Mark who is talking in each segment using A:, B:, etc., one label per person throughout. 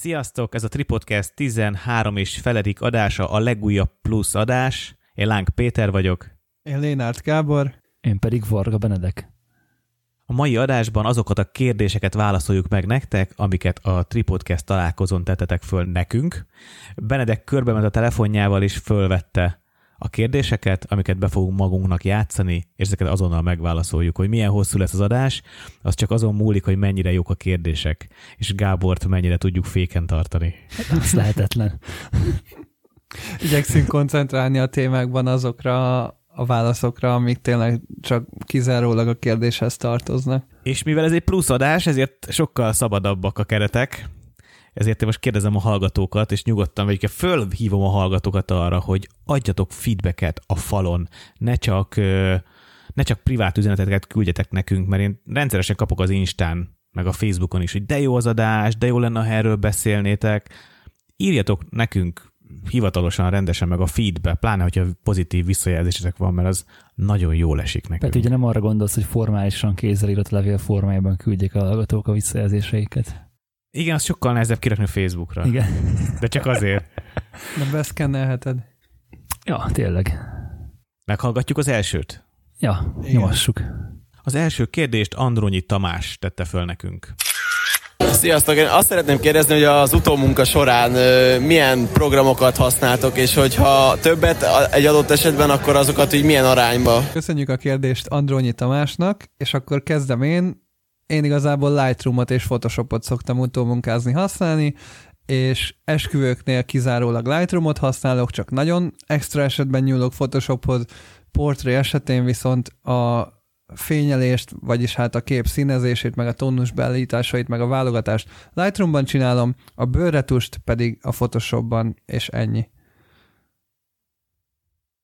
A: Sziasztok, ez a Tripodcast 13 és feledik adása, a legújabb plusz adás. Én Lánk Péter vagyok.
B: Én Lénárt Gábor.
C: Én pedig Varga Benedek.
A: A mai adásban azokat a kérdéseket válaszoljuk meg nektek, amiket a Tripodcast találkozón tettetek föl nekünk. Benedek körbe ment a telefonjával és fölvette a kérdéseket, amiket be fogunk magunknak játszani, és ezeket azonnal megválaszoljuk, hogy milyen hosszú lesz az adás, az csak azon múlik, hogy mennyire jók a kérdések, és Gábort mennyire tudjuk féken tartani.
C: Ez lehetetlen.
B: Igyekszünk koncentrálni a témákban azokra a válaszokra, amik tényleg csak kizárólag a kérdéshez tartoznak.
A: És mivel ez egy plusz adás, ezért sokkal szabadabbak a keretek, ezért én most kérdezem a hallgatókat, és nyugodtan vagy fölhívom a hallgatókat arra, hogy adjatok feedbacket a falon, ne csak, ne csak privát üzeneteket küldjetek nekünk, mert én rendszeresen kapok az Instán, meg a Facebookon is, hogy de jó az adás, de jó lenne, ha erről beszélnétek. Írjatok nekünk hivatalosan, rendesen meg a feedbe, pláne, hogyha pozitív visszajelzésetek van, mert az nagyon jól esik nekünk.
C: Tehát ugye nem arra gondolsz, hogy formálisan kézzel írott levél formájában küldjék a hallgatók a visszajelzéseiket.
A: Igen, az sokkal nehezebb kirakni Facebookra.
C: Igen.
A: De csak azért.
B: De beszkennelheted.
C: Ja, tényleg.
A: Meghallgatjuk az elsőt?
C: Ja, Igen. nyomassuk.
A: Az első kérdést Andronyi Tamás tette föl nekünk.
D: Sziasztok! Én azt szeretném kérdezni, hogy az utómunka során milyen programokat használtok, és hogyha többet egy adott esetben, akkor azokat így milyen arányba?
B: Köszönjük a kérdést Andronyi Tamásnak, és akkor kezdem én. Én igazából Lightroom-ot és Photoshopot szoktam utómunkázni használni, és esküvőknél kizárólag Lightroom-ot használok, csak nagyon extra esetben nyúlok Photoshophoz, portré esetén viszont a fényelést, vagyis hát a kép színezését, meg a tónus beállításait, meg a válogatást Lightroom-ban csinálom, a bőrretust pedig a Photoshopban, és ennyi.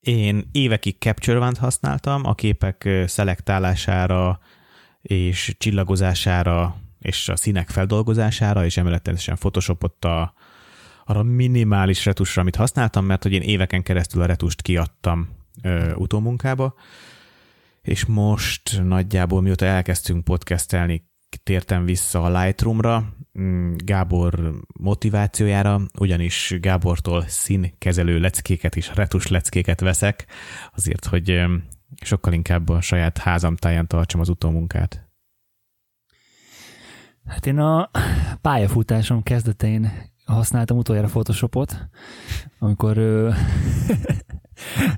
A: Én évekig Capture One-t használtam a képek szelektálására és csillagozására és a színek feldolgozására, és emellett természetesen Photoshopot a, arra minimális retusra, amit használtam, mert hogy én éveken keresztül a retust kiadtam ö, utómunkába, és most nagyjából mióta elkezdtünk podcastelni, tértem vissza a Lightroomra, mm, Gábor motivációjára, ugyanis Gábortól színkezelő leckéket és retus leckéket veszek, azért, hogy sokkal inkább a saját házam táján tartsam az utómunkát.
C: Hát én a pályafutásom kezdetén használtam utoljára Photoshopot, amikor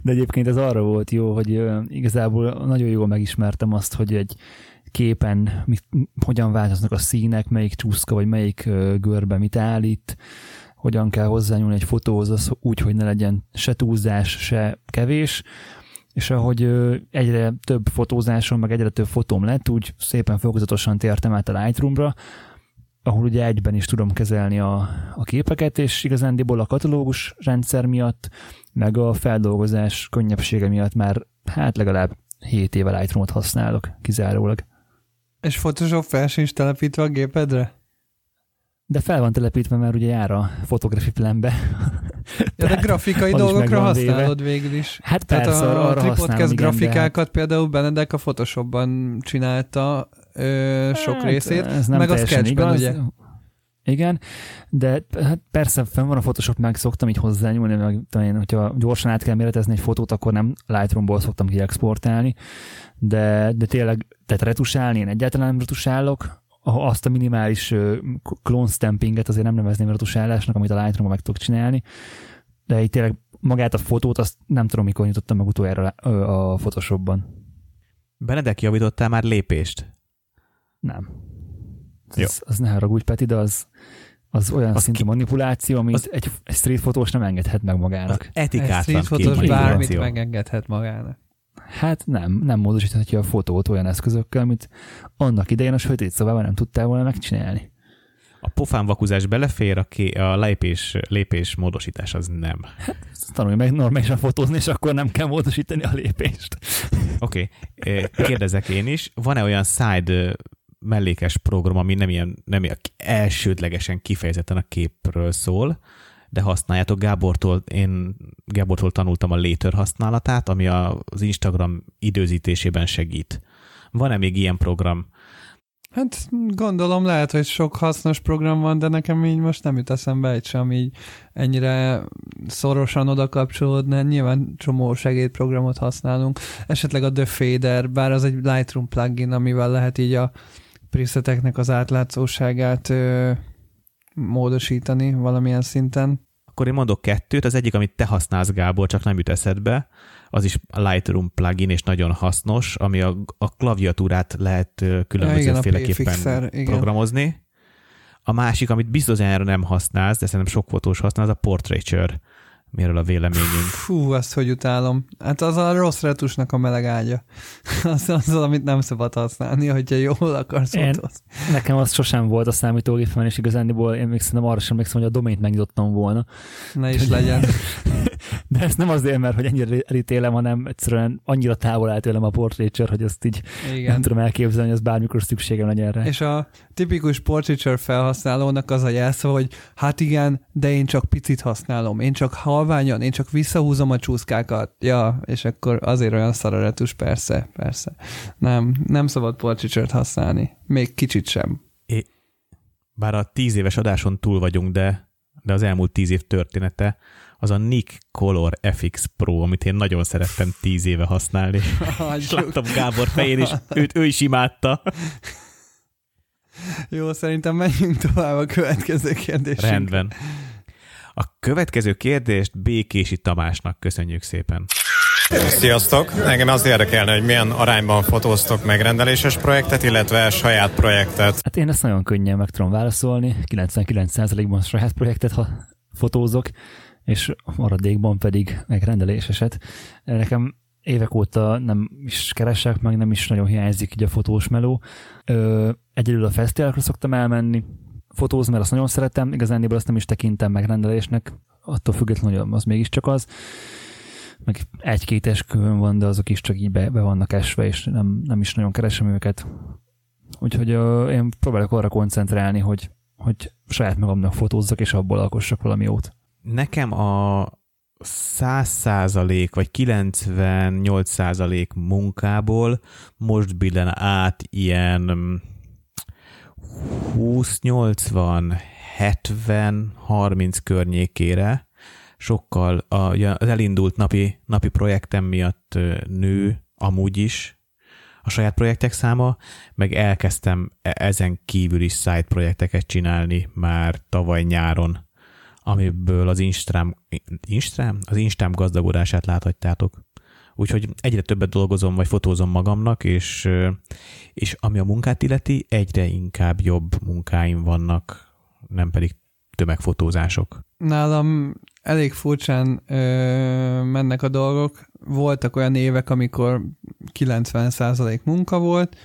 C: De egyébként ez arra volt jó, hogy igazából nagyon jól megismertem azt, hogy egy képen mit, hogyan változnak a színek, melyik csúszka vagy melyik görbe mit állít, hogyan kell hozzányúlni egy fotóhoz úgy, hogy ne legyen se túlzás, se kevés, és ahogy egyre több fotózásom, meg egyre több fotóm lett, úgy szépen fokozatosan tértem át a Lightroomra, ahol ugye egyben is tudom kezelni a, a képeket, és igazándiból a katalógus rendszer miatt, meg a feldolgozás könnyebbsége miatt már hát legalább 7 éve Lightroom-ot használok kizárólag.
B: És Photoshop fel sincs telepítve a gépedre?
C: De fel van telepítve, mert ugye jár a fotografi plenbe.
B: Ja, de grafikai dolgokra használod véve. végül is.
C: Hát
B: Tehát
C: persze,
B: a,
C: arra
B: a Tripodcast grafikákat
C: hát...
B: például Benedek a Photoshopban csinálta ö, sok hát, részét,
C: ez nem
B: meg a Sketchben, ugye?
C: Igen, de hát persze fenn van a Photoshop, meg szoktam így hozzányúlni, meg talán, hogyha gyorsan át kell méretezni egy fotót, akkor nem Lightroomból szoktam kiexportálni, de, de tényleg, tehát retusálni, én egyáltalán nem retusálok, azt a minimális clone stampinget azért nem nevezném retusálásnak, amit a lightroom meg tudok csinálni, de itt tényleg magát a fotót, azt nem tudom, mikor nyitottam meg utoljára a Photoshopban.
A: Benedek, javítottál már lépést?
C: Nem. Jó. Az, az ne haragudj, Peti, de az, az olyan az szintű ki... manipuláció, amit az... egy, egy street fotós nem engedhet meg magának. Az
A: etikátlan
B: street fotós bármit megengedhet magának.
C: Hát nem, nem módosíthatja a fotót olyan eszközökkel, amit annak idején a sötét szobában nem tudtál volna megcsinálni.
A: A pofán vakuzás belefér, a, ké, a lépés, lépés módosítás az nem.
C: Hát, tanulj meg normálisan fotózni, és akkor nem kell módosítani a lépést.
A: Oké, okay. kérdezek én is, van-e olyan side mellékes program, ami nem ilyen, nem ilyen elsődlegesen kifejezetten a képről szól, de használjátok Gábortól, én Gábortól tanultam a Later használatát, ami az Instagram időzítésében segít. Van-e még ilyen program?
B: Hát gondolom lehet, hogy sok hasznos program van, de nekem így most nem jut eszembe egy sem, így ennyire szorosan oda kapcsolódna. Nyilván csomó segédprogramot használunk. Esetleg a The Fader, bár az egy Lightroom plugin, amivel lehet így a preseteknek az átlátszóságát módosítani valamilyen szinten.
A: Akkor én mondok kettőt, az egyik, amit te használsz, Gábor, csak nem jut eszedbe, az is Lightroom plugin, és nagyon hasznos, ami a, a klaviatúrát lehet különbözőféleképpen ja, programozni. A másik, amit biztosan nem használsz, de szerintem sok fotós használ, az a Portraiture miről a véleményünk.
B: Fú, azt hogy utálom. Hát az a rossz retusnak a meleg ágya. az, az, amit nem szabad használni, hogyha jól akarsz Én.
C: Nekem az sosem volt a számítógépen, és igazándiból én még szerintem arra sem emlékszem, hogy a domént megnyitottam volna.
B: Ne is legyen.
C: De ezt nem azért, mert hogy ennyire elítélem, hanem egyszerűen annyira távol áll tőlem a portraiture, hogy ezt így Igen. nem tudom elképzelni, hogy ez bármikor szükségem legyen erre.
B: És a tipikus portraiture felhasználónak az a jelszó, hogy hát igen, de én csak picit használom, én csak halványan, én csak visszahúzom a csúszkákat. Ja, és akkor azért olyan szararetus, persze, persze. Nem, nem szabad portraiture használni. Még kicsit sem. É,
A: bár a tíz éves adáson túl vagyunk, de, de az elmúlt tíz év története az a Nick Color FX Pro, amit én nagyon szerettem tíz éve használni. és láttam Gábor fején, és őt ő is imádta.
B: Jó, szerintem menjünk tovább a következő kérdésre.
A: Rendben. A következő kérdést Békési Tamásnak köszönjük szépen.
E: Sziasztok! Engem az érdekelne, hogy milyen arányban fotóztok megrendeléses projektet, illetve saját projektet.
C: Hát én ezt nagyon könnyen meg tudom válaszolni. 99%-ban saját projektet ha fotózok, és maradékban pedig megrendeléseset. Nekem évek óta nem is keresek, meg nem is nagyon hiányzik így a fotós meló. Ö, egyedül a fesztiválokra szoktam elmenni, fotózni, mert azt nagyon szeretem, igazán azt nem is tekintem megrendelésnek, attól függetlenül, hogy az mégiscsak az. Meg egy-két esküvőn van, de azok is csak így be, be vannak esve, és nem, nem is nagyon keresem őket. Úgyhogy ö, én próbálok arra koncentrálni, hogy, hogy saját magamnak fotózzak, és abból alkossak valami jót.
A: Nekem a 100 százalék vagy 98 százalék munkából most billen át ilyen 20-80, 70-30 környékére, sokkal az elindult napi, napi projektem miatt nő amúgy is a saját projektek száma, meg elkezdtem e-, ezen kívül is side projekteket csinálni már tavaly nyáron amiből az Instagram, Instagram? Az Instagram gazdagodását láthatjátok. Úgyhogy egyre többet dolgozom, vagy fotózom magamnak, és, és ami a munkát illeti, egyre inkább jobb munkáim vannak, nem pedig tömegfotózások.
B: Nálam elég furcsán ö, mennek a dolgok. Voltak olyan évek, amikor 90% munka volt,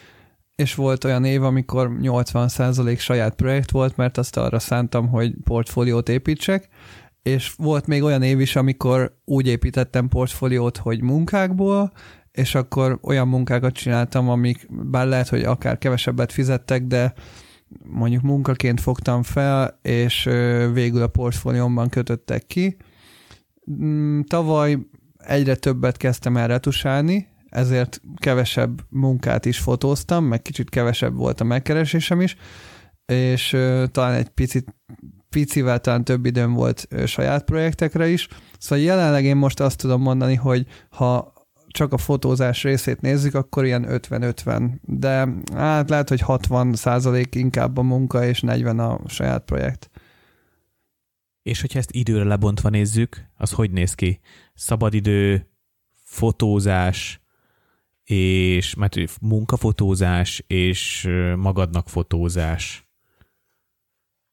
B: és volt olyan év, amikor 80% saját projekt volt, mert azt arra szántam, hogy portfóliót építsek, és volt még olyan év is, amikor úgy építettem portfóliót, hogy munkákból, és akkor olyan munkákat csináltam, amik bár lehet, hogy akár kevesebbet fizettek, de mondjuk munkaként fogtam fel, és végül a portfóliómban kötöttek ki. Mm, tavaly egyre többet kezdtem el retusálni, ezért kevesebb munkát is fotóztam, meg kicsit kevesebb volt a megkeresésem is, és talán egy picit picivel talán több időm volt saját projektekre is. Szóval jelenleg én most azt tudom mondani, hogy ha csak a fotózás részét nézzük, akkor ilyen 50-50, de hát lehet, hogy 60 százalék inkább a munka, és 40 a saját projekt.
A: És hogyha ezt időre lebontva nézzük, az hogy néz ki? Szabadidő, fotózás, és mert munkafotózás és magadnak fotózás.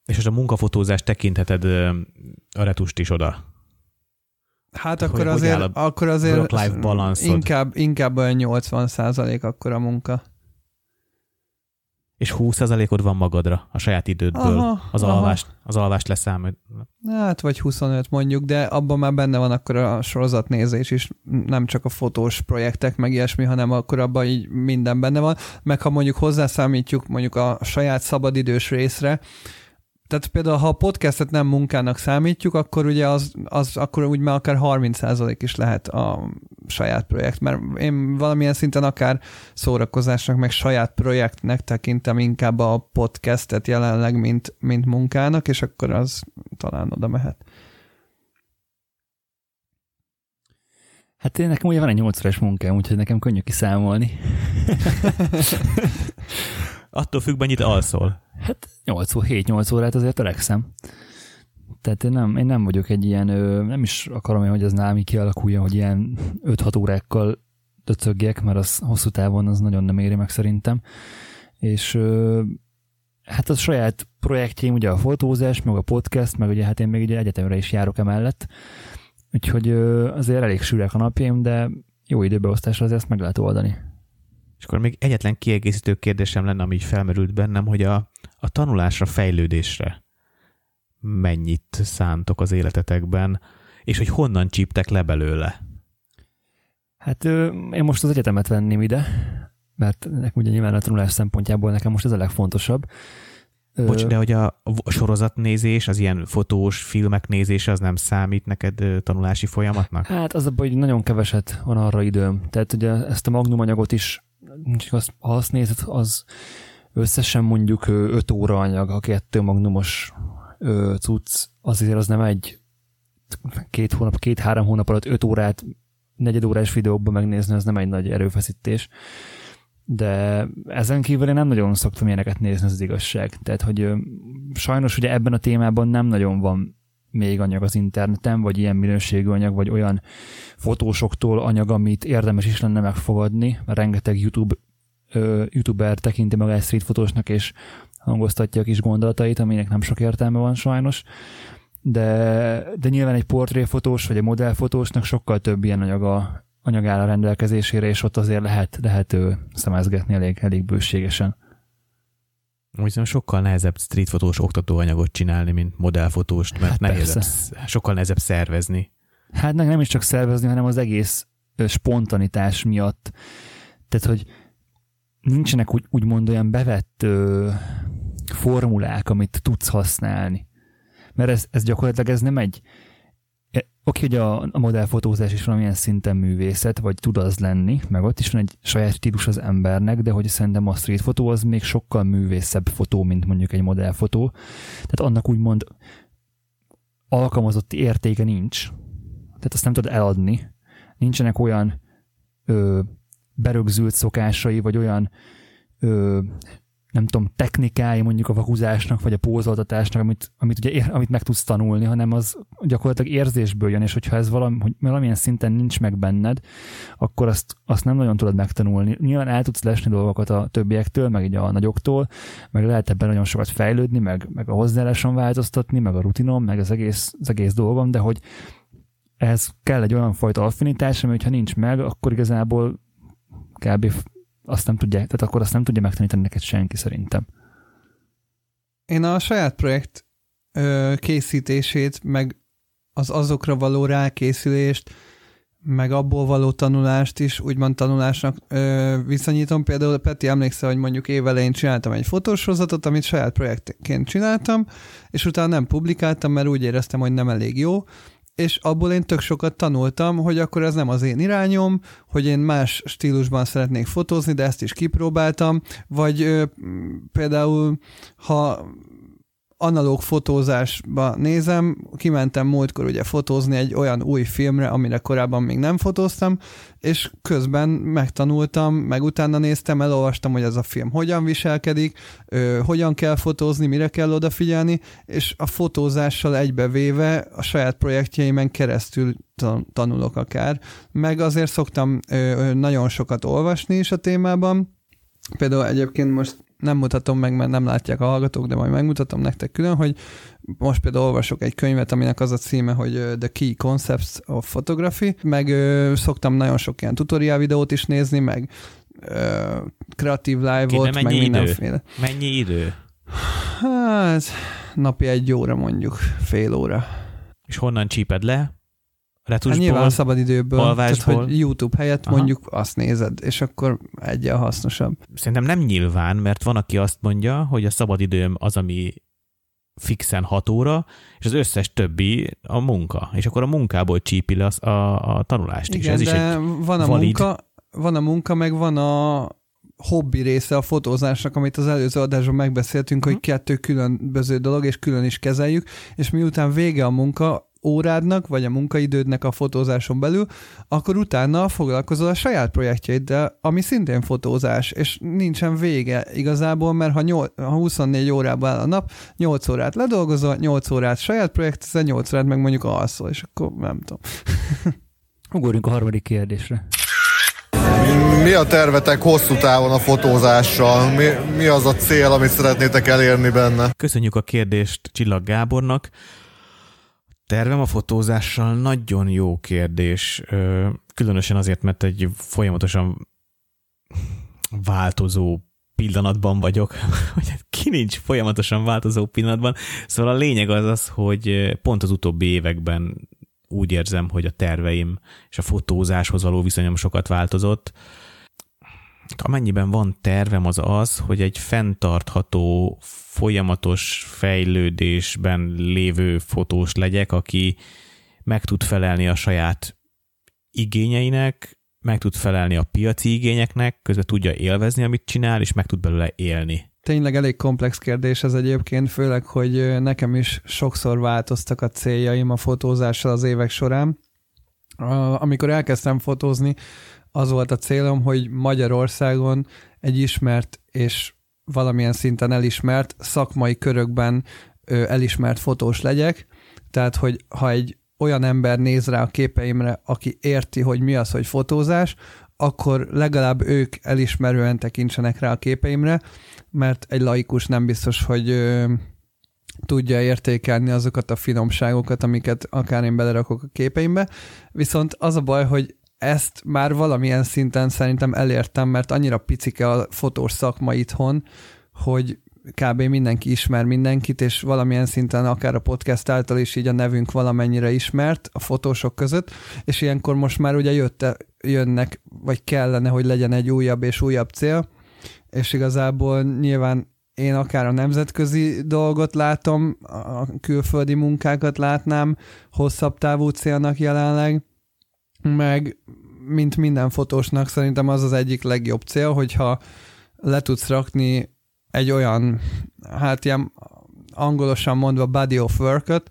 A: És ez a munkafotózás tekintheted a retust is oda.
B: Hát akkor, hogy azért, a akkor azért inkább, inkább olyan 80 százalék akkor a munka
A: és 20%-od van magadra, a saját idődből, aha, az, aha. Alvást, az alvást leszámol.
B: Hát, vagy 25 mondjuk, de abban már benne van akkor a sorozatnézés is, nem csak a fotós projektek, meg ilyesmi, hanem akkor abban így minden benne van, meg ha mondjuk hozzászámítjuk mondjuk a saját szabadidős részre, tehát például, ha a podcastet nem munkának számítjuk, akkor ugye az, az akkor úgy már akár 30% is lehet a saját projekt, mert én valamilyen szinten akár szórakozásnak, meg saját projektnek tekintem inkább a podcastet jelenleg, mint, mint munkának, és akkor az talán oda mehet.
C: Hát én nekem ugye van egy 8 órás munkám, úgyhogy nekem könnyű kiszámolni.
A: Attól függ, mennyit alszol.
C: Hát 8 7-8 órát azért törekszem. Tehát én nem, én nem vagyok egy ilyen, nem is akarom, hogy ez nálam kialakuljon, hogy ilyen 5-6 órákkal döcögjek, mert az hosszú távon az nagyon nem éri meg szerintem. És hát a saját projektjeim, ugye a fotózás, meg a podcast, meg ugye hát én még ugye egyetemre is járok emellett, úgyhogy azért elég sűrűek a napjaim, de jó időbeosztásra azért ezt meg lehet oldani.
A: És akkor még egyetlen kiegészítő kérdésem lenne, ami így felmerült bennem, hogy a, a tanulásra, fejlődésre mennyit szántok az életetekben, és hogy honnan csíptek le belőle?
C: Hát én most az egyetemet venném ide, mert nekem ugye nyilván a tanulás szempontjából nekem most ez a legfontosabb.
A: Bocs, de hogy a sorozatnézés, az ilyen fotós filmek nézése, az nem számít neked tanulási folyamatnak?
C: Hát az a baj, hogy nagyon keveset van arra időm. Tehát ugye ezt a magnum anyagot is, ha azt nézed, az összesen mondjuk 5 óra anyag, a kettő magnumos cucc, azért az nem egy két hónap, két-három hónap alatt öt órát negyed órás videókban megnézni, az nem egy nagy erőfeszítés. De ezen kívül én nem nagyon szoktam ilyeneket nézni, az, az igazság. Tehát, hogy sajnos ugye ebben a témában nem nagyon van még anyag az interneten, vagy ilyen minőségű anyag, vagy olyan fotósoktól anyag, amit érdemes is lenne megfogadni, mert rengeteg YouTube youtuber tekinti magát street fotósnak, és hangoztatja a kis gondolatait, aminek nem sok értelme van sajnos. De, de nyilván egy portréfotós vagy egy modellfotósnak sokkal több ilyen anyaga, anyag áll a rendelkezésére, és ott azért lehet, lehet ő szemezgetni elég, elég bőségesen.
A: Úgy sokkal nehezebb streetfotós oktatóanyagot csinálni, mint modellfotóst, mert hát nehezebb, sokkal nehezebb szervezni.
C: Hát nem is csak szervezni, hanem az egész spontanitás miatt. Tehát, hogy nincsenek úgy, úgymond olyan bevett ö, formulák, amit tudsz használni. Mert ez, ez gyakorlatilag ez nem egy Oké, hogy a, a modellfotózás is valamilyen szinten művészet, vagy tud az lenni, meg ott is van egy saját stílus az embernek, de hogy szerintem a street fotó az még sokkal művészebb fotó, mint mondjuk egy modellfotó. Tehát annak úgymond alkalmazott értéke nincs. Tehát azt nem tudod eladni. Nincsenek olyan ö, berögzült szokásai, vagy olyan ö, nem tudom, technikái mondjuk a vakuzásnak, vagy a pózoltatásnak, amit, amit, ugye, amit meg tudsz tanulni, hanem az gyakorlatilag érzésből jön, és hogyha ez valami, hogy valamilyen szinten nincs meg benned, akkor azt, azt nem nagyon tudod megtanulni. Nyilván el tudsz lesni dolgokat a többiektől, meg így a nagyoktól, meg lehet ebben nagyon sokat fejlődni, meg, meg a hozzáálláson változtatni, meg a rutinom, meg az egész, az egész dolgom, de hogy ehhez kell egy olyan fajta affinitás, ami ha nincs meg, akkor igazából kb. Azt nem tudja, tehát akkor azt nem tudja megtanítani neked senki szerintem.
B: Én a saját projekt ö, készítését, meg az azokra való rákészülést, meg abból való tanulást is úgymond tanulásnak ö, viszonyítom. Például Peti emlékszel, hogy mondjuk évelején csináltam egy fotósorozatot, amit saját projektként csináltam, és utána nem publikáltam, mert úgy éreztem, hogy nem elég jó, és abból én tök sokat tanultam, hogy akkor ez nem az én irányom, hogy én más stílusban szeretnék fotózni, de ezt is kipróbáltam, vagy ö, például ha analóg fotózásba nézem, kimentem múltkor ugye fotózni egy olyan új filmre, amire korábban még nem fotóztam, és közben megtanultam, meg utána néztem, elolvastam, hogy ez a film hogyan viselkedik, ö, hogyan kell fotózni, mire kell odafigyelni, és a fotózással egybevéve a saját projektjeimen keresztül tanulok akár. Meg azért szoktam ö, nagyon sokat olvasni is a témában, Például egyébként most nem mutatom meg, mert nem látják a hallgatók, de majd megmutatom nektek külön, hogy most például olvasok egy könyvet, aminek az a címe, hogy The Key Concepts of Photography, meg ö, szoktam nagyon sok ilyen tutorial videót is nézni, meg ö, kreatív live-ot, meg
A: idő?
B: mindenféle.
A: Mennyi idő?
B: Hát, napi egy óra mondjuk, fél óra.
A: És honnan csíped le?
B: Retusból, hát nyilván a szabadidőből, alvásból. tehát hogy YouTube helyett Aha. mondjuk azt nézed, és akkor egyen hasznosabb.
A: Szerintem nem nyilván, mert van, aki azt mondja, hogy a szabadidőm az, ami fixen 6 óra, és az összes többi a munka. És akkor a munkából csípi le a, a, a tanulást
B: Igen,
A: is. Ez
B: de
A: is egy
B: van a
A: valid-
B: munka, van a munka, meg van a hobbi része a fotózásnak, amit az előző adásban megbeszéltünk,
A: Mhm.
B: hogy kettő különböző dolog, és külön is kezeljük, és miután vége a munka órádnak, vagy a munkaidődnek a fotózáson belül, akkor utána foglalkozol a saját projektjeiddel, ami szintén fotózás, és nincsen vége igazából, mert ha, nyol, ha 24 órában áll a nap, 8 órát ledolgozol, 8 órát saját projektezel, 8 órát meg mondjuk alszol, és akkor nem tudom.
C: Ugorjunk a harmadik kérdésre.
F: Mi a tervetek hosszú távon a fotózással? Mi, mi az a cél, amit szeretnétek elérni benne?
A: Köszönjük a kérdést Csillag Gábornak. Tervem a fotózással nagyon jó kérdés. Különösen azért, mert egy folyamatosan változó pillanatban vagyok, hogy hát ki nincs folyamatosan változó pillanatban. Szóval a lényeg az az, hogy pont az utóbbi években úgy érzem, hogy a terveim és a fotózáshoz való viszonyom sokat változott. Amennyiben van tervem az az, hogy egy fenntartható, folyamatos fejlődésben lévő fotós legyek, aki meg tud felelni a saját igényeinek, meg tud felelni a piaci igényeknek, közben tudja élvezni, amit csinál, és meg tud belőle élni.
B: Tényleg elég komplex kérdés ez egyébként, főleg, hogy nekem is sokszor változtak a céljaim a fotózással az évek során. Amikor elkezdtem fotózni, az volt a célom, hogy Magyarországon egy ismert és valamilyen szinten elismert szakmai körökben elismert fotós legyek. Tehát, hogy ha egy olyan ember néz rá a képeimre, aki érti, hogy mi az, hogy fotózás, akkor legalább ők elismerően tekintsenek rá a képeimre, mert egy laikus nem biztos, hogy ö, tudja értékelni azokat a finomságokat, amiket akár én belerakok a képeimbe. Viszont az a baj, hogy ezt már valamilyen szinten szerintem elértem, mert annyira picike a fotós szakma itthon, hogy kb. mindenki ismer mindenkit, és valamilyen szinten akár a podcast által is így a nevünk valamennyire ismert a fotósok között, és ilyenkor most már ugye jötte, jönnek, vagy kellene, hogy legyen egy újabb és újabb cél, és igazából nyilván én akár a nemzetközi dolgot látom, a külföldi munkákat látnám hosszabb távú célnak jelenleg, meg mint minden fotósnak szerintem az az egyik legjobb cél, hogyha le tudsz rakni egy olyan, hát ilyen angolosan mondva body of work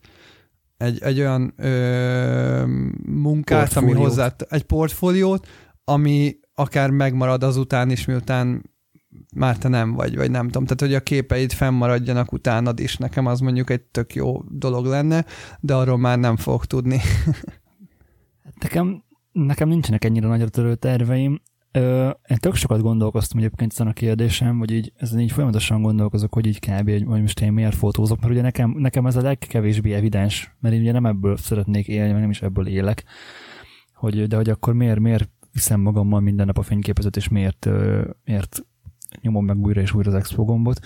B: egy, egy olyan ö, munkát, ami
C: Portfóliót.
B: hozzá, egy portfóliót, ami akár megmarad azután is, miután már te nem vagy, vagy nem tudom. Tehát, hogy a képeid fennmaradjanak utánad is. Nekem az mondjuk egy tök jó dolog lenne, de arról már nem fogok tudni.
C: Nekem, nekem nincsenek ennyire nagyra törő terveim. Ö, én tök sokat gondolkoztam egyébként ezen a kérdésem, vagy így ezen így folyamatosan gondolkozok, hogy így kb. hogy hogy most én miért fotózok, mert ugye nekem, nekem ez a legkevésbé evidens, mert én ugye nem ebből szeretnék élni, meg nem is ebből élek, hogy, de hogy akkor miért, miért viszem magammal minden nap a fényképezőt, és miért, miért nyomom meg újra és újra az expo gombot.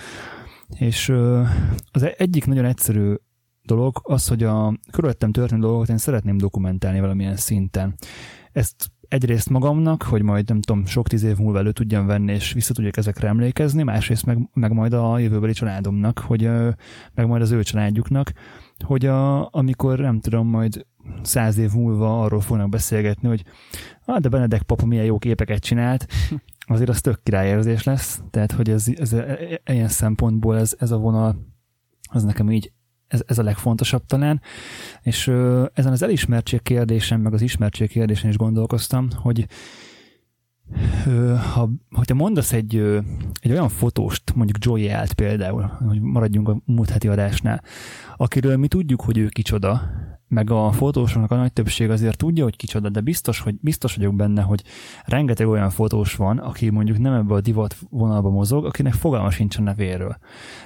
C: És az egyik nagyon egyszerű dolog az, hogy a körülöttem történő dolgokat én szeretném dokumentálni valamilyen szinten. Ezt egyrészt magamnak, hogy majd nem tudom, sok tíz év múlva elő tudjam venni, és vissza tudjak ezekre emlékezni, másrészt meg, meg majd a jövőbeli családomnak, hogy meg majd az ő családjuknak, hogy a, amikor nem tudom, majd száz év múlva arról fognak beszélgetni, hogy ah, de Benedek papa milyen jó képeket csinált, azért az tök királyérzés lesz, tehát hogy ez, ez, ez ilyen szempontból ez, ez a vonal, az nekem így ez, ez a legfontosabb talán, és ö, ezen az elismertség kérdésen, meg az ismertség kérdésen is gondolkoztam, hogy ö, ha, hogyha mondasz egy, ö, egy olyan fotóst, mondjuk Joey Alt például, hogy maradjunk a múlt heti adásnál, akiről mi tudjuk, hogy ő kicsoda, meg a fotósoknak a nagy többség azért tudja, hogy kicsoda, de biztos, hogy biztos vagyok benne, hogy rengeteg olyan fotós van, aki mondjuk nem ebbe a divat vonalba mozog, akinek fogalma sincs a nevéről.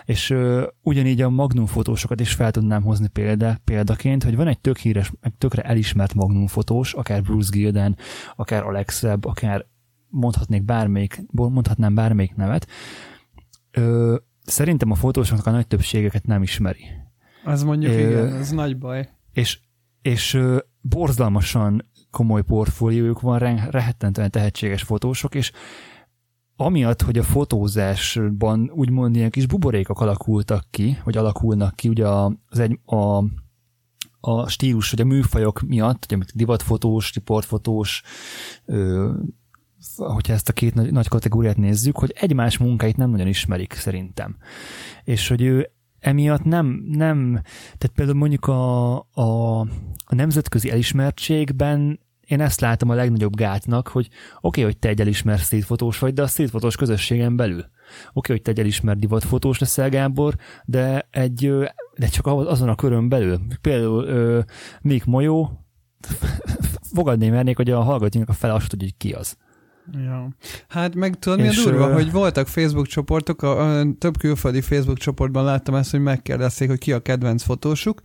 C: És ö, ugyanígy a Magnum fotósokat is fel tudnám hozni példa, példaként, hogy van egy tök híres, meg tökre elismert Magnum fotós, akár Bruce Gilden, akár Alex Webb, akár mondhatnék bármelyik, mondhatnám bármelyik nevet. Ö, szerintem a fotósoknak a nagy többségeket nem ismeri.
B: Az mondjuk
C: Ö,
B: igen, ez nagy baj.
C: És, és borzalmasan komoly portfóliójuk van, re- rehettentően tehetséges fotósok, és amiatt, hogy a fotózásban úgymond ilyen kis buborékok alakultak ki, vagy alakulnak ki, ugye az egy, a, a stílus, vagy a műfajok miatt, ugye divatfotós, riportfotós, ö, hogyha ezt a két nagy, nagy kategóriát nézzük, hogy egymás munkáit nem nagyon ismerik szerintem. És hogy ő emiatt nem, nem tehát például mondjuk a, a, a nemzetközi elismertségben én ezt látom a legnagyobb gátnak, hogy oké, okay, hogy te egy elismert streetfotós vagy, de a streetfotós közösségen belül. Oké, okay, hogy te egy elismert divatfotós leszel, Gábor, de, egy, de csak azon a körön belül. Például Mik Molyó, fogadni mernék, hogy a hallgatóink a fel azt tudja, hogy ki az.
B: Ja. Hát meg tudod, mi a durva, ö... hogy voltak Facebook csoportok, a, a, több külföldi Facebook csoportban láttam ezt, hogy megkérdezték, hogy ki a kedvenc fotósuk,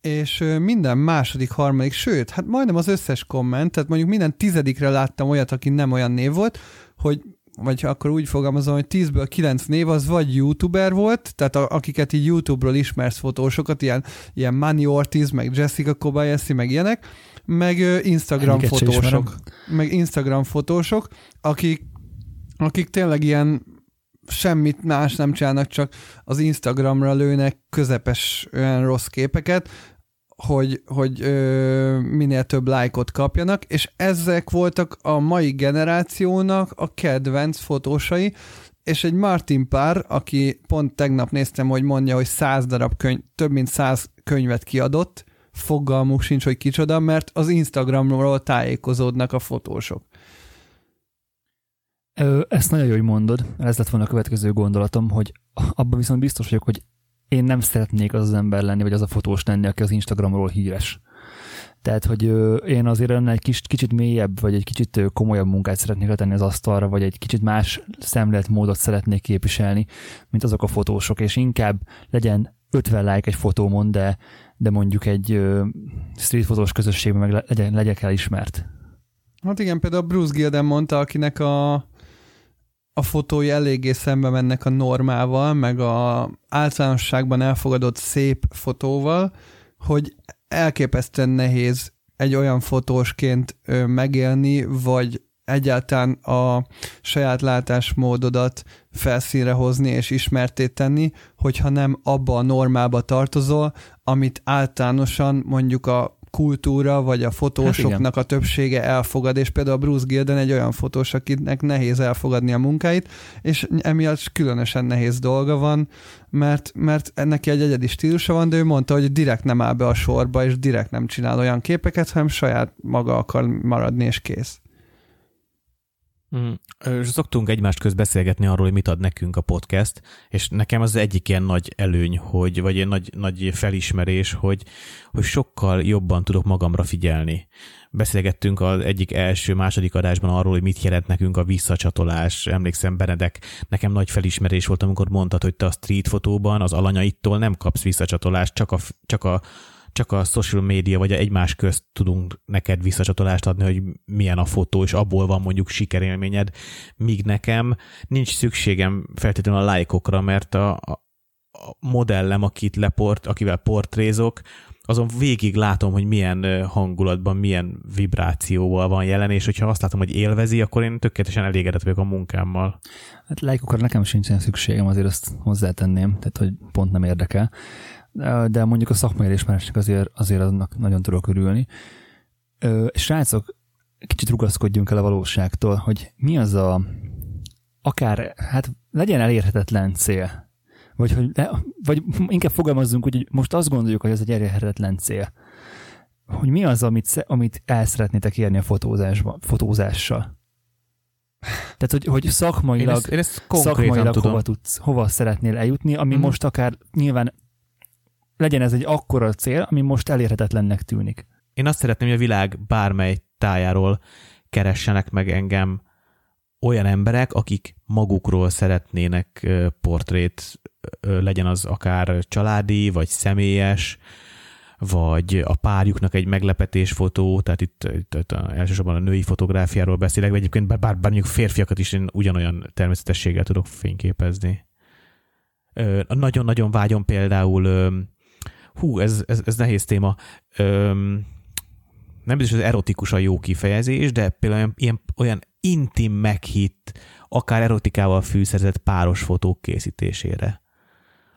B: és minden második, harmadik, sőt, hát majdnem az összes komment, tehát mondjuk minden tizedikre láttam olyat, aki nem olyan név volt, hogy vagy akkor úgy fogalmazom, hogy 10-ből 9 név az vagy youtuber volt, tehát a, akiket így YouTube-ról ismersz fotósokat, ilyen, ilyen Manny Ortiz, meg Jessica Kobayashi, meg ilyenek, meg Instagram Egyiket fotósok, meg Instagram fotósok, akik, akik tényleg ilyen semmit más nem csinálnak, csak az Instagramra lőnek közepes olyan rossz képeket, hogy, hogy ö, minél több lájkot kapjanak, és ezek voltak a mai generációnak a kedvenc fotósai, és egy Martin Pár, aki pont tegnap néztem, hogy mondja, hogy száz darab könyv, több mint száz könyvet kiadott, fogalmuk sincs, hogy kicsoda, mert az Instagramról tájékozódnak a fotósok.
C: Ezt nagyon jó, hogy mondod. Ez lett volna a következő gondolatom, hogy abban viszont biztos vagyok, hogy én nem szeretnék az az ember lenni, vagy az a fotós lenni, aki az Instagramról híres. Tehát, hogy én azért ennél egy kis, kicsit mélyebb, vagy egy kicsit komolyabb munkát szeretnék letenni az asztalra, vagy egy kicsit más szemléletmódot szeretnék képviselni, mint azok a fotósok, és inkább legyen 50 like egy fotómon, de, de mondjuk egy street fotós közösségben meg legyen, legyek elismert.
B: Hát igen, például Bruce Gilden mondta, akinek a, a fotói eléggé szembe mennek a normával, meg a általánosságban elfogadott szép fotóval, hogy elképesztően nehéz egy olyan fotósként megélni, vagy egyáltalán a saját látásmódodat felszínre hozni és ismerté tenni, hogyha nem abba a normába tartozol, amit általánosan mondjuk a kultúra, vagy a fotósoknak hát a többsége elfogad, és például a Bruce Gilden egy olyan fotós, akinek nehéz elfogadni a munkáit, és emiatt különösen nehéz dolga van, mert, mert neki egy egyedi stílusa van, de ő mondta, hogy direkt nem áll be a sorba, és direkt nem csinál olyan képeket, hanem saját maga akar maradni, és kész.
A: Mm. Szoktunk egymást köz beszélgetni arról, hogy mit ad nekünk a podcast, és nekem az egyik ilyen nagy előny, hogy, vagy egy nagy, nagy felismerés, hogy, hogy sokkal jobban tudok magamra figyelni. Beszélgettünk az egyik első, második adásban arról, hogy mit jelent nekünk a visszacsatolás. Emlékszem, Benedek, nekem nagy felismerés volt, amikor mondtad, hogy te a street fotóban az alanyaitól nem kapsz visszacsatolást, csak a, csak a csak a social media vagy egymás közt tudunk neked visszacsatolást adni, hogy milyen a fotó, és abból van mondjuk sikerélményed, míg nekem nincs szükségem feltétlenül a lájkokra, mert a, a modellem, akit leport, akivel portrézok, azon végig látom, hogy milyen hangulatban, milyen vibrációval van jelen, és hogyha azt látom, hogy élvezi, akkor én tökéletesen elégedett vagyok a munkámmal.
C: Hát lájkokra nekem sincsen szükségem, azért azt hozzátenném, tehát hogy pont nem érdekel de mondjuk a szakmai elismerésnek azért, azért annak nagyon tudok örülni. Srácok, kicsit rugaszkodjunk el a valóságtól, hogy mi az a akár, hát legyen elérhetetlen cél, vagy, hogy, vagy inkább fogalmazzunk úgy, hogy most azt gondoljuk, hogy ez egy elérhetetlen cél. Hogy mi az, amit, amit el szeretnétek érni a fotózásban, fotózással? Tehát, hogy, hogy szakmailag, én ezt, én ezt szakmailag hova, tudsz, hova szeretnél eljutni, ami mm. most akár nyilván legyen ez egy akkora cél, ami most elérhetetlennek tűnik.
A: Én azt szeretném, hogy a világ bármely tájáról keressenek meg engem olyan emberek, akik magukról szeretnének portrét, legyen az akár családi, vagy személyes, vagy a párjuknak egy meglepetés fotó, tehát itt, itt, itt elsősorban a női fotográfiáról beszélek, vagy egyébként bár, bár mondjuk férfiakat is én ugyanolyan természetességgel tudok fényképezni. Nagyon-nagyon vágyom például hú, ez, ez, ez nehéz téma. Öm, nem biztos, hogy erotikus a jó kifejezés, de például ilyen, olyan intim meghitt, akár erotikával fűszerzett páros fotók készítésére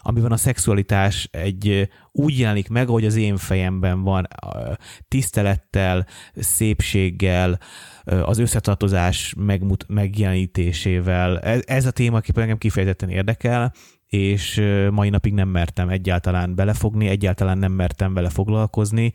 A: amiben a szexualitás egy úgy jelenik meg, ahogy az én fejemben van, tisztelettel, szépséggel, az összetartozás megmut- megjelenítésével. Ez, ez a téma engem kifejezetten érdekel, és mai napig nem mertem egyáltalán belefogni, egyáltalán nem mertem vele foglalkozni,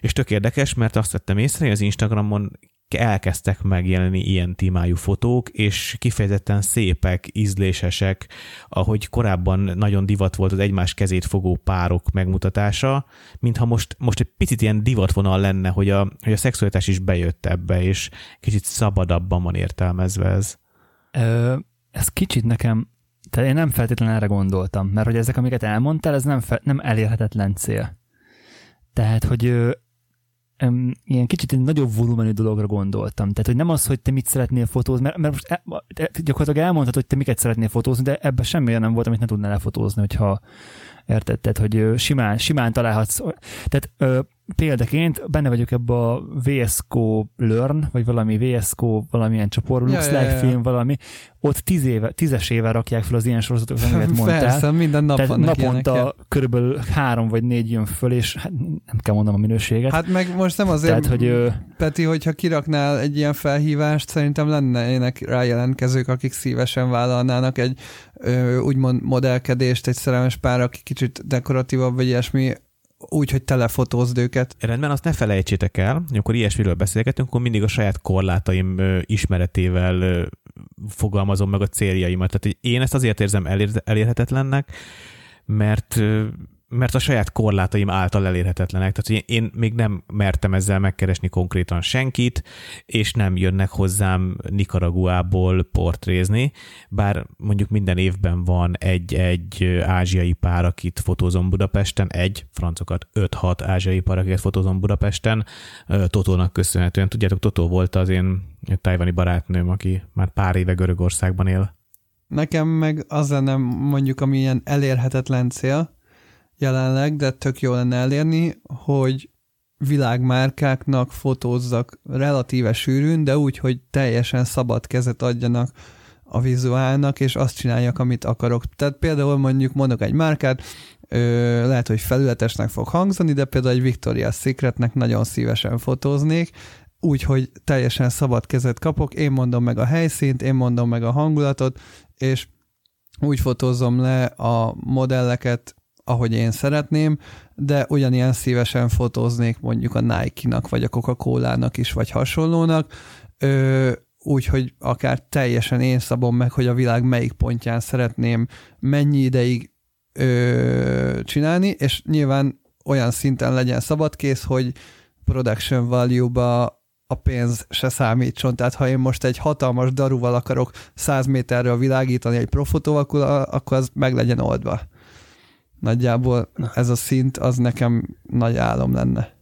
A: és tök érdekes, mert azt vettem észre, hogy az Instagramon elkezdtek megjelenni ilyen témájú fotók, és kifejezetten szépek, ízlésesek, ahogy korábban nagyon divat volt az egymás kezét fogó párok megmutatása, mintha most, most egy picit ilyen divatvonal lenne, hogy a, hogy a szexualitás is bejött ebbe, és kicsit szabadabban van értelmezve ez.
C: Ö, ez kicsit nekem, tehát én nem feltétlenül erre gondoltam, mert hogy ezek, amiket elmondtál, ez nem, fe, nem elérhetetlen cél. Tehát, hogy um, ilyen kicsit egy nagyobb volumenű dologra gondoltam. Tehát, hogy nem az, hogy te mit szeretnél fotózni, mert, mert most e, gyakorlatilag elmondhatod, hogy te miket szeretnél fotózni, de ebben semmi nem volt, amit ne tudnál lefotózni, hogyha érted? Tehát, hogy simán, simán találhatsz. Tehát ö, példaként benne vagyok ebbe a VSCO Learn, vagy valami VSCO valamilyen csoport, ja, Lux ja, ja. film, valami, ott tíz éve, tízes éve rakják fel az ilyen sorozatokat, amiket mondtál.
B: Persze, minden nap
C: Tehát naponta ilyenek, körülbelül három vagy négy jön föl, és hát nem kell mondanom a minőséget.
B: Hát meg most nem azért, Tehát, hogy, Peti, hogyha kiraknál egy ilyen felhívást, szerintem lennének rájelentkezők, akik szívesen vállalnának egy úgymond modellkedést, egy szerelmes pár, aki kicsit dekoratívabb, vagy ilyesmi, úgy, hogy telefotózd őket.
A: Rendben, azt ne felejtsétek el, hogy akkor ilyesmiről beszélgetünk, akkor mindig a saját korlátaim ismeretével fogalmazom meg a céljaimat. Tehát én ezt azért érzem elér, elérhetetlennek, mert mert a saját korlátaim által elérhetetlenek. Tehát én, én még nem mertem ezzel megkeresni konkrétan senkit, és nem jönnek hozzám Nicaraguából portrézni, bár mondjuk minden évben van egy-egy ázsiai pár, akit fotózom Budapesten, egy, francokat 5-6 ázsiai pár, akiket fotózom Budapesten, Totónak köszönhetően. Tudjátok, Totó volt az én tajvani barátnőm, aki már pár éve Görögországban él.
B: Nekem meg az lenne mondjuk, ami ilyen elérhetetlen cél, jelenleg, de tök jó lenne elérni, hogy világmárkáknak fotózzak relatíve sűrűn, de úgy, hogy teljesen szabad kezet adjanak a vizuálnak, és azt csináljak, amit akarok. Tehát például mondjuk mondok egy márkát, ö, lehet, hogy felületesnek fog hangzani, de például egy Victoria's Secretnek nagyon szívesen fotóznék, úgy, hogy teljesen szabad kezet kapok, én mondom meg a helyszínt, én mondom meg a hangulatot, és úgy fotózom le a modelleket, ahogy én szeretném, de ugyanilyen szívesen fotóznék mondjuk a Nike-nak, vagy a Coca-Cola-nak is, vagy hasonlónak, úgyhogy akár teljesen én szabom meg, hogy a világ melyik pontján szeretném mennyi ideig ö, csinálni, és nyilván olyan szinten legyen szabadkész, hogy production value-ba a pénz se számítson. Tehát ha én most egy hatalmas daruval akarok 100 méterről világítani egy profotóval, akkor az meg legyen oldva. Nagyjából ez a szint, az nekem nagy álom lenne.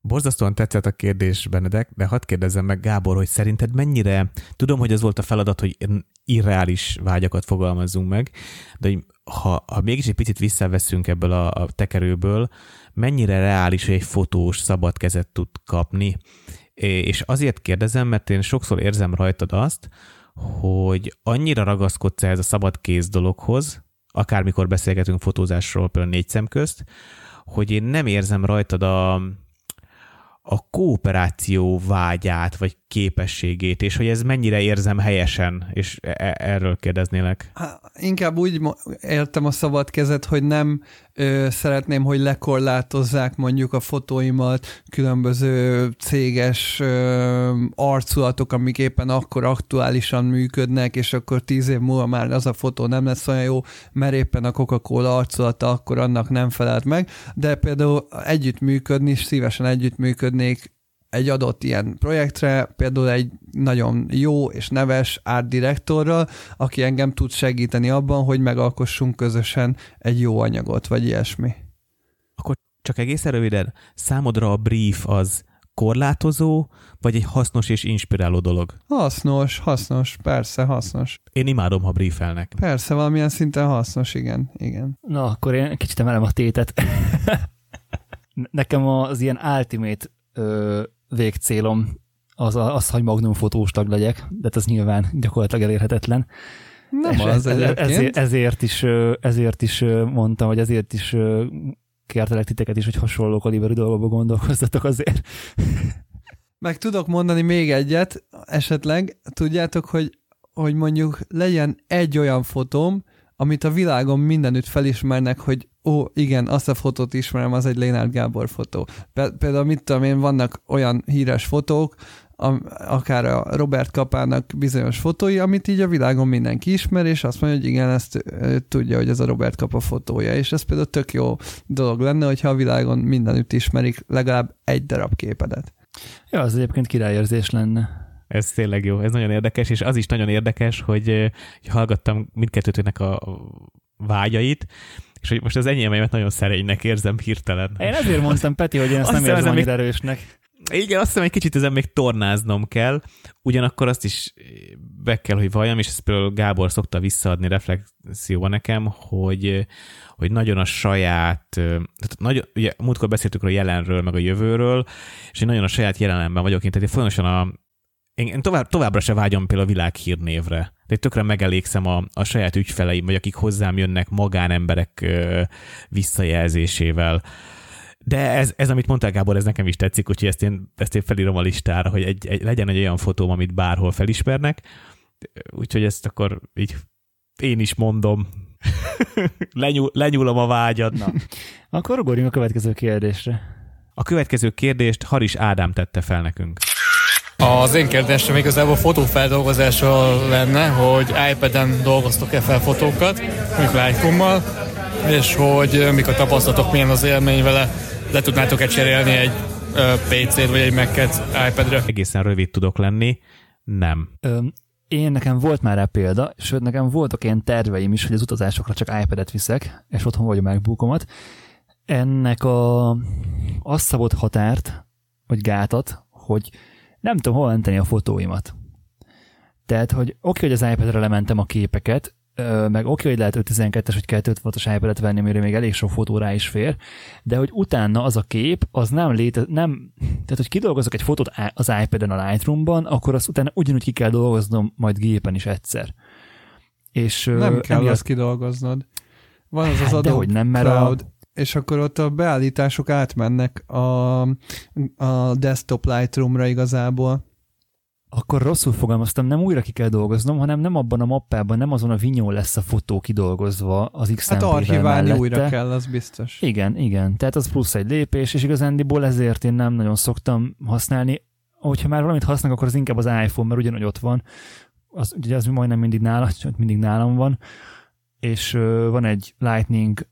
A: Borzasztóan tetszett a kérdés, Benedek, de hadd kérdezzem meg, Gábor, hogy szerinted mennyire, tudom, hogy az volt a feladat, hogy irreális vágyakat fogalmazzunk meg, de hogy ha, ha mégis egy picit visszaveszünk ebből a, a tekerőből, mennyire reális, hogy egy fotós szabad kezet tud kapni? És azért kérdezem, mert én sokszor érzem rajtad azt, hogy annyira ragaszkodsz ez a szabad kéz dologhoz, akármikor beszélgetünk fotózásról, például négy szem közt, hogy én nem érzem rajtad a, a kooperáció vágyát, vagy képességét, és hogy ez mennyire érzem helyesen, és e-, e- erről kérdeznélek.
B: Há, inkább úgy értem a szabad kezet, hogy nem ö, szeretném, hogy lekorlátozzák mondjuk a fotóimat különböző céges ö, arculatok, amik éppen akkor aktuálisan működnek, és akkor tíz év múlva már az a fotó nem lesz olyan jó, mert éppen a Coca-Cola arculata akkor annak nem felelt meg, de például együttműködni, szívesen együttműködnék egy adott ilyen projektre, például egy nagyon jó és neves art direktorral, aki engem tud segíteni abban, hogy megalkossunk közösen egy jó anyagot, vagy ilyesmi.
A: Akkor csak egészen röviden, számodra a brief az korlátozó, vagy egy hasznos és inspiráló dolog?
B: Hasznos, hasznos, persze, hasznos.
A: Én imádom, ha briefelnek.
B: Persze, valamilyen szinten hasznos, igen, igen.
C: Na, akkor én kicsit emelem a tétet. Nekem az ilyen ultimate ö, végcélom az, az, hogy Magnum fotós tag legyek, de hát ez nyilván gyakorlatilag elérhetetlen.
B: Nem
C: És
B: az
C: ez- ezért, ezért, is, ezért is mondtam, hogy ezért is kértelek titeket is, hogy hasonló kaliberű dolgokba gondolkozzatok azért.
B: Meg tudok mondani még egyet, esetleg, tudjátok, hogy, hogy mondjuk legyen egy olyan fotóm, amit a világon mindenütt felismernek, hogy ó, igen, azt a fotót ismerem, az egy Lénárd Gábor fotó. Például, mit tudom én, vannak olyan híres fotók, am- akár a Robert Kapának bizonyos fotói, amit így a világon mindenki ismer, és azt mondja, hogy igen, ezt tudja, hogy ez a Robert Kapa fotója, és ez például tök jó dolog lenne, hogyha a világon mindenütt ismerik legalább egy darab képedet.
C: Ja, az egyébként királyérzés lenne.
A: Ez tényleg jó, ez nagyon érdekes, és az is nagyon érdekes, hogy, hogy hallgattam mindkettőtöknek a vágyait, és hogy most az enyémeimet nagyon szerénynek érzem hirtelen.
C: Én ezért mondtam, Peti, hogy én ezt
A: Azt
C: nem érzem annyira erősnek.
A: Igen, azt hiszem, egy kicsit ezen még tornáznom kell, ugyanakkor azt is be kell, hogy valljam, és ezt például Gábor szokta visszaadni reflexióban nekem, hogy, hogy nagyon a saját, tehát nagyon, ugye múltkor beszéltük a jelenről, meg a jövőről, és én nagyon a saját jelenemben vagyok, én tehát én folyamatosan a, én tovább, továbbra se vágyom például a világhírnévre. De tökre megelégszem a, a saját ügyfeleim, vagy akik hozzám jönnek magánemberek ö, visszajelzésével. De ez, ez, amit mondtál, Gábor, ez nekem is tetszik, úgyhogy ezt én, ezt én felírom a listára, hogy egy, egy, legyen egy olyan fotóm, amit bárhol felismernek. Úgyhogy ezt akkor így én is mondom. Lenyúl, lenyúlom a vágyad.
C: Na, akkor ugorjunk a következő kérdésre.
A: A következő kérdést Haris Ádám tette fel nekünk.
G: Az én kérdésem igazából fotófeldolgozásról lenne, hogy iPad-en dolgoztok-e fel fotókat, mondjuk Lightroom-mal, és hogy mik a tapasztalatok, milyen az élmény vele, le tudnátok-e cserélni egy PC-t vagy egy Mac-et iPad-re?
A: Egészen rövid tudok lenni. Nem.
C: Ö, én nekem volt már rá példa, sőt nekem voltak ilyen terveim is, hogy az utazásokra csak iPad-et viszek, és otthon vagy a MacBookomat. Ennek a azt szabott határt, vagy gátat, hogy nem tudom hol menteni a fotóimat. Tehát, hogy oké, hogy az iPad-re lementem a képeket, meg oké, hogy lehet 512-es vagy 256-os iPad-et venni, amire még elég sok fotó rá is fér, de hogy utána az a kép, az nem léte, nem, tehát hogy kidolgozok egy fotót az iPad-en a Lightroom-ban, akkor azt utána ugyanúgy ki kell dolgoznom majd gépen is egyszer. És
B: Nem kell
C: emiatt-
B: azt kidolgoznod. Van az az
C: Hát dehogy nem, mert a-
B: és akkor ott a beállítások átmennek a, a desktop Lightroom-ra igazából.
C: Akkor rosszul fogalmaztam, nem újra ki kell dolgoznom, hanem nem abban a mappában, nem azon a vinyón lesz a fotó kidolgozva az XMP-vel
B: Hát archiválni
C: mellette.
B: újra kell, az biztos.
C: Igen, igen. Tehát az plusz egy lépés, és igazándiból ezért én nem nagyon szoktam használni. Hogyha már valamit használok, akkor az inkább az iPhone, mert ugyanúgy ott van. Az, ugye az majdnem mindig nála, csak mindig nálam van. És van egy Lightning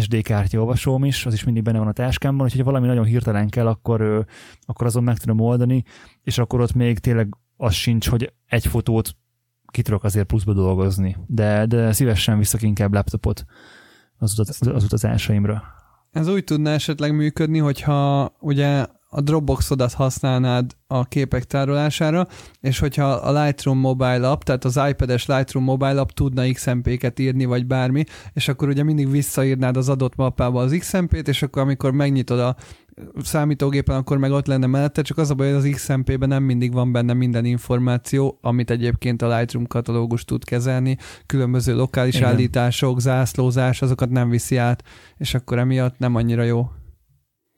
C: SD kártya olvasóm is, az is mindig benne van a táskámban, úgyhogy ha valami nagyon hirtelen kell, akkor, akkor azon meg tudom oldani, és akkor ott még tényleg az sincs, hogy egy fotót ki tudok azért pluszba dolgozni. De, de szívesen viszok inkább laptopot az, utaz, az utazásaimra.
B: Ez úgy tudna esetleg működni, hogyha ugye a Dropboxodat használnád a képek tárolására, és hogyha a Lightroom mobile app, tehát az iPad-es Lightroom mobile app tudna XMP-ket írni, vagy bármi, és akkor ugye mindig visszaírnád az adott mappába az XMP-t, és akkor amikor megnyitod a számítógépen, akkor meg ott lenne mellette, csak az a baj, hogy az XMP-ben nem mindig van benne minden információ, amit egyébként a Lightroom katalógus tud kezelni, különböző lokális
C: Igen.
B: állítások, zászlózás, azokat nem viszi át, és akkor emiatt nem annyira jó.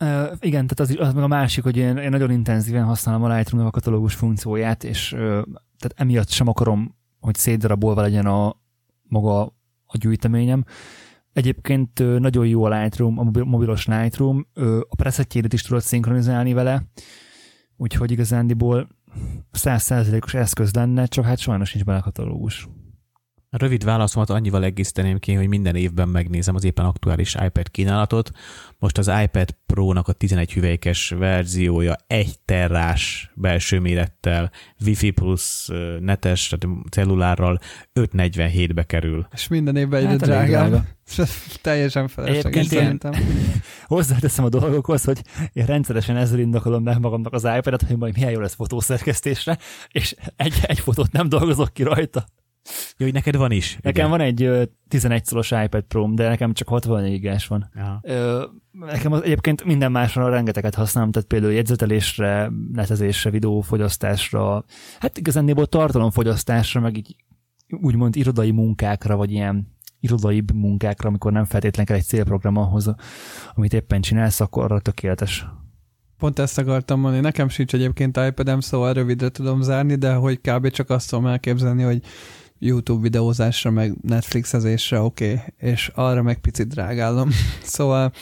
C: Uh, igen, tehát az, az meg a másik, hogy én, én nagyon intenzíven használom a Lightroom a katalógus funkcióját, és uh, tehát emiatt sem akarom, hogy szétdarabolva legyen a maga a gyűjteményem. Egyébként ö, nagyon jó a Lightroom, a mobil- mobilos Lightroom, ö, a preszetjédet is tudod szinkronizálni vele, úgyhogy igazándiból százszázalékos eszköz lenne, csak hát sajnos nincs benne katalógus.
A: A rövid válaszomat annyival egészíteném ki, hogy minden évben megnézem az éppen aktuális iPad kínálatot. Most az iPad Pro-nak a 11 hüvelykes verziója 1 terrás belső mérettel, Wi-Fi plusz netes, tehát cellulárral 547-be kerül.
B: És minden évben egyre
C: Hát
B: drágább. Teljesen felesleges szerintem.
C: hozzáteszem a dolgokhoz, hogy én rendszeresen ezzel indokolom meg magamnak az iPad-et, hogy majd milyen jó lesz fotószerkesztésre, és egy, egy fotót nem dolgozok ki rajta.
A: Jó, hogy neked van is.
C: Nekem
A: ugye?
C: van egy ö, 11 szoros iPad pro de nekem csak 64 gigás van. Ö, nekem az, egyébként minden másra rengeteget használom, tehát például jegyzetelésre, netezésre, videófogyasztásra, hát igazándiból tartalomfogyasztásra, meg így úgymond irodai munkákra, vagy ilyen irodai munkákra, amikor nem feltétlenül kell egy célprogram ahhoz, amit éppen csinálsz, akkor arra tökéletes.
B: Pont ezt akartam mondani. Nekem sincs egyébként iPad-em, szóval rövidre tudom zárni, de hogy kb. csak azt tudom elképzelni, hogy YouTube videózásra, meg Netflixezésre oké, okay, és arra meg picit drágálom. szóval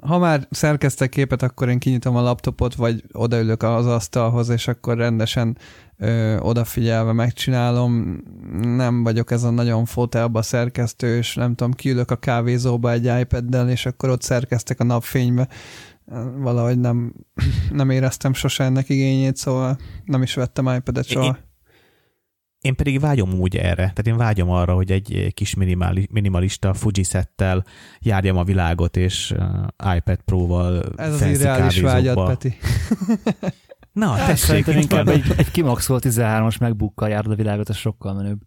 B: ha már szerkeztek képet, akkor én kinyitom a laptopot, vagy odaülök az asztalhoz, és akkor rendesen ö, odafigyelve megcsinálom. Nem vagyok ez a nagyon fotelba szerkesztő, és nem tudom, kiülök a kávézóba egy iPad-del, és akkor ott szerkeztek a napfénybe. Valahogy nem, nem éreztem sose ennek igényét, szóval nem is vettem iPad-et soha. Én,
A: pedig vágyom úgy erre, tehát én vágyom arra, hogy egy kis minimali, minimalista Fujisettel járjam a világot, és uh, iPad Pro-val
B: Ez az ideális vágyat, Peti.
A: Na, tessék.
C: Szerintem inkább egy, egy kimaxolt 13-as megbukkal járd a világot, az sokkal menőbb.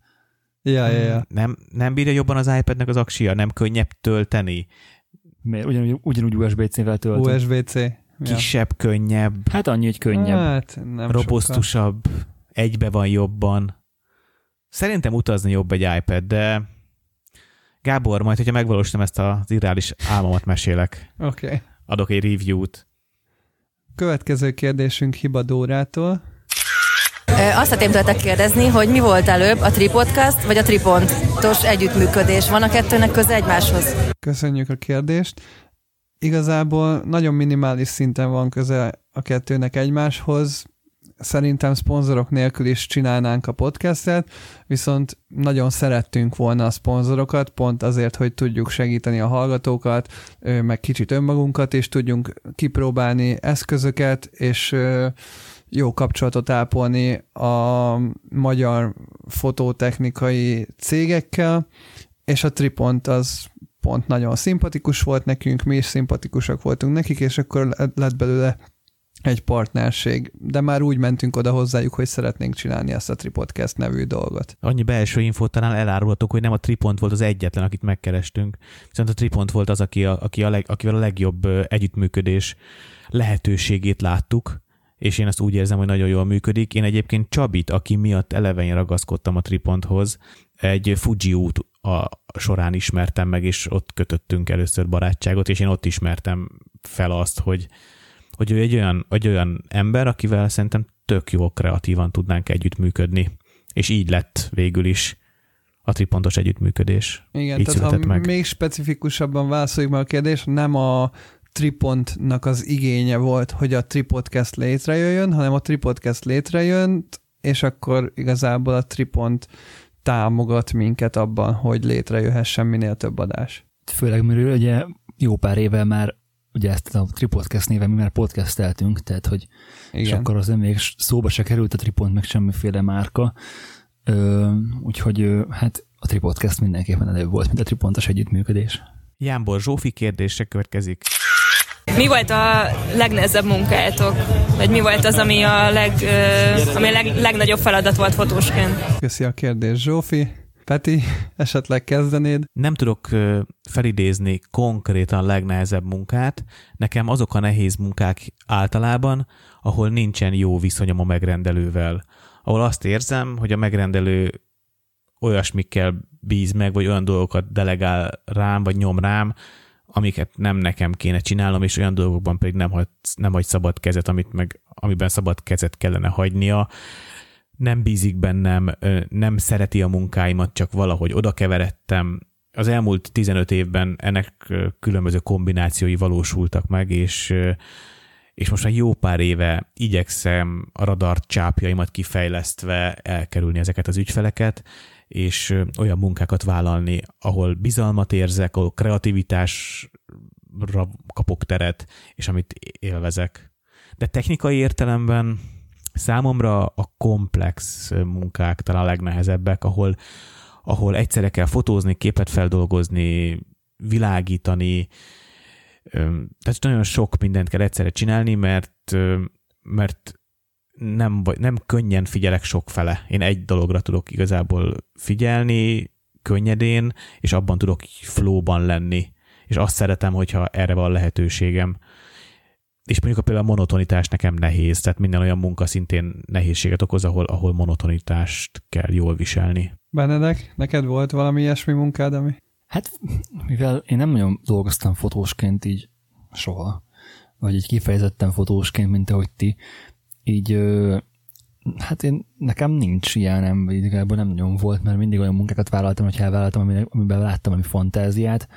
B: Ja, ja, ja.
A: Nem, nem bírja jobban az iPadnek az aksia, nem könnyebb tölteni.
C: Ugyanúgy, ugyanúgy USB-C-vel töltünk.
B: USB-C.
A: Kisebb, ja. könnyebb.
C: Hát annyi, hogy könnyebb.
B: Hát, nem
A: robosztusabb, sokkal. egybe van jobban. Szerintem utazni jobb egy iPad, de Gábor, majd, hogyha megvalósítom ezt az irreális álmomat, mesélek.
B: Oké. Okay.
A: Adok egy review-t.
B: Következő kérdésünk Hiba Dórától.
H: Azt szeretném tőletek kérdezni, hogy mi volt előbb, a Tripodcast vagy a Tripontos együttműködés? Van a kettőnek köze egymáshoz?
B: Köszönjük a kérdést. Igazából nagyon minimális szinten van köze a kettőnek egymáshoz szerintem szponzorok nélkül is csinálnánk a podcastet, viszont nagyon szerettünk volna a szponzorokat, pont azért, hogy tudjuk segíteni a hallgatókat, meg kicsit önmagunkat, és tudjunk kipróbálni eszközöket, és jó kapcsolatot ápolni a magyar fotótechnikai cégekkel, és a Tripont az pont nagyon szimpatikus volt nekünk, mi is szimpatikusak voltunk nekik, és akkor lett belőle egy partnerség, de már úgy mentünk oda hozzájuk, hogy szeretnénk csinálni ezt a Tripodcast nevű dolgot.
A: Annyi belső infót talán elárulhatok, hogy nem a Tripont volt az egyetlen, akit megkerestünk, viszont a Tripont volt az, aki a, aki a leg, akivel a legjobb együttműködés lehetőségét láttuk, és én azt úgy érzem, hogy nagyon jól működik. Én egyébként Csabit, aki miatt eleven ragaszkodtam a Triponthoz, egy Fuji út a során ismertem meg, és ott kötöttünk először barátságot, és én ott ismertem fel azt, hogy hogy ő egy olyan, egy olyan ember, akivel szerintem tök jó kreatívan tudnánk együttműködni. És így lett végül is a tripontos együttműködés.
B: Igen,
A: így
B: tehát ha
A: meg.
B: még specifikusabban válaszoljuk meg a kérdést, nem a tripontnak az igénye volt, hogy a tripodcast létrejöjjön, hanem a tripodcast létrejön, és akkor igazából a tripont támogat minket abban, hogy létrejöhessen minél több adás.
C: Főleg, mert ugye jó pár éve már ugye ezt a Tripodcast néven mi már podcasteltünk, tehát hogy Igen. és akkor az még szóba se került a Tripont, meg semmiféle márka, Ö, úgyhogy ö, hát a Tripodcast mindenképpen előbb volt, mint a Tripontos együttműködés.
A: Jánbor Zsófi kérdése következik.
H: Mi volt a legnehezebb munkátok? Vagy mi volt az, ami a, leg, ami a leg, legnagyobb feladat volt fotósként?
B: Köszi a kérdés, Zsófi. Peti, esetleg kezdenéd?
A: Nem tudok felidézni konkrétan a legnehezebb munkát. Nekem azok a nehéz munkák általában, ahol nincsen jó viszonyom a megrendelővel. Ahol azt érzem, hogy a megrendelő olyasmikkel bíz meg, vagy olyan dolgokat delegál rám, vagy nyom rám, amiket nem nekem kéne csinálnom, és olyan dolgokban pedig nem hagy, nem hagy szabad kezet, amit meg, amiben szabad kezet kellene hagynia nem bízik bennem, nem szereti a munkáimat, csak valahogy oda keveredtem. Az elmúlt 15 évben ennek különböző kombinációi valósultak meg, és, és most már jó pár éve igyekszem a radar csápjaimat kifejlesztve elkerülni ezeket az ügyfeleket, és olyan munkákat vállalni, ahol bizalmat érzek, ahol kreativitásra kapok teret, és amit élvezek. De technikai értelemben Számomra a komplex munkák talán a legnehezebbek, ahol, ahol egyszerre kell fotózni, képet feldolgozni, világítani, tehát nagyon sok mindent kell egyszerre csinálni, mert, mert nem, nem könnyen figyelek sok fele. Én egy dologra tudok igazából figyelni, könnyedén, és abban tudok flóban lenni. és azt szeretem, hogyha erre van lehetőségem. És mondjuk például a monotonitás nekem nehéz, tehát minden olyan munka szintén nehézséget okoz, ahol, ahol monotonitást kell jól viselni.
B: Benedek, neked volt valami ilyesmi munkád, ami?
C: Hát, mivel én nem nagyon dolgoztam fotósként így soha, vagy így kifejezetten fotósként, mint ahogy ti, így hát én, nekem nincs ilyenem, vagy igazából nem nagyon volt, mert mindig olyan munkákat vállaltam, hogy elvállaltam, amiben láttam ami fantáziát.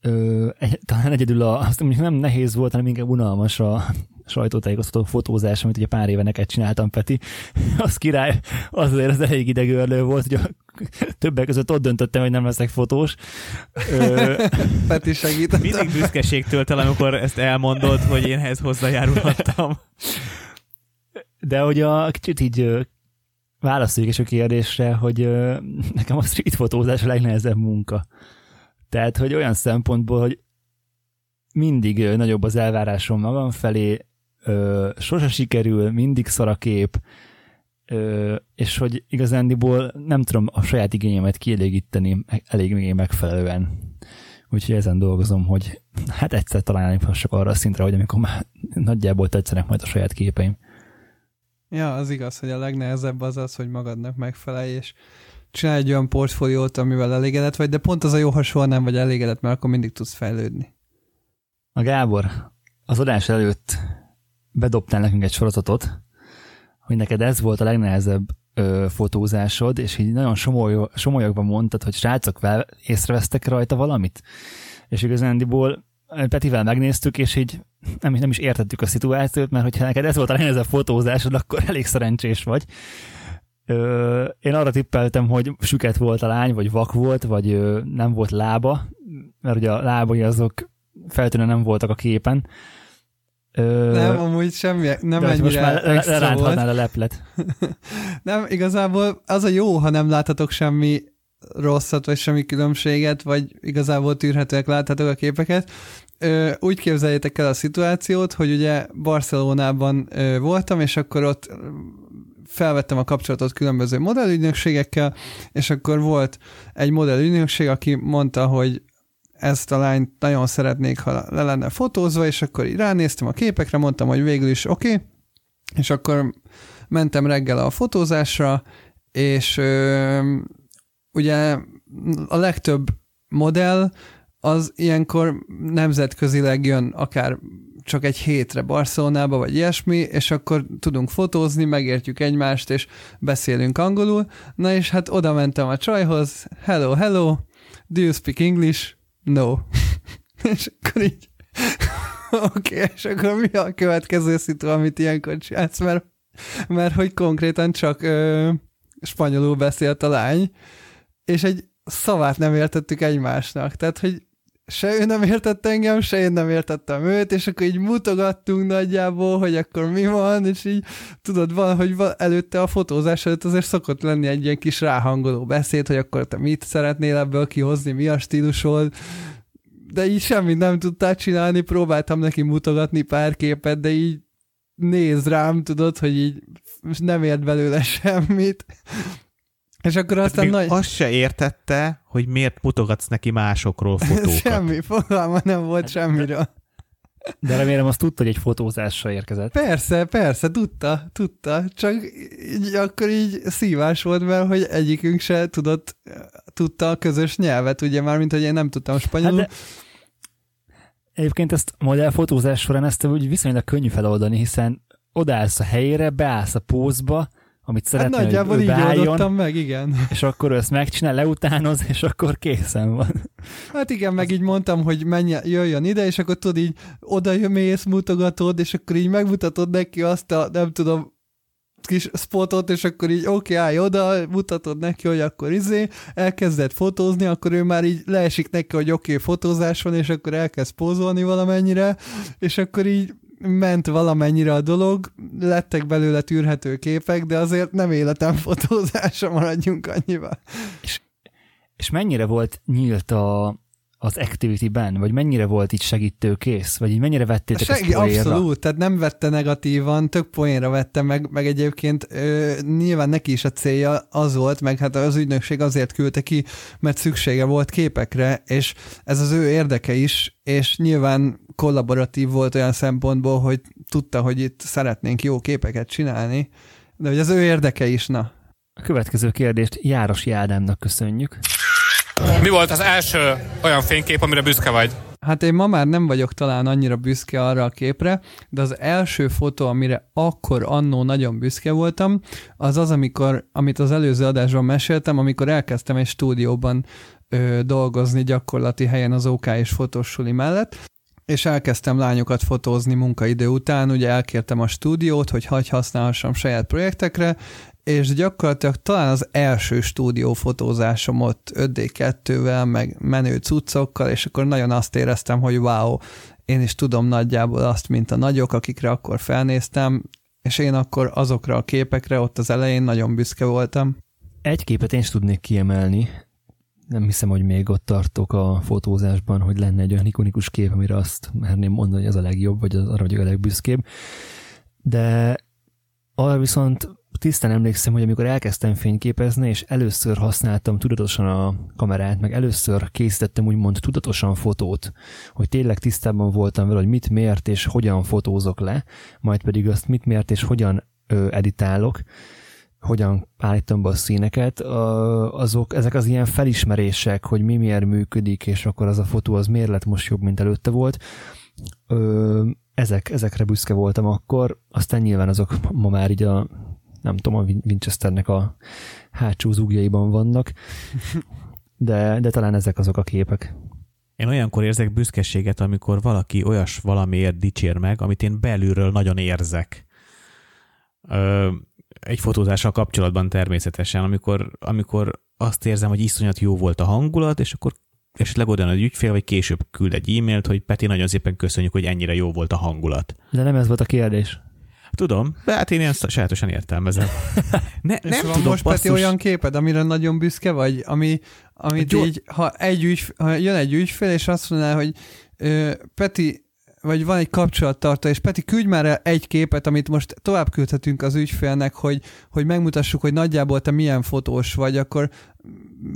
C: Ö, egy, talán egyedül a, azt mondjuk nem nehéz volt, hanem inkább unalmas a sajtótájékoztató fotózás, amit ugye pár éve neked csináltam, Peti. Az király, az azért az elég idegörlő volt, hogy a többek között ott döntöttem, hogy nem leszek fotós.
B: Peti segít.
A: Mindig büszkeség tölt el, amikor ezt elmondod, hogy én ehhez hozzájárulhattam.
C: De hogy a kicsit így válaszoljuk is a kérdésre, hogy nekem a street fotózás a legnehezebb munka. Tehát, hogy olyan szempontból, hogy mindig nagyobb az elvárásom magam felé, sose sikerül, mindig szar a kép, és hogy igazándiból nem tudom a saját igényemet kielégíteni elég még megfelelően. Úgyhogy ezen dolgozom, hogy hát egyszer talán csak arra a szintre, hogy amikor már nagyjából tetszenek majd a saját képeim.
B: Ja, az igaz, hogy a legnehezebb az az, hogy magadnak megfelelj, és csinálj egy olyan portfóliót, amivel elégedett vagy, de pont az a jó, ha soha nem vagy elégedett, mert akkor mindig tudsz fejlődni.
C: A Gábor, az adás előtt bedobtál nekünk egy sorozatot, hogy neked ez volt a legnehezebb ö, fotózásod, és így nagyon somoly, somolyogva mondtad, hogy srácok, észrevesztek rajta valamit? És igazándiból Petivel megnéztük, és így nem, nem is értettük a szituációt, mert hogyha neked ez volt a legnehezebb fotózásod, akkor elég szerencsés vagy. Ö, én arra tippeltem, hogy süket volt a lány, vagy vak volt, vagy ö, nem volt lába, mert ugye a lábai azok feltűnően nem voltak a képen.
B: Ö, nem, amúgy semmi, nem ennyire
C: most már
B: extra volt.
C: a leplet.
B: nem, igazából az a jó, ha nem láthatok semmi rosszat, vagy semmi különbséget, vagy igazából tűrhetőek láthatok a képeket. Ö, úgy képzeljétek el a szituációt, hogy ugye Barcelonában ö, voltam, és akkor ott felvettem a kapcsolatot különböző modellügynökségekkel, és akkor volt egy modellügynökség, aki mondta, hogy ezt a lányt nagyon szeretnék, ha le lenne fotózva, és akkor így ránéztem a képekre, mondtam, hogy végül is oké, okay, és akkor mentem reggel a fotózásra, és ö, ugye a legtöbb modell az ilyenkor nemzetközileg jön akár csak egy hétre Barcelonába, vagy ilyesmi, és akkor tudunk fotózni, megértjük egymást, és beszélünk angolul. Na és hát oda mentem a csajhoz, hello, hello, do you speak English? No. és akkor így, oké, okay, és akkor mi a következő szitu, amit ilyenkor csinálsz, mert, mert hogy konkrétan csak ö, spanyolul beszélt a lány, és egy szavát nem értettük egymásnak. Tehát, hogy se ő nem értett engem, se én nem értettem őt, és akkor így mutogattunk nagyjából, hogy akkor mi van, és így tudod, van, hogy előtte a fotózás előtt azért szokott lenni egy ilyen kis ráhangoló beszéd, hogy akkor te mit szeretnél ebből kihozni, mi a stílusod, de így semmit nem tudtál csinálni, próbáltam neki mutogatni pár képet, de így néz rám, tudod, hogy így nem ért belőle semmit. És akkor aztán
A: még
B: nagy...
A: azt se értette, hogy miért mutogatsz neki másokról fotókat.
B: Semmi, fogalma nem volt semmiről.
C: De remélem azt tudta, hogy egy fotózásra érkezett.
B: Persze, persze, tudta, tudta, csak így, akkor így szívás volt, mert hogy egyikünk se tudott, tudta a közös nyelvet, ugye már, mint hogy én nem tudtam spanyolul. Hát de...
C: Egyébként ezt modellfotózás során ezt úgy viszonylag könnyű feloldani, hiszen odaállsz a helyére, beállsz a pózba, amit szeretne, hát
B: nagyjából
C: hogy
B: így
C: beálljon,
B: meg, igen.
C: És akkor ezt megcsinál, leutánoz, és akkor készen van.
B: Hát igen, meg így mondtam, hogy menj, jöjjön ide, és akkor tudod így oda jömész, mutogatod, és akkor így megmutatod neki azt a, nem tudom, kis spotot, és akkor így oké, okay, állj oda, mutatod neki, hogy akkor izé, elkezded fotózni, akkor ő már így leesik neki, hogy oké, okay, fotózás van, és akkor elkezd pózolni valamennyire, és akkor így ment valamennyire a dolog, lettek belőle tűrhető képek, de azért nem életem fotózása maradjunk annyival.
C: És, és mennyire volt nyílt a, az activity-ben, vagy mennyire volt így segítőkész, vagy így mennyire vettétek
B: Segi,
C: ezt poénra?
B: abszolút, tehát nem vette negatívan, tök poénra vette, meg, meg egyébként ö, nyilván neki is a célja az volt, meg hát az ügynökség azért küldte ki, mert szüksége volt képekre, és ez az ő érdeke is, és nyilván kollaboratív volt olyan szempontból, hogy tudta, hogy itt szeretnénk jó képeket csinálni, de hogy az ő érdeke is, na.
C: A következő kérdést Járosi Ádámnak köszönjük.
I: Mi volt az első olyan fénykép, amire büszke vagy?
B: Hát én ma már nem vagyok talán annyira büszke arra a képre, de az első fotó, amire akkor annó nagyon büszke voltam, az az, amikor, amit az előző adásban meséltem, amikor elkezdtem egy stúdióban ö, dolgozni gyakorlati helyen az OK és fotósuli mellett, és elkezdtem lányokat fotózni munkaidő után, ugye elkértem a stúdiót, hogy hagy használhassam saját projektekre, és gyakorlatilag talán az első stúdiófotózásom ott 5D2-vel, meg menő cuccokkal, és akkor nagyon azt éreztem, hogy wow, én is tudom nagyjából azt, mint a nagyok, akikre akkor felnéztem, és én akkor azokra a képekre ott az elején nagyon büszke voltam.
C: Egy képet én is tudnék kiemelni, nem hiszem, hogy még ott tartok a fotózásban, hogy lenne egy olyan ikonikus kép, amire azt merném mondani, hogy az a legjobb, vagy az, arra vagyok a legbüszkébb. De arra viszont tisztán emlékszem, hogy amikor elkezdtem fényképezni, és először használtam tudatosan a kamerát, meg először készítettem úgymond tudatosan fotót, hogy tényleg tisztában voltam vele, hogy mit, miért és hogyan fotózok le, majd pedig azt mit, miért és hogyan ö, editálok, hogyan állítom be a színeket, azok, ezek az ilyen felismerések, hogy mi miért működik, és akkor az a fotó az miért lett most jobb, mint előtte volt. Ö, ezek, ezekre büszke voltam akkor, aztán nyilván azok ma már így a nem tudom, a Winchesternek a hátsó zúgjaiban vannak, de, de talán ezek azok a képek.
A: Én olyankor érzek büszkeséget, amikor valaki olyas valamiért dicsér meg, amit én belülről nagyon érzek. Ö, egy fotózással kapcsolatban természetesen, amikor, amikor azt érzem, hogy iszonyat jó volt a hangulat, és akkor esetleg oda egy ügyfél, vagy később küld egy e-mailt, hogy Peti, nagyon szépen köszönjük, hogy ennyire jó volt a hangulat.
C: De nem ez volt a kérdés.
A: Tudom, de hát én ilyen sajátosan értelmezem.
B: Ne, és nem van tudom, most basszus... Peti olyan képed, amire nagyon büszke vagy, ami, amit Gyor... így, ha, egy ügy, ha jön egy ügyfél, és azt mondaná, hogy ö, Peti, vagy van egy kapcsolattartó, és Peti, küldj már el egy képet, amit most tovább küldhetünk az ügyfélnek, hogy, hogy megmutassuk, hogy nagyjából te milyen fotós vagy, akkor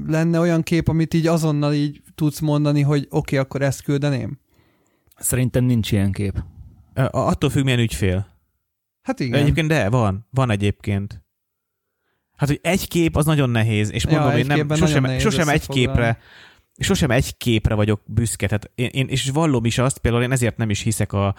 B: lenne olyan kép, amit így azonnal így tudsz mondani, hogy oké, okay, akkor ezt küldeném?
C: Szerintem nincs ilyen kép.
A: Attól függ, milyen ügyfél.
B: Hát igen.
A: Egyébként de, van. Van egyébként. Hát, hogy egy kép az nagyon nehéz, és mondom, ja, én nem, sosem, sosem egy képre sosem egy képre vagyok büszke, tehát én, én, és vallom is azt, például én ezért nem is hiszek a,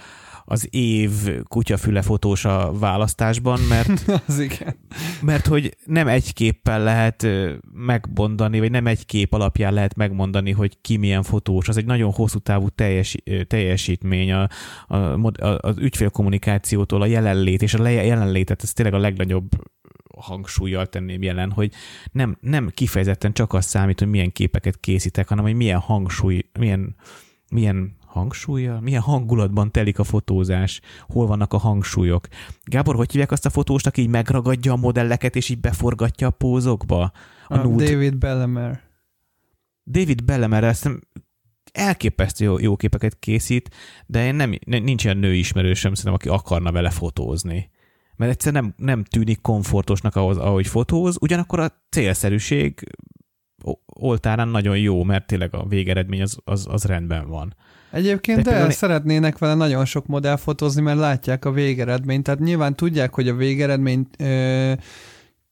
A: az év kutyafüle fotós a választásban, mert,
B: az igen.
A: mert hogy nem egy képpel lehet megmondani, vagy nem egy kép alapján lehet megmondani, hogy ki milyen fotós. Az egy nagyon hosszú távú teljes, teljesítmény a, a, a, az ügyfélkommunikációtól, a jelenlét, és a jelenlétet, ez tényleg a legnagyobb hangsúlyjal tenném jelen, hogy nem, nem kifejezetten csak az számít, hogy milyen képeket készítek, hanem hogy milyen hangsúly, milyen, milyen hangsúlya, milyen hangulatban telik a fotózás, hol vannak a hangsúlyok. Gábor, hogy hívják azt a fotóst, aki így megragadja a modelleket, és így beforgatja a pózokba?
B: A, a David Bellemer.
A: David Bellemer, ezt elképesztő jó, jó képeket készít, de én nem, nincs ilyen nő ismerősöm, szerintem, aki akarna vele fotózni mert egyszer nem, nem tűnik komfortosnak ahhoz, ahogy fotóz, ugyanakkor a célszerűség oltárán nagyon jó, mert tényleg a végeredmény az, az, az rendben van.
B: Egyébként de, de például... szeretnének vele nagyon sok modell fotózni, mert látják a végeredményt, tehát nyilván tudják, hogy a végeredmény ö,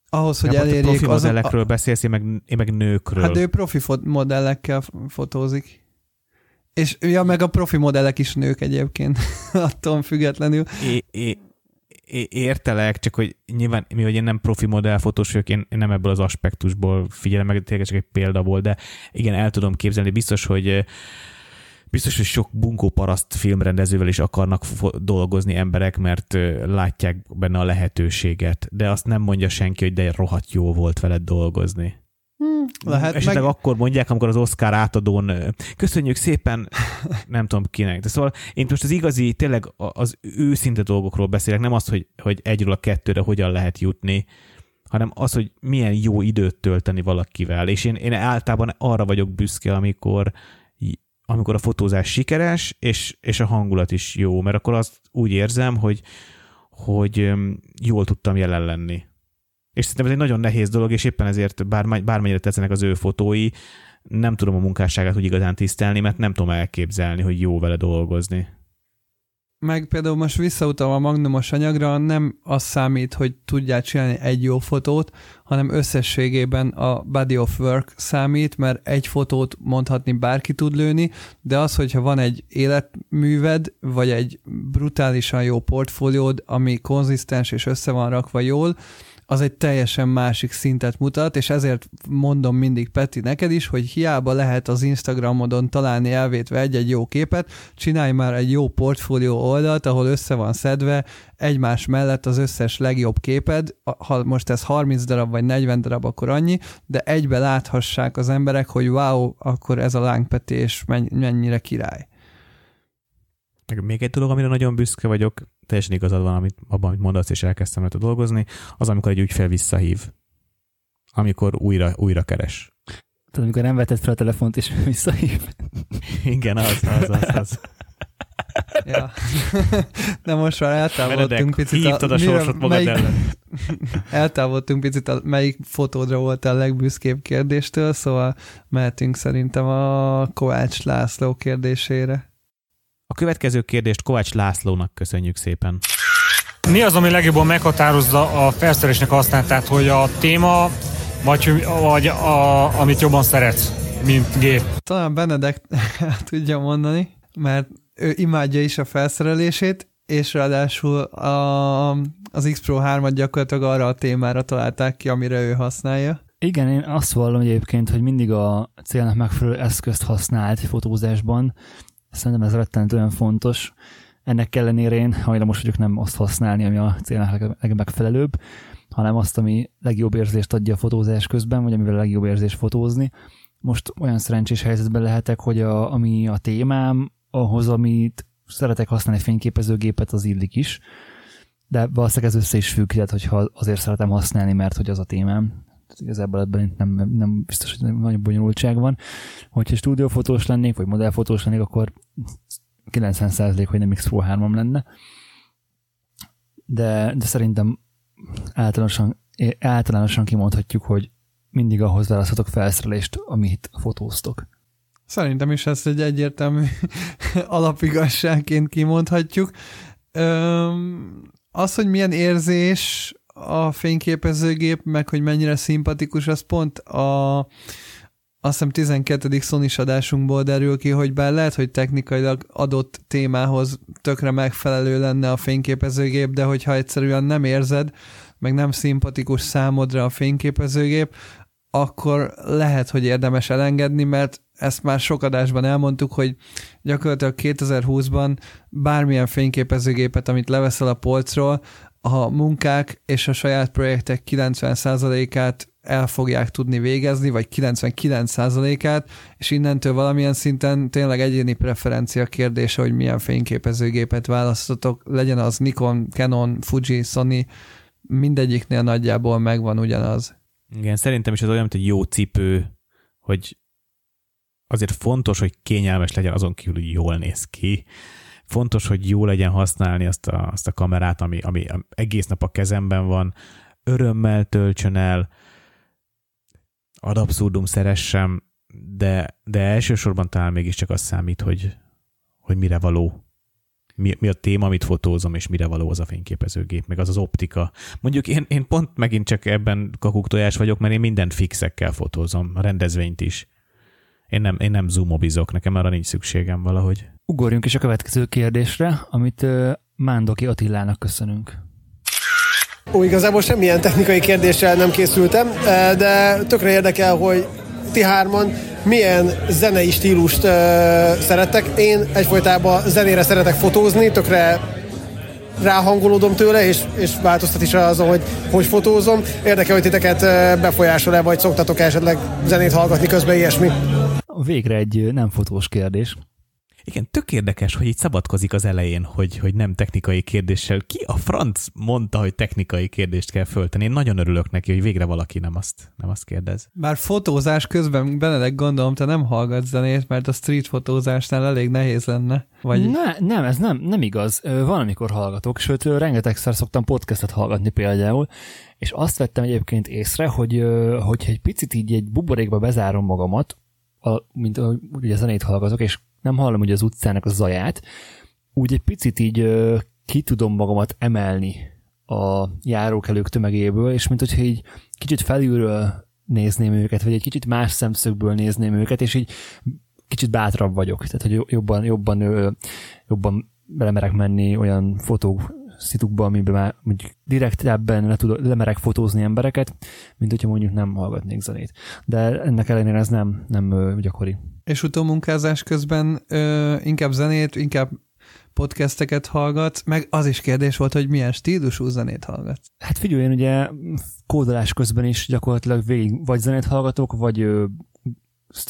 B: ahhoz, hogy ja, elérjék...
A: Profi modellekről beszélsz, én meg, én meg nőkről.
B: Hát ő profi fot- modellekkel fotózik. És ja, meg a profi modellek is nők egyébként, attól függetlenül.
A: É, é, értelek, csak hogy nyilván, mi hogy én nem profi modellfotós vagyok, én, nem ebből az aspektusból figyelem meg, tényleg csak egy példa volt, de igen, el tudom képzelni, biztos, hogy biztos, hogy sok bunkó paraszt filmrendezővel is akarnak dolgozni emberek, mert látják benne a lehetőséget, de azt nem mondja senki, hogy de rohadt jó volt veled dolgozni.
B: Hmm, lehet
A: Esetleg meg... akkor mondják, amikor az Oscar átadón köszönjük szépen, nem tudom kinek. De szóval én most az igazi, tényleg az őszinte dolgokról beszélek, nem az, hogy, hogy egyről a kettőre hogyan lehet jutni, hanem az, hogy milyen jó időt tölteni valakivel. És én, én általában arra vagyok büszke, amikor amikor a fotózás sikeres, és, és a hangulat is jó, mert akkor azt úgy érzem, hogy, hogy jól tudtam jelen lenni. És szerintem ez egy nagyon nehéz dolog, és éppen ezért bár, bármennyire tetszenek az ő fotói, nem tudom a munkásságát úgy igazán tisztelni, mert nem tudom elképzelni, hogy jó vele dolgozni.
B: Meg például most visszautalva a magnumos anyagra, nem az számít, hogy tudjál csinálni egy jó fotót, hanem összességében a body of work számít, mert egy fotót mondhatni bárki tud lőni, de az, hogyha van egy életműved, vagy egy brutálisan jó portfóliód, ami konzisztens és össze van rakva jól, az egy teljesen másik szintet mutat, és ezért mondom mindig Peti neked is, hogy hiába lehet az Instagramodon találni elvétve egy-egy jó képet, csinálj már egy jó portfólió oldalt, ahol össze van szedve egymás mellett az összes legjobb képed, ha most ez 30 darab vagy 40 darab, akkor annyi, de egybe láthassák az emberek, hogy wow, akkor ez a lángpeti, és mennyire király.
A: Még egy dolog, amire nagyon büszke vagyok, teljesen igazad van amit, abban, amit mondasz, és elkezdtem rajta dolgozni, az, amikor egy ügyfél visszahív. Amikor újra, újra keres.
C: Tehát amikor nem vetted fel a telefont, és visszahív.
A: Igen, az, az, az, az.
B: ja. De most már eltávolodtunk picit.
A: Hívtad a, a sorsot magad melyik, ellen.
B: eltávolodtunk picit a melyik fotódra volt a legbüszkébb kérdéstől, szóval mehetünk szerintem a Kovács László kérdésére.
A: A következő kérdést Kovács Lászlónak köszönjük szépen.
I: Mi az, ami legjobban meghatározza a felszerelésnek használatát, hogy a téma, vagy, vagy a, amit jobban szeretsz, mint gép?
B: Talán Benedek tudja mondani, mert ő imádja is a felszerelését, és ráadásul a, az X Pro 3-at gyakorlatilag arra a témára találták ki, amire ő használja.
C: Igen, én azt vallom egyébként, hogy mindig a célnak megfelelő eszközt használt fotózásban, Szerintem ez rettentően fontos. Ennek ellenére én hajlamos vagyok nem azt használni, ami a célnak legmegfelelőbb, hanem azt, ami legjobb érzést adja a fotózás közben, vagy amivel a legjobb érzés fotózni. Most olyan szerencsés helyzetben lehetek, hogy a, ami a témám, ahhoz, amit szeretek használni fényképezőgépet, az illik is. De valószínűleg ez össze is függ, tehát hogyha azért szeretem használni, mert hogy az a témám igazából ebben nem, nem biztos, hogy nagyon bonyolultság van. Hogyha stúdiófotós lennék, vagy modellfotós lennék, akkor 90% hogy nem X Pro 3 lenne. De, de szerintem általánosan, általánosan kimondhatjuk, hogy mindig ahhoz választhatok felszerelést, amit fotóztok.
B: Szerintem is ezt egy egyértelmű alapigasságként kimondhatjuk. Öm, az, hogy milyen érzés a fényképezőgép, meg hogy mennyire szimpatikus, az pont a azt hiszem 12. sony adásunkból derül ki, hogy bár lehet, hogy technikailag adott témához tökre megfelelő lenne a fényképezőgép, de hogyha egyszerűen nem érzed, meg nem szimpatikus számodra a fényképezőgép, akkor lehet, hogy érdemes elengedni, mert ezt már sok adásban elmondtuk, hogy gyakorlatilag 2020-ban bármilyen fényképezőgépet, amit leveszel a polcról, a munkák és a saját projektek 90%-át el fogják tudni végezni, vagy 99%-át, és innentől valamilyen szinten tényleg egyéni preferencia kérdése, hogy milyen fényképezőgépet választotok, legyen az Nikon, Canon, Fuji, Sony, mindegyiknél nagyjából megvan ugyanaz.
A: Igen, szerintem is ez olyan, mint egy jó cipő, hogy azért fontos, hogy kényelmes legyen, azon kívül, hogy jól néz ki fontos, hogy jó legyen használni azt a, azt a kamerát, ami, ami egész nap a kezemben van, örömmel töltsön el, ad abszurdum szeressem, de, de elsősorban talán mégiscsak az számít, hogy, hogy mire való. Mi, mi a téma, amit fotózom, és mire való az a fényképezőgép, meg az az optika. Mondjuk én, én pont megint csak ebben kakuktojás vagyok, mert én mindent fixekkel fotózom, a rendezvényt is. Én nem, én nem zoomobizok, nekem arra nincs szükségem valahogy.
C: Ugorjunk is a következő kérdésre, amit Mándoki Attilának köszönünk.
J: Ó, igazából semmilyen technikai kérdéssel nem készültem, de tökre érdekel, hogy ti hárman milyen zenei stílust szerettek. Én egyfolytában zenére szeretek fotózni, tökre ráhangolódom tőle, és, és változtat is azon, hogy hogy fotózom. Érdekel, hogy titeket befolyásol-e, vagy szoktatok esetleg zenét hallgatni közben ilyesmi?
C: Végre egy nem fotós kérdés.
A: Igen, tök érdekes, hogy itt szabadkozik az elején, hogy, hogy nem technikai kérdéssel. Ki a franc mondta, hogy technikai kérdést kell föltenni? Én nagyon örülök neki, hogy végre valaki nem azt, nem azt kérdez.
B: Bár fotózás közben Benedek gondolom, te nem hallgatsz zenét, mert a street fotózásnál elég nehéz lenne. Vagy...
C: Ne, nem, ez nem, nem igaz. Van, amikor hallgatok, sőt, rengetegszer szoktam podcastet hallgatni például, és azt vettem egyébként észre, hogy hogyha egy picit így egy buborékba bezárom magamat, mint ahogy ugye zenét hallgatok, és nem hallom ugye az utcának a zaját, úgy egy picit így ki tudom magamat emelni a járókelők tömegéből, és mint hogyha így kicsit felülről nézném őket, vagy egy kicsit más szemszögből nézném őket, és így kicsit bátrabb vagyok, tehát hogy jobban, jobban, jobban belemerek menni olyan fotó szitukba, amiben már mondjuk direktebben le tudok, lemerek fotózni embereket, mint hogyha mondjuk nem hallgatnék zenét. De ennek ellenére ez nem, nem gyakori.
B: És utómunkázás közben ö, inkább zenét, inkább podcasteket hallgat, meg az is kérdés volt, hogy milyen stílusú zenét hallgat.
C: Hát figyelj, én ugye kódolás közben is gyakorlatilag végig vagy zenét hallgatok, vagy ö,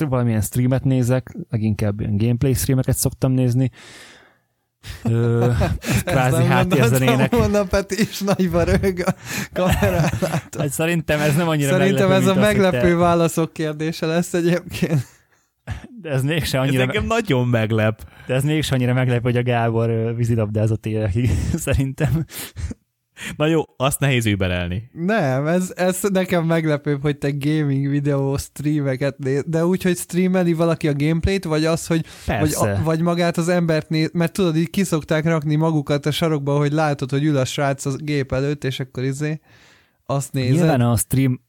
C: valamilyen streamet nézek, leginkább ilyen gameplay streameket szoktam nézni, Ö, kvázi háttérzenének.
B: Honnan Peti is nagyba rög a kamerán.
C: Hát szerintem ez nem annyira
B: Szerintem
C: meglepő,
B: ez a meglepő
C: te...
B: válaszok kérdése lesz egyébként.
C: De ez mégsem annyira...
A: Ez engem nagyon meglep.
C: De ez mégsem annyira meglep, hogy a Gábor vízilabdázott évekig, szerintem.
A: Na jó, azt nehéz überelni.
B: Nem, ez, ez nekem meglepőbb, hogy te gaming videó streameket néz, de úgy, hogy streameli valaki a gameplayt, vagy az, hogy vagy, a, vagy magát az embert néz, mert tudod, így kiszokták rakni magukat a sarokba, hogy látod, hogy ül a srác a gép előtt, és akkor izé azt nézed.
C: Nyilván a stream,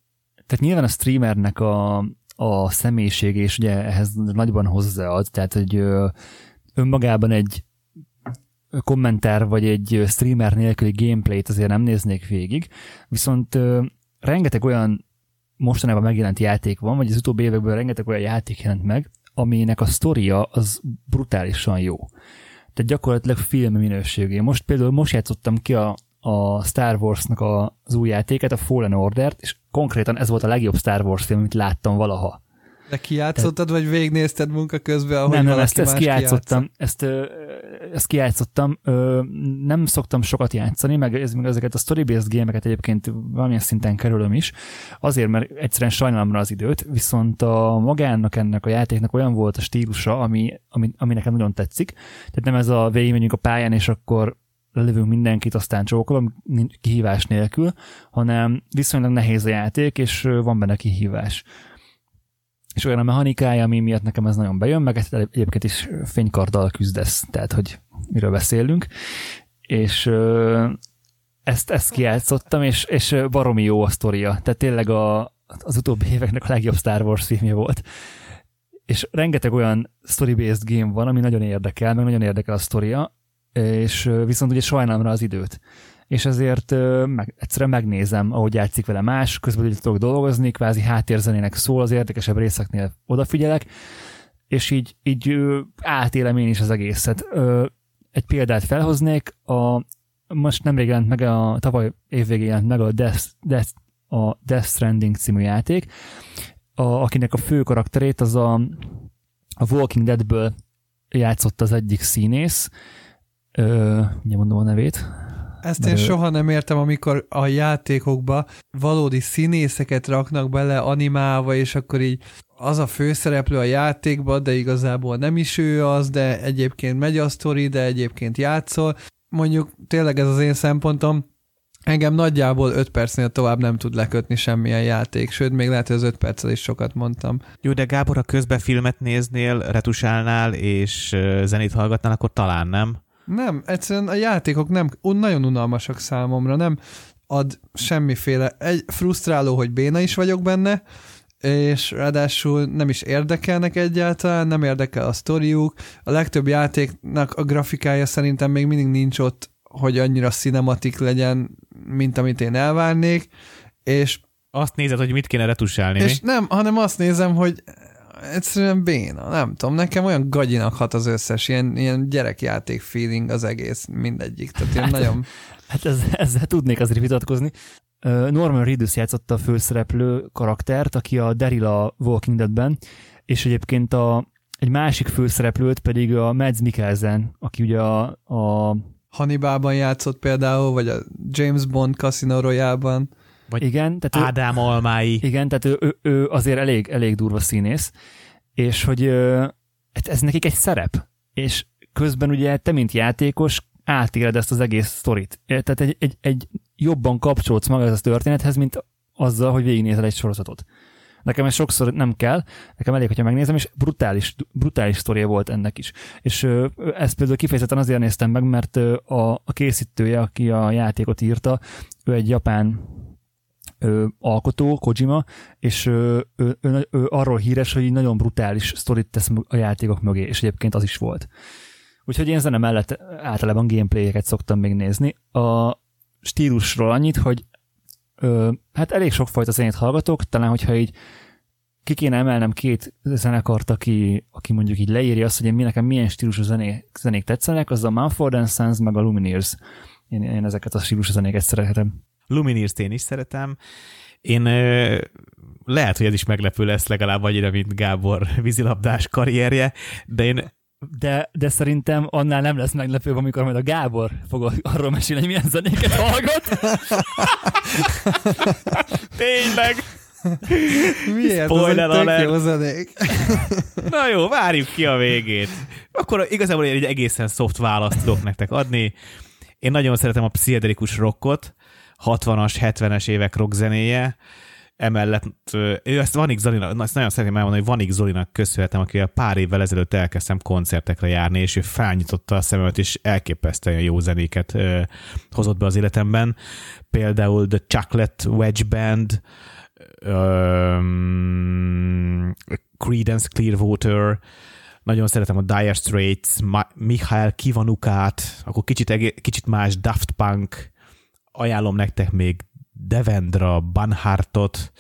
C: tehát nyilván a streamernek a, a személyiség, és ugye ehhez nagyban hozzáad, tehát hogy önmagában egy kommentár vagy egy streamer nélküli gameplayt azért nem néznék végig, viszont rengeteg olyan mostanában megjelent játék van, vagy az utóbbi években rengeteg olyan játék jelent meg, aminek a sztoria az brutálisan jó. Tehát gyakorlatilag film minőségű. Most például most játszottam ki a, a Star Wars-nak a, az új játéket, a Fallen Order-t, és konkrétan ez volt a legjobb Star Wars film, amit láttam valaha.
B: De kijátszottad, vagy végignézted munka közben, ahogy
C: Nem, nem,
B: ezt,
C: ezt kijátszottam. Ezt, ezt kijátszottam. Nem szoktam sokat játszani, meg ez, meg ezeket a story-based gémeket egyébként valamilyen szinten kerülöm is, azért, mert egyszerűen sajnálom rá az időt, viszont a magának ennek a játéknak olyan volt a stílusa, ami, ami, ami nekem nagyon tetszik. Tehát nem ez a végigmegyünk a pályán, és akkor lelövünk mindenkit, aztán csókolom kihívás nélkül, hanem viszonylag nehéz a játék, és van benne kihívás és olyan a mechanikája, ami miatt nekem ez nagyon bejön, meg egyébként is fénykarddal küzdesz, tehát hogy miről beszélünk, és ezt, ezt kijátszottam, és, és baromi jó a sztoria, tehát tényleg a, az utóbbi éveknek a legjobb Star Wars filmje volt. És rengeteg olyan story-based game van, ami nagyon érdekel, meg nagyon érdekel a sztoria, és viszont ugye sajnálom rá az időt és ezért meg, egyszerűen megnézem, ahogy játszik vele más, közben így tudok dolgozni, kvázi háttérzenének szól, az érdekesebb részeknél odafigyelek, és így, így átélem én is az egészet. Egy példát felhoznék, a, most nemrég jelent meg, a tavaly évvégén jelent meg a Death, Death, a Death Stranding című játék, a, akinek a fő karakterét az a, a Walking Deadből játszott az egyik színész, ö, ugye mondom a nevét,
B: ezt én ő... soha nem értem, amikor a játékokba valódi színészeket raknak bele animálva, és akkor így az a főszereplő a játékba, de igazából nem is ő az, de egyébként megy a sztori, de egyébként játszol. Mondjuk tényleg ez az én szempontom, engem nagyjából 5 percnél tovább nem tud lekötni semmilyen játék, sőt, még lehet, hogy az 5 perccel is sokat mondtam.
A: Jó, de Gábor, ha közben filmet néznél, retusálnál és zenét hallgatnál, akkor talán nem.
B: Nem, egyszerűen a játékok nem, nagyon unalmasak számomra, nem ad semmiféle, egy frusztráló, hogy béna is vagyok benne, és ráadásul nem is érdekelnek egyáltalán, nem érdekel a sztoriuk. A legtöbb játéknak a grafikája szerintem még mindig nincs ott, hogy annyira cinematik legyen, mint amit én elvárnék, és
A: azt nézed, hogy mit kéne retusálni,
B: És mi? nem, hanem azt nézem, hogy egyszerűen béna, nem tudom, nekem olyan gagyinak hat az összes, ilyen, ilyen gyerekjáték feeling az egész, mindegyik, tehát ilyen hát, nagyon...
C: Hát ez, ezzel tudnék azért vitatkozni. Norman Reedus játszotta a főszereplő karaktert, aki a Daryl a Walking Deadben, és egyébként a egy másik főszereplőt pedig a Mads Mikkelsen, aki ugye a, a
B: Hannibalban játszott például, vagy a James Bond Casino Royale-ban.
A: Vagy
C: igen, tehát
A: Ádám Almái.
C: Igen, tehát ő, ő, ő azért elég, elég durva színész, és hogy hát ez nekik egy szerep, és közben ugye te, mint játékos, átéled ezt az egész sztorit. Tehát egy, egy, egy jobban kapcsolódsz maga ez a történethez, mint azzal, hogy végignézel egy sorozatot. Nekem ez sokszor nem kell, nekem elég, hogyha megnézem, és brutális, brutális sztoria volt ennek is. És ö, ezt például kifejezetten azért néztem meg, mert ö, a, a készítője, aki a játékot írta, ő egy japán ö, alkotó, Kojima, és ö, ő, ő, ő arról híres, hogy így nagyon brutális sztorit tesz a játékok mögé, és egyébként az is volt. Úgyhogy én zene mellett általában gameplayeket szoktam még nézni. A stílusról annyit, hogy ö, hát elég sokfajta zenét hallgatok, talán hogyha így ki kéne emelnem két zenekart, aki, aki mondjuk így leírja azt, hogy én nekem milyen stílusú zené, zenék tetszenek, az a Mumford Sons meg a Lumineers. Én, én ezeket a stílusú zenéket szeretem.
A: Lumineers-t én is szeretem. Én lehet, hogy ez is meglepő lesz legalább annyira, mint Gábor vízilabdás karrierje, de én
C: de, de szerintem annál nem lesz meglepőbb, amikor majd a Gábor fog arról mesélni, hogy milyen zenéket hallgat.
A: Tényleg!
B: Miért?
A: Spoiler
B: Ez egy tök
A: alert.
B: jó zenék.
A: Na jó, várjuk ki a végét. Akkor igazából én egy egészen soft választ tudok nektek adni. Én nagyon szeretem a pszichedelikus rockot, 60-as, 70-es évek rock zenéje. Emellett ő ezt Vanik Zolinak, na, ezt nagyon szeretném elmondani, hogy Vanik Zolinak köszönhetem, akivel pár évvel ezelőtt elkezdtem koncertekre járni, és ő felnyitotta a szememet, és elképesztően jó zenéket ö, hozott be az életemben. Például The Chocolate Wedge Band, um, Creedence Clearwater, nagyon szeretem a Dire Straits, Ma- Michael Kivanukát, akkor kicsit, egé- kicsit más Daft Punk, ajánlom nektek még Devendra Banhartot,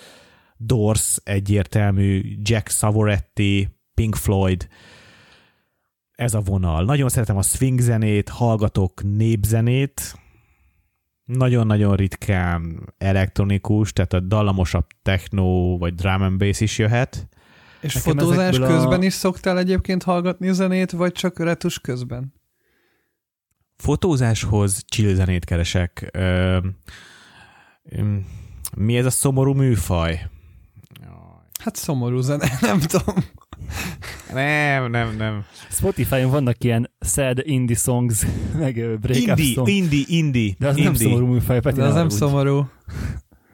A: Doors egyértelmű, Jack Savoretti, Pink Floyd, ez a vonal. Nagyon szeretem a swing zenét, hallgatok népzenét, nagyon-nagyon ritkán elektronikus, tehát a dallamosabb techno vagy drum and bass is jöhet.
B: És
C: Nekem
B: fotózás
C: ezekből a-
B: közben is szoktál egyébként hallgatni zenét, vagy csak retus közben?
A: Fotózáshoz chill zenét keresek. Ö, mi ez a szomorú műfaj?
B: Hát szomorú zene, nem tudom.
A: Nem, nem, nem.
C: Spotify-on vannak ilyen sad indie songs, meg ö, breakup
A: Indie,
C: songs.
A: indie, indie.
C: De az nem
A: indie.
C: szomorú műfaj, Peti,
B: De az
C: ne
B: nem szomorú.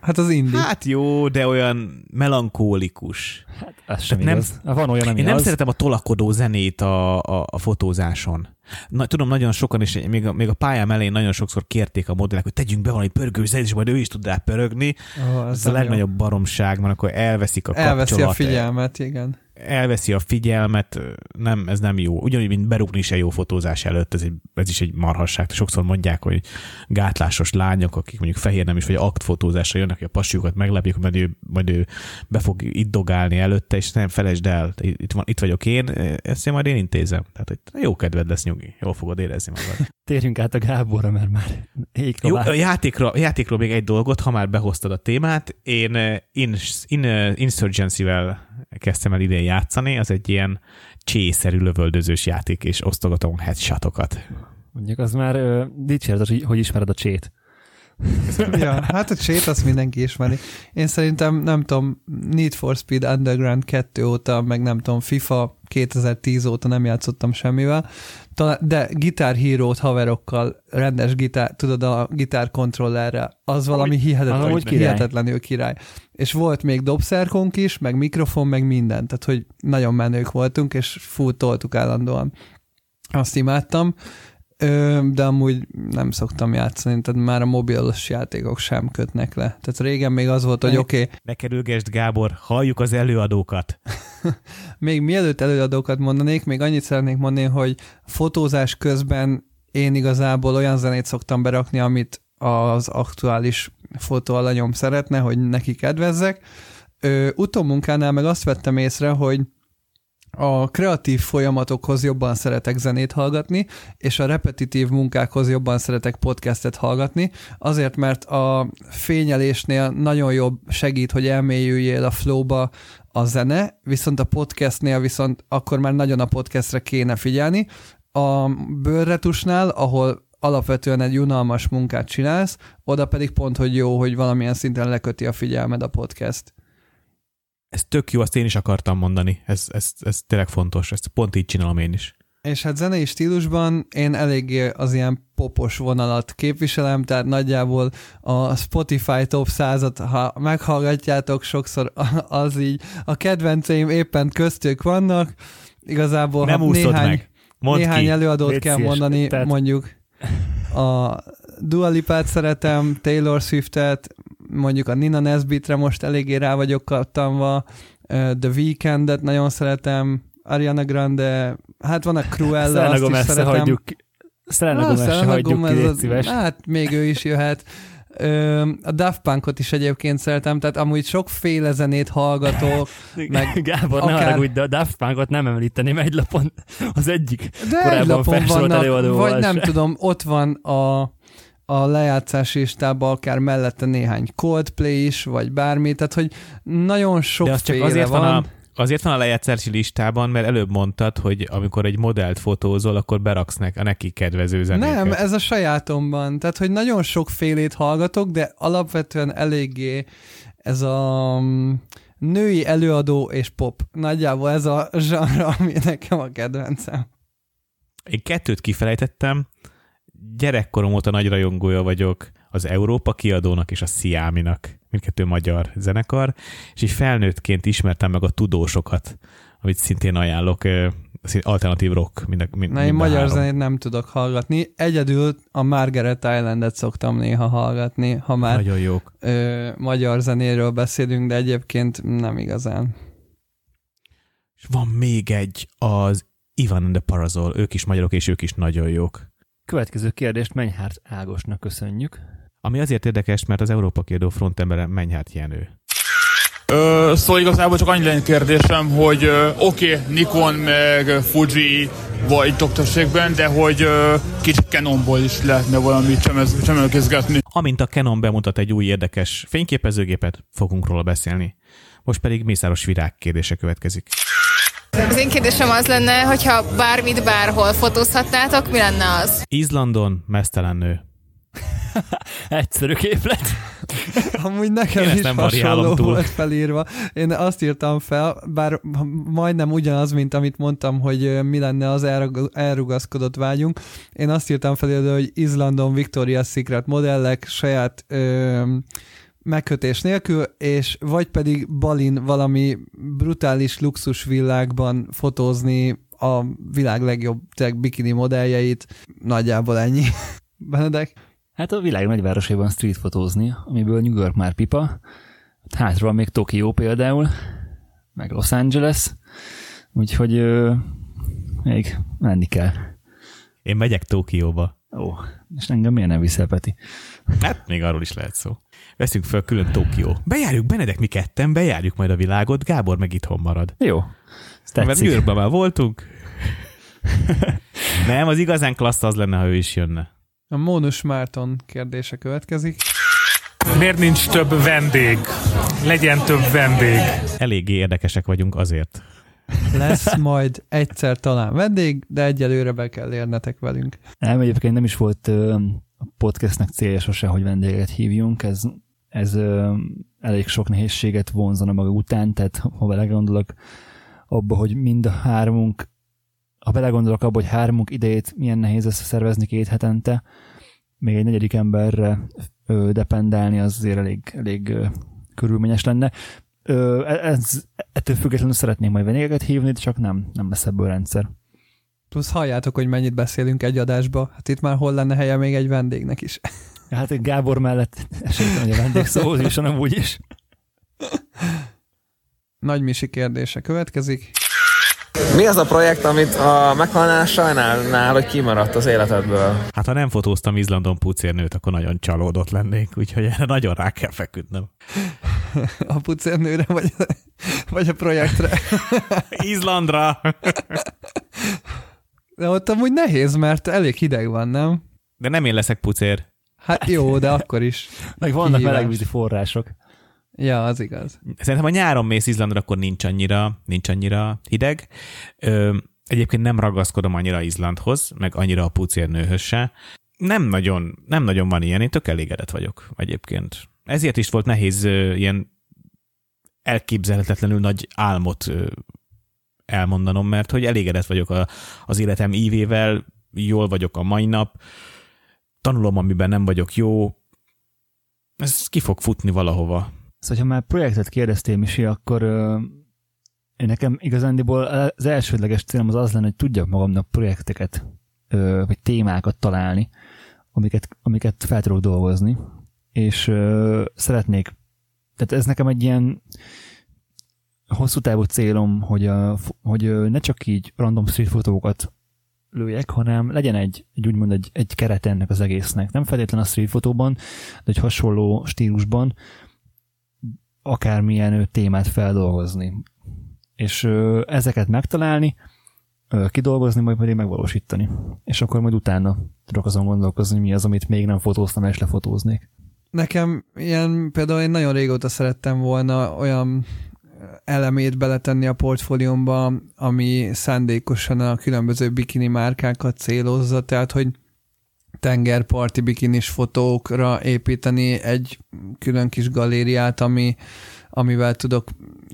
B: Hát az indi.
A: Hát jó, de olyan melankólikus.
C: Ez sem
A: nem-
C: igaz. Van olyan, ami
A: Én nem
C: az.
A: szeretem a tolakodó zenét a, a, a fotózáson. Na, tudom, nagyon sokan is, még a, még a pályám elején nagyon sokszor kérték a modellek, hogy tegyünk be valami pörgő zenét, és majd ő is tud rá pörögni.
B: Oh,
A: Ez a legnagyobb baromság, mert akkor elveszik a
B: Elveszi
A: kapcsolat.
B: a figyelmet, igen.
A: Elveszi a figyelmet, nem, ez nem jó. Ugyanúgy, mint berúgni se jó fotózás előtt, ez, egy, ez is egy marhasság. Sokszor mondják, hogy gátlásos lányok, akik mondjuk fehér nem is, vagy aktfotózásra jönnek, hogy a pasiukat meglepjük, majd ő, majd ő be fog itt dogálni előtte, és nem felejtsd el, itt, van, itt vagyok én, ezt én majd én intézem. Tehát, hogy jó kedved lesz nyugi, jól fogod érezni magad.
C: Térjünk át a Gáborra, mert már ég
A: Jó, a játékról, a játékról még egy dolgot, ha már behoztad a témát. Én in, in, Insurgency-vel kezdtem el idén játszani, az egy ilyen csészerű lövöldözős játék, és osztogatom headshotokat.
C: Mondjuk az már uh, dicséretes, hogy, hogy ismered a csét.
B: ja, hát a csét azt mindenki ismeri. Én szerintem, nem tudom, Need for Speed Underground 2 óta, meg nem tudom, FIFA 2010 óta nem játszottam semmivel, de Guitar Hero-t haverokkal, rendes gitár, tudod, a gitár kontrollerrel, az valami hihetetlen,
C: amúgy király.
B: hihetetlenül király. És volt még dobszerkónk is, meg mikrofon, meg minden, tehát hogy nagyon menők voltunk, és fú, toltuk állandóan. Azt imádtam, de amúgy nem szoktam játszani, tehát már a mobilos játékok sem kötnek le. Tehát régen még az volt, hogy oké, okay,
A: Ne kerülgesd, Gábor, halljuk az előadókat.
B: még mielőtt előadókat mondanék, még annyit szeretnék mondani, hogy fotózás közben én igazából olyan zenét szoktam berakni, amit az aktuális fotóalanyom szeretne, hogy neki kedvezzek. Ö, utómunkánál meg azt vettem észre, hogy a kreatív folyamatokhoz jobban szeretek zenét hallgatni, és a repetitív munkákhoz jobban szeretek podcastet hallgatni, azért, mert a fényelésnél nagyon jobb segít, hogy elmélyüljél a flowba, a zene, viszont a podcastnél viszont akkor már nagyon a podcastre kéne figyelni. A bőrretusnál, ahol alapvetően egy unalmas munkát csinálsz, oda pedig pont, hogy jó, hogy valamilyen szinten leköti a figyelmed a podcast.
A: Ez tök jó, azt én is akartam mondani. Ez, ez, ez tényleg fontos, ezt pont így csinálom én is.
B: És hát zenei stílusban én eléggé az ilyen popos vonalat képviselem, tehát nagyjából a Spotify top 100-at, ha meghallgatjátok, sokszor az így, a kedvenceim éppen köztük vannak, igazából
A: Nem
B: néhány,
A: meg. Mondd
B: néhány
A: ki.
B: előadót
C: Légy
B: kell
C: szíves.
B: mondani,
C: Tehát-
B: mondjuk a Dua Lipát szeretem, Taylor Swiftet, mondjuk a Nina Nesbitre most eléggé rá vagyok kattanva, The Weekendet nagyon szeretem, Ariana Grande, hát van a Cruella, azt
C: Selena
B: is szeretem.
C: hagyjuk. Selena Gomez se
B: Selena
C: hagyjuk ki, szíves.
B: Hát még ő is jöhet. Ö, a Daft Punkot is egyébként szeretem, tehát amúgy sokféle zenét hallgatok, meg
C: Gábor, ne
B: akár-
C: haragudj, de a Daft Punkot nem említeném egy lapon. Az egyik
B: de egy
C: korábban
B: lapon
C: felsorolt
B: vannak,
C: előadóval
B: vagy nem
C: se.
B: tudom, ott van a, a lejátszási listában akár mellette néhány Coldplay is, vagy bármi, tehát hogy nagyon
A: De az
B: sokféle
A: csak azért van,
B: van.
A: a, azért van a lejátszási listában, mert előbb mondtad, hogy amikor egy modellt fotózol, akkor beraksz nek, a neki kedvező zenéket.
B: Nem, ez a sajátomban. Tehát, hogy nagyon sokfélét hallgatok, de alapvetően eléggé ez a mm, női előadó és pop. Nagyjából ez a zsarra, ami nekem a kedvencem.
A: Én kettőt kifelejtettem. Gyerekkorom óta nagy rajongója vagyok az Európa kiadónak és a Sziáminak. Mindkettő magyar zenekar, és így felnőttként ismertem meg a tudósokat, amit szintén ajánlok, alternatív rock. Mind, mind,
B: Na, én magyar
A: három.
B: zenét nem tudok hallgatni. Egyedül a Margaret Islandet szoktam néha hallgatni, ha már
A: Nagyon jók.
B: ö, magyar zenéről beszélünk, de egyébként nem igazán.
A: És van még egy, az Ivan and the Parazol, ők is magyarok, és ők is nagyon jók.
C: Következő kérdést Mennyhárt Ágosnak köszönjük.
A: Ami azért érdekes, mert az Európa kiadó frontembere Mennyhárt Jenő.
K: Ö, szóval igazából csak annyi lenne kérdésem, hogy oké, okay, Nikon meg Fuji vagy doktorségben, de hogy ö, kicsit Canonból is lehetne valamit csemegezgetni.
A: Amint a Canon bemutat egy új érdekes fényképezőgépet, fogunk róla beszélni. Most pedig Mészáros Virág kérdése következik.
L: Az én kérdésem az lenne, hogyha bármit bárhol fotózhatnátok, mi lenne az?
A: Izlandon mesztelen nő.
C: Egyszerű képlet.
B: Amúgy nekem
A: Én
B: is hasonló
A: túl.
B: volt felírva. Én azt írtam fel, bár majdnem ugyanaz, mint amit mondtam, hogy mi lenne az elrug- elrugaszkodott vágyunk. Én azt írtam fel, hogy Izlandon Victoria's Secret modellek saját ö, megkötés nélkül, és vagy pedig Balin valami brutális luxus világban fotózni a világ legjobb tech bikini modelljeit. Nagyjából ennyi. Benedek?
C: Hát a világ nagyvárosaiban street fotózni, amiből New York már pipa. Hátról még Tokió például, meg Los Angeles. Úgyhogy ö, még menni kell.
A: Én megyek Tokióba.
C: Ó, és engem miért nem viszel, Peti?
A: Hát még arról is lehet szó. Veszünk fel külön Tokió. Bejárjuk, Benedek mi ketten, bejárjuk majd a világot, Gábor meg itthon marad.
C: Jó.
A: Mert. New Yorkban már voltunk. Nem, az igazán klassz az lenne, ha ő is jönne.
B: A Mónus Márton kérdése következik.
I: Miért nincs több vendég? Legyen több vendég.
A: Eléggé érdekesek vagyunk azért.
B: Lesz majd egyszer talán vendég, de egyelőre be kell érnetek velünk.
C: Nem, egyébként nem is volt a podcastnek célja sose, hogy vendéget hívjunk. Ez, ez elég sok nehézséget vonzana maga után, tehát ha belegondolok abba, hogy mind a hármunk, ha belegondolok abba, hogy hármunk idejét milyen nehéz összeszervezni két hetente, még egy negyedik emberre ö, dependálni, az azért elég, elég ö, körülményes lenne. Ö, ez, ettől függetlenül szeretnék majd vendégeket hívni, de csak nem, nem lesz ebből rendszer.
B: Plusz halljátok, hogy mennyit beszélünk egy adásba. Hát itt már hol lenne helye még egy vendégnek is.
C: Hát Gábor mellett esélytem, hogy a vendég szóhoz is, hanem úgy is.
B: Nagy Misi kérdése következik.
D: Mi az a projekt, amit a meghalnál sajnálnál, hogy kimaradt az életedből?
A: Hát ha nem fotóztam Izlandon pucérnőt, akkor nagyon csalódott lennék, úgyhogy erre nagyon rá kell feküdnöm.
B: A pucérnőre, vagy, vagy a projektre.
A: Izlandra!
B: De ott amúgy nehéz, mert elég hideg van, nem?
A: De nem én leszek pucér.
B: Hát jó, de akkor is.
C: Meg vannak melegvízi források.
B: Ja, az igaz.
A: Szerintem, ha nyáron mész Izlandra, akkor nincs annyira, nincs annyira hideg. Ö, egyébként nem ragaszkodom annyira Izlandhoz, meg annyira a pucérnőhöz se. Nem nagyon, nem nagyon van ilyen, én tök elégedett vagyok egyébként. Ezért is volt nehéz ö, ilyen elképzelhetetlenül nagy álmot ö, elmondanom, mert hogy elégedett vagyok a, az életem ívével, jól vagyok a mai nap, tanulom, amiben nem vagyok jó, ez ki fog futni valahova.
C: Szóval, ha már projektet kérdeztél, Misi, akkor ö, nekem igazándiból az elsődleges célom az az lenne, hogy tudjak magamnak projekteket, ö, vagy témákat találni, amiket, amiket fel tudok dolgozni, és ö, szeretnék, tehát ez nekem egy ilyen hosszú távú célom, hogy, a, hogy ne csak így random street fotókat lőjek, hanem legyen egy, egy úgymond egy, egy keret ennek az egésznek. Nem feltétlen a street fotóban, de egy hasonló stílusban akármilyen témát feldolgozni. És ezeket megtalálni, kidolgozni, majd pedig megvalósítani. És akkor majd utána tudok azon gondolkozni, mi az, amit még nem fotóztam, és lefotóznék.
B: Nekem ilyen, például én nagyon régóta szerettem volna olyan elemét beletenni a portfóliómba, ami szándékosan a különböző bikini márkákat célozza, tehát hogy tengerparti bikinis fotókra építeni egy külön kis galériát, ami, amivel tudok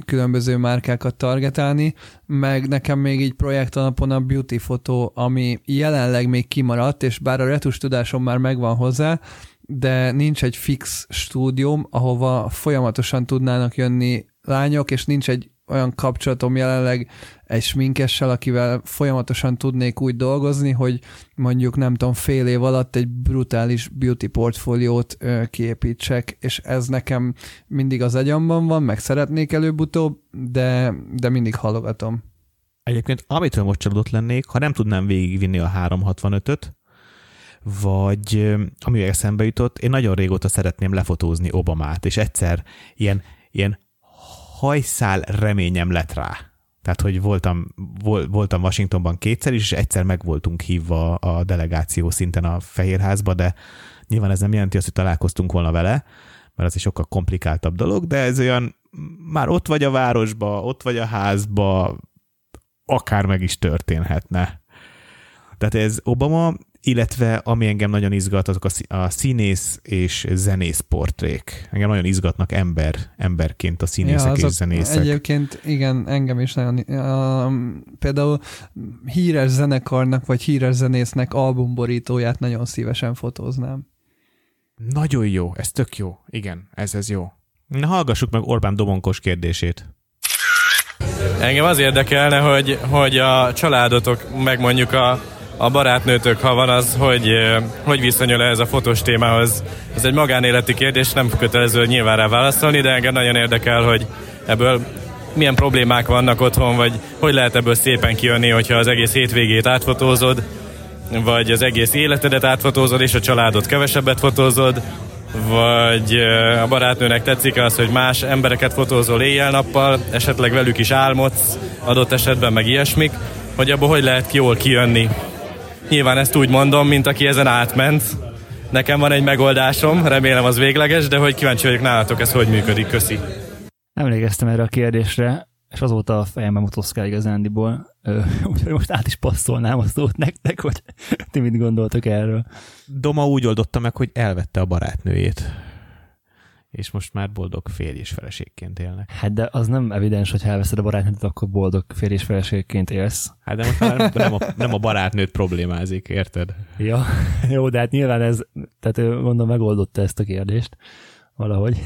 B: különböző márkákat targetálni, meg nekem még így projekt alapon a beauty fotó, ami jelenleg még kimaradt, és bár a retus tudásom már megvan hozzá, de nincs egy fix stúdióm, ahova folyamatosan tudnának jönni lányok, és nincs egy olyan kapcsolatom jelenleg egy sminkessel, akivel folyamatosan tudnék úgy dolgozni, hogy mondjuk nem tudom, fél év alatt egy brutális beauty portfóliót ö, kiépítsek, és ez nekem mindig az agyamban van, meg szeretnék előbb-utóbb, de, de mindig halogatom.
A: Egyébként amitől most csalódott lennék, ha nem tudnám végigvinni a 365-öt, vagy ami eszembe jutott, én nagyon régóta szeretném lefotózni Obamát, és egyszer ilyen, ilyen hajszál reményem lett rá. Tehát, hogy voltam, vol, voltam Washingtonban kétszer is, és egyszer meg voltunk hívva a delegáció szinten a Fehérházba, de nyilván ez nem jelenti azt, hogy találkoztunk volna vele, mert az egy sokkal komplikáltabb dolog, de ez olyan, már ott vagy a városba, ott vagy a házba, akár meg is történhetne. Tehát ez Obama, illetve ami engem nagyon izgat, azok a, szí- a színész és zenész portrék. Engem nagyon izgatnak ember, emberként a színészek
B: azok
A: és zenészek.
B: Egyébként igen, engem is nagyon, uh, például híres zenekarnak vagy híres zenésznek albumborítóját nagyon szívesen fotóznám.
A: Nagyon jó, ez tök jó. Igen, ez ez jó. Na hallgassuk meg Orbán Domonkos kérdését.
M: Engem az érdekelne, hogy, hogy a családotok, meg mondjuk a, a barátnőtök, ha van az, hogy, hogy viszonyul ez a fotós témához. Ez egy magánéleti kérdés, nem kötelező nyilván rá válaszolni, de engem nagyon érdekel, hogy ebből milyen problémák vannak otthon, vagy hogy lehet ebből szépen kijönni, hogyha az egész hétvégét átfotózod, vagy az egész életedet átfotózod, és a családot kevesebbet fotózod, vagy a barátnőnek tetszik az, hogy más embereket fotózol éjjel-nappal, esetleg velük is álmodsz, adott esetben meg ilyesmik, hogy abból hogy lehet jól kijönni. Nyilván ezt úgy mondom, mint aki ezen átment. Nekem van egy megoldásom, remélem az végleges, de hogy kíváncsi vagyok nálatok, ez hogy működik. Köszi.
C: Emlékeztem erre a kérdésre, és azóta a fejembe motoszkál igazándiból. Úgyhogy most át is passzolnám a szót nektek, hogy ti mit gondoltok erről.
A: Doma úgy oldotta meg, hogy elvette a barátnőjét. És most már boldog férj és feleségként élnek.
C: Hát de az nem evidens, hogy ha elveszed a barátnőt, akkor boldog férj és feleségként élsz.
A: Hát de most már nem a, nem a barátnőt problémázik, érted?
C: Ja, jó, de hát nyilván ez, tehát ő, mondom, megoldotta ezt a kérdést valahogy.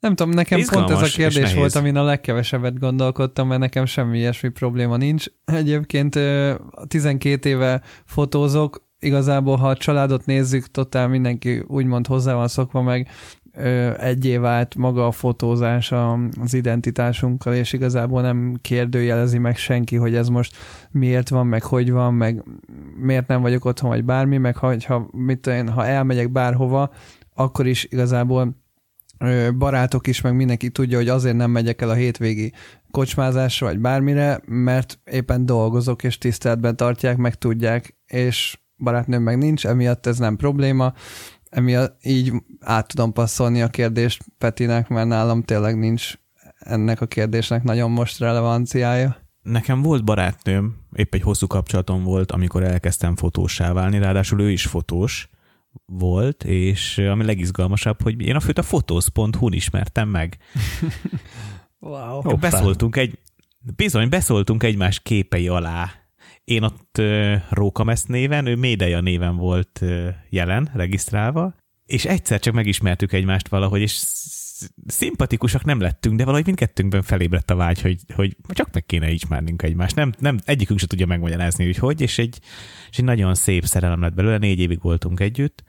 B: Nem tudom, nekem
A: Izgalmas
B: pont ez a
A: és
B: kérdés volt, amin a legkevesebbet gondolkodtam, mert nekem semmi ilyesmi probléma nincs. Egyébként ö, 12 éve fotózok, igazából ha a családot nézzük, totál mindenki úgymond hozzá van szokva meg, ö, egy év át maga a fotózás az identitásunkkal, és igazából nem kérdőjelezi meg senki, hogy ez most miért van, meg hogy van, meg miért nem vagyok otthon, vagy bármi, meg ha, ha, mit én, ha elmegyek bárhova, akkor is igazából barátok is, meg mindenki tudja, hogy azért nem megyek el a hétvégi kocsmázásra, vagy bármire, mert éppen dolgozok, és tiszteletben tartják, meg tudják, és barátnőm meg nincs, emiatt ez nem probléma. Emiatt így át tudom passzolni a kérdést Petinek, mert nálam tényleg nincs ennek a kérdésnek nagyon most relevanciája.
A: Nekem volt barátnőm, épp egy hosszú kapcsolatom volt, amikor elkezdtem fotósá válni, ráadásul ő is fotós volt, és ami legizgalmasabb, hogy én a főt a fotósz.hu-n ismertem meg.
B: wow.
A: Beszóltunk egy, bizony, beszóltunk egymás képei alá. Én ott uh, Rókamesz néven, ő Médeja néven volt jelen, regisztrálva, és egyszer csak megismertük egymást valahogy, és szimpatikusak nem lettünk, de valahogy mindkettőnkben felébredt a vágy, hogy, hogy csak meg kéne ismernünk egymást. Nem, nem, egyikünk se tudja megmagyarázni, hogy hogy, és egy, és egy nagyon szép szerelem lett belőle, négy évig voltunk együtt,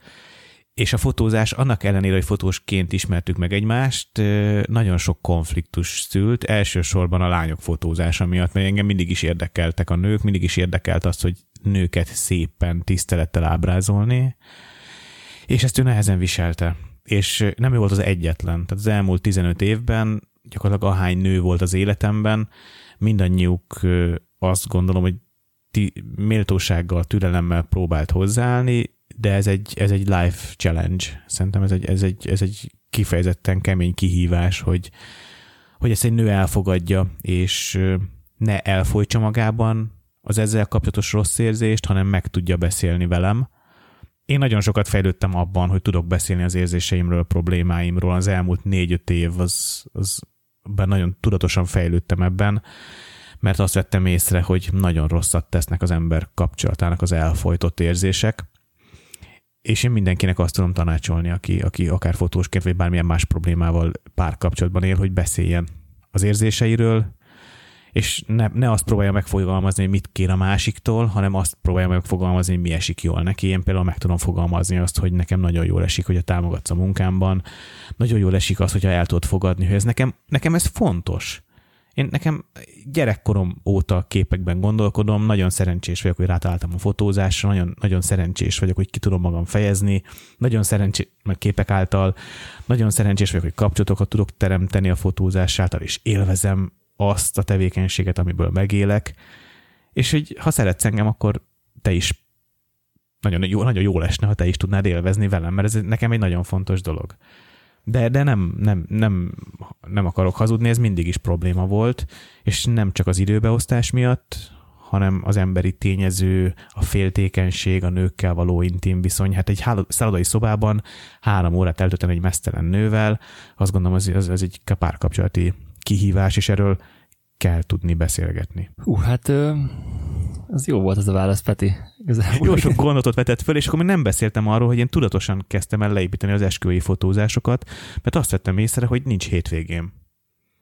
A: és a fotózás annak ellenére, hogy fotósként ismertük meg egymást, nagyon sok konfliktus szült, elsősorban a lányok fotózása miatt, mert engem mindig is érdekeltek a nők, mindig is érdekelt az, hogy nőket szépen, tisztelettel ábrázolni, és ezt ő nehezen viselte és nem ő volt az egyetlen. Tehát az elmúlt 15 évben gyakorlatilag ahány nő volt az életemben, mindannyiuk azt gondolom, hogy ti, méltósággal, türelemmel próbált hozzáállni, de ez egy, ez egy life challenge. Szerintem ez egy, ez egy, ez egy kifejezetten kemény kihívás, hogy, hogy ezt egy nő elfogadja, és ne elfolytsa magában az ezzel kapcsolatos rossz érzést, hanem meg tudja beszélni velem, én nagyon sokat fejlődtem abban, hogy tudok beszélni az érzéseimről, problémáimról. Az elmúlt négy-öt év az, az ben nagyon tudatosan fejlődtem ebben, mert azt vettem észre, hogy nagyon rosszat tesznek az ember kapcsolatának az elfolytott érzések, és én mindenkinek azt tudom tanácsolni, aki, aki akár fotósként, vagy bármilyen más problémával párkapcsolatban él, hogy beszéljen az érzéseiről, és ne, ne azt próbálja megfogalmazni, hogy mit kér a másiktól, hanem azt próbálja megfogalmazni, hogy mi esik jól neki. Én például meg tudom fogalmazni azt, hogy nekem nagyon jól esik, hogy a támogatsz a munkámban, nagyon jól esik az, hogyha el tudod fogadni, hogy ez nekem, nekem ez fontos. Én nekem gyerekkorom óta képekben gondolkodom, nagyon szerencsés vagyok, hogy rátaláltam a fotózásra, nagyon, nagyon szerencsés vagyok, hogy ki tudom magam fejezni, nagyon szerencsés, meg képek által, nagyon szerencsés vagyok, hogy kapcsolatokat tudok teremteni a fotózás által, és élvezem azt a tevékenységet, amiből megélek, és hogy ha szeretsz engem, akkor te is nagyon jó, nagyon jó lesne, ha te is tudnád élvezni velem, mert ez nekem egy nagyon fontos dolog. De, de nem, nem, nem, nem akarok hazudni, ez mindig is probléma volt, és nem csak az időbeosztás miatt, hanem az emberi tényező, a féltékenység, a nőkkel való intim viszony. Hát egy szállodai szobában három órát eltölteni egy mesztelen nővel, azt gondolom, az, az, az egy párkapcsolati kihívás, és erről kell tudni beszélgetni.
C: Hú, hát az jó volt ez a válasz, Peti.
A: Igazából. Jó sok gondotot vetett föl, és akkor még nem beszéltem arról, hogy én tudatosan kezdtem el leépíteni az esküvői fotózásokat, mert azt vettem észre, hogy nincs hétvégém.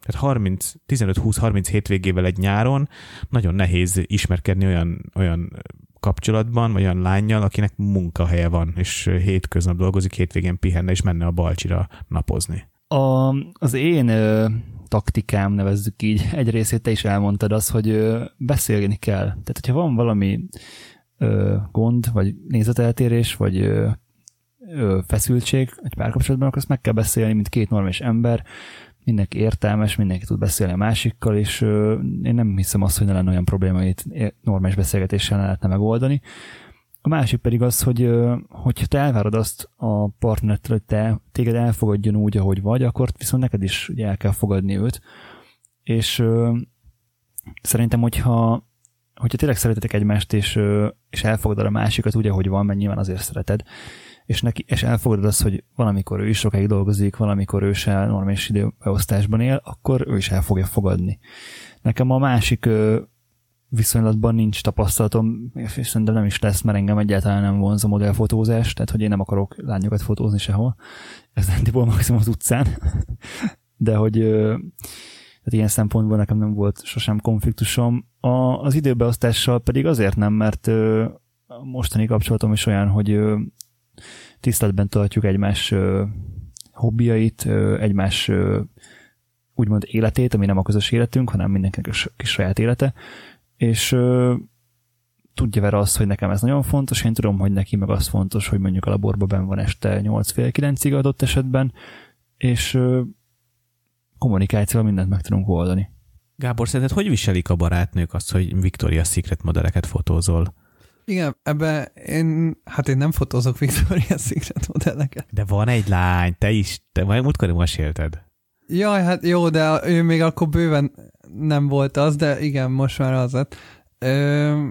A: Tehát 30, 15-20-30 hétvégével egy nyáron nagyon nehéz ismerkedni olyan, olyan kapcsolatban, vagy olyan lányjal, akinek munkahelye van, és hétköznap dolgozik, hétvégén pihenne, és menne a balcsira napozni.
C: A, az én ö, taktikám, nevezzük így, egy részét te is elmondtad az, hogy ö, beszélni kell. Tehát, hogyha van valami ö, gond, vagy nézeteltérés, vagy ö, ö, feszültség egy párkapcsolatban, akkor azt meg kell beszélni, mint két normális ember, mindenki értelmes, mindenki tud beszélni a másikkal, és ö, én nem hiszem azt, hogy ne lenne olyan probléma, hogy normális beszélgetéssel lehetne megoldani. A másik pedig az, hogy hogyha te elvárod azt a partnertől, hogy te, téged elfogadjon úgy, ahogy vagy, akkor viszont neked is ugye el kell fogadni őt. És szerintem, hogyha, hogyha tényleg szeretetek egymást, és, ö, és elfogadod a másikat úgy, ahogy van, mert nyilván azért szereted, és, neki, és elfogadod azt, hogy valamikor ő is sokáig dolgozik, valamikor ő se normális időbeosztásban él, akkor ő is el fogja fogadni. Nekem a másik viszonylatban nincs tapasztalatom, és szerintem nem is lesz, mert engem egyáltalán nem vonz a modellfotózás, tehát hogy én nem akarok lányokat fotózni sehol. Ez nem tipol maximum az utcán. De hogy tehát ilyen szempontból nekem nem volt sosem konfliktusom. A, az időbeosztással pedig azért nem, mert a mostani kapcsolatom is olyan, hogy tiszteletben tartjuk egymás hobbiait, egymás úgymond életét, ami nem a közös életünk, hanem mindenkinek a kis saját élete, és ö, tudja vele azt, hogy nekem ez nagyon fontos, én tudom, hogy neki meg az fontos, hogy mondjuk a laborban ben van este 8 fél 9-ig adott esetben, és ö, kommunikációval mindent meg tudunk oldani.
A: Gábor, szerinted hogy viselik a barátnők azt, hogy Victoria's Secret modelleket fotózol?
B: Igen, ebbe én, hát én nem fotózok Victoria's Secret modelleket.
A: De van egy lány, te is, te majd múltkor mesélted.
B: Jaj, hát jó, de ő még akkor bőven nem volt az, de igen, most már az lett. Ö,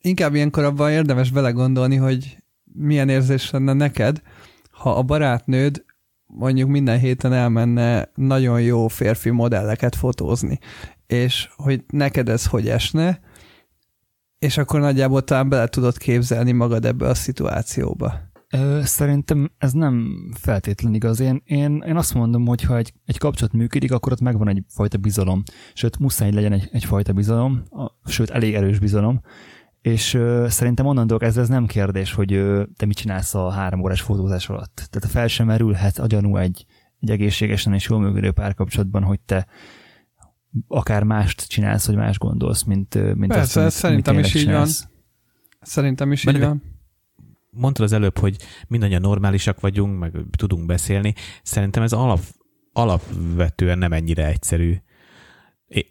B: inkább ilyenkor abban érdemes belegondolni, hogy milyen érzés lenne neked, ha a barátnőd mondjuk minden héten elmenne nagyon jó férfi modelleket fotózni, és hogy neked ez hogy esne, és akkor nagyjából talán bele tudod képzelni magad ebbe a szituációba.
C: Ö, szerintem ez nem feltétlen igaz. Én, én, én azt mondom, hogy ha egy, egy kapcsolat működik, akkor ott megvan egyfajta bizalom. Sőt, muszáj legyen egy, egyfajta bizalom, a, sőt, elég erős bizalom. És ö, szerintem onnantól ez, ez nem kérdés, hogy ö, te mit csinálsz a három órás fotózás alatt. Tehát fel sem merülhet a gyanú egy, egy egészségesen és jól működő párkapcsolatban, hogy te akár mást csinálsz, vagy más gondolsz, mint, mint
B: Persze,
C: azt,
B: szerintem
C: amit
B: is így van. Szerintem is így van.
A: Mondtad az előbb, hogy mindannyian normálisak vagyunk, meg tudunk beszélni. Szerintem ez alap, alapvetően nem ennyire egyszerű.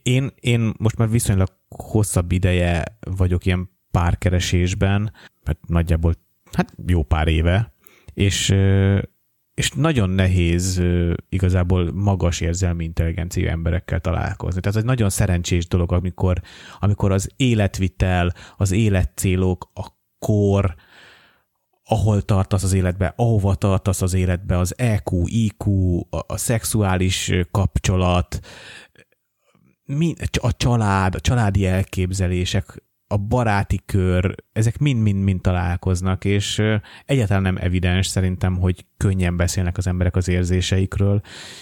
A: Én, én most már viszonylag hosszabb ideje vagyok ilyen párkeresésben, mert nagyjából hát jó pár éve, és és nagyon nehéz igazából magas érzelmi intelligenciú emberekkel találkozni. Tehát ez egy nagyon szerencsés dolog, amikor, amikor az életvitel, az életcélok, a kor, ahol tartasz az életbe, ahova tartasz az életbe, az EQ, IQ, a, a szexuális kapcsolat, a család, a családi elképzelések, a baráti kör, ezek mind-mind-mind találkoznak, és egyáltalán nem evidens szerintem, hogy könnyen beszélnek az emberek az érzéseikről,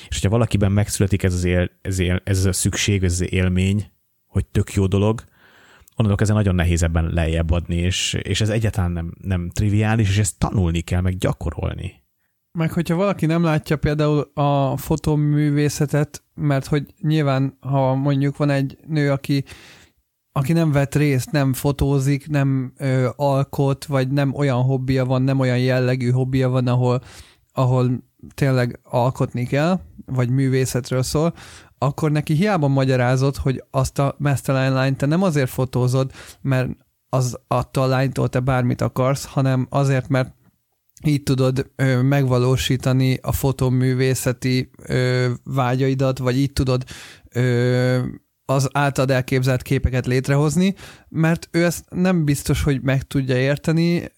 A: és hogyha valakiben megszületik ez, az él, ez, él, ez a szükség, ez az élmény, hogy tök jó dolog, onnantól ezen nagyon nehéz ebben lejjebb adni, és, és ez egyáltalán nem, nem triviális, és ezt tanulni kell, meg gyakorolni.
B: Meg hogyha valaki nem látja például a fotoművészetet, mert hogy nyilván, ha mondjuk van egy nő, aki aki nem vett részt, nem fotózik, nem ö, alkot, vagy nem olyan hobbija van, nem olyan jellegű hobbija van, ahol, ahol tényleg alkotni kell, vagy művészetről szól, akkor neki hiába magyarázott, hogy azt a mesztelen lányt te nem azért fotózod, mert az attól a lánytól te bármit akarsz, hanem azért, mert így tudod ö, megvalósítani a fotoművészeti ö, vágyaidat, vagy így tudod ö, az általad elképzelt képeket létrehozni, mert ő ezt nem biztos, hogy meg tudja érteni,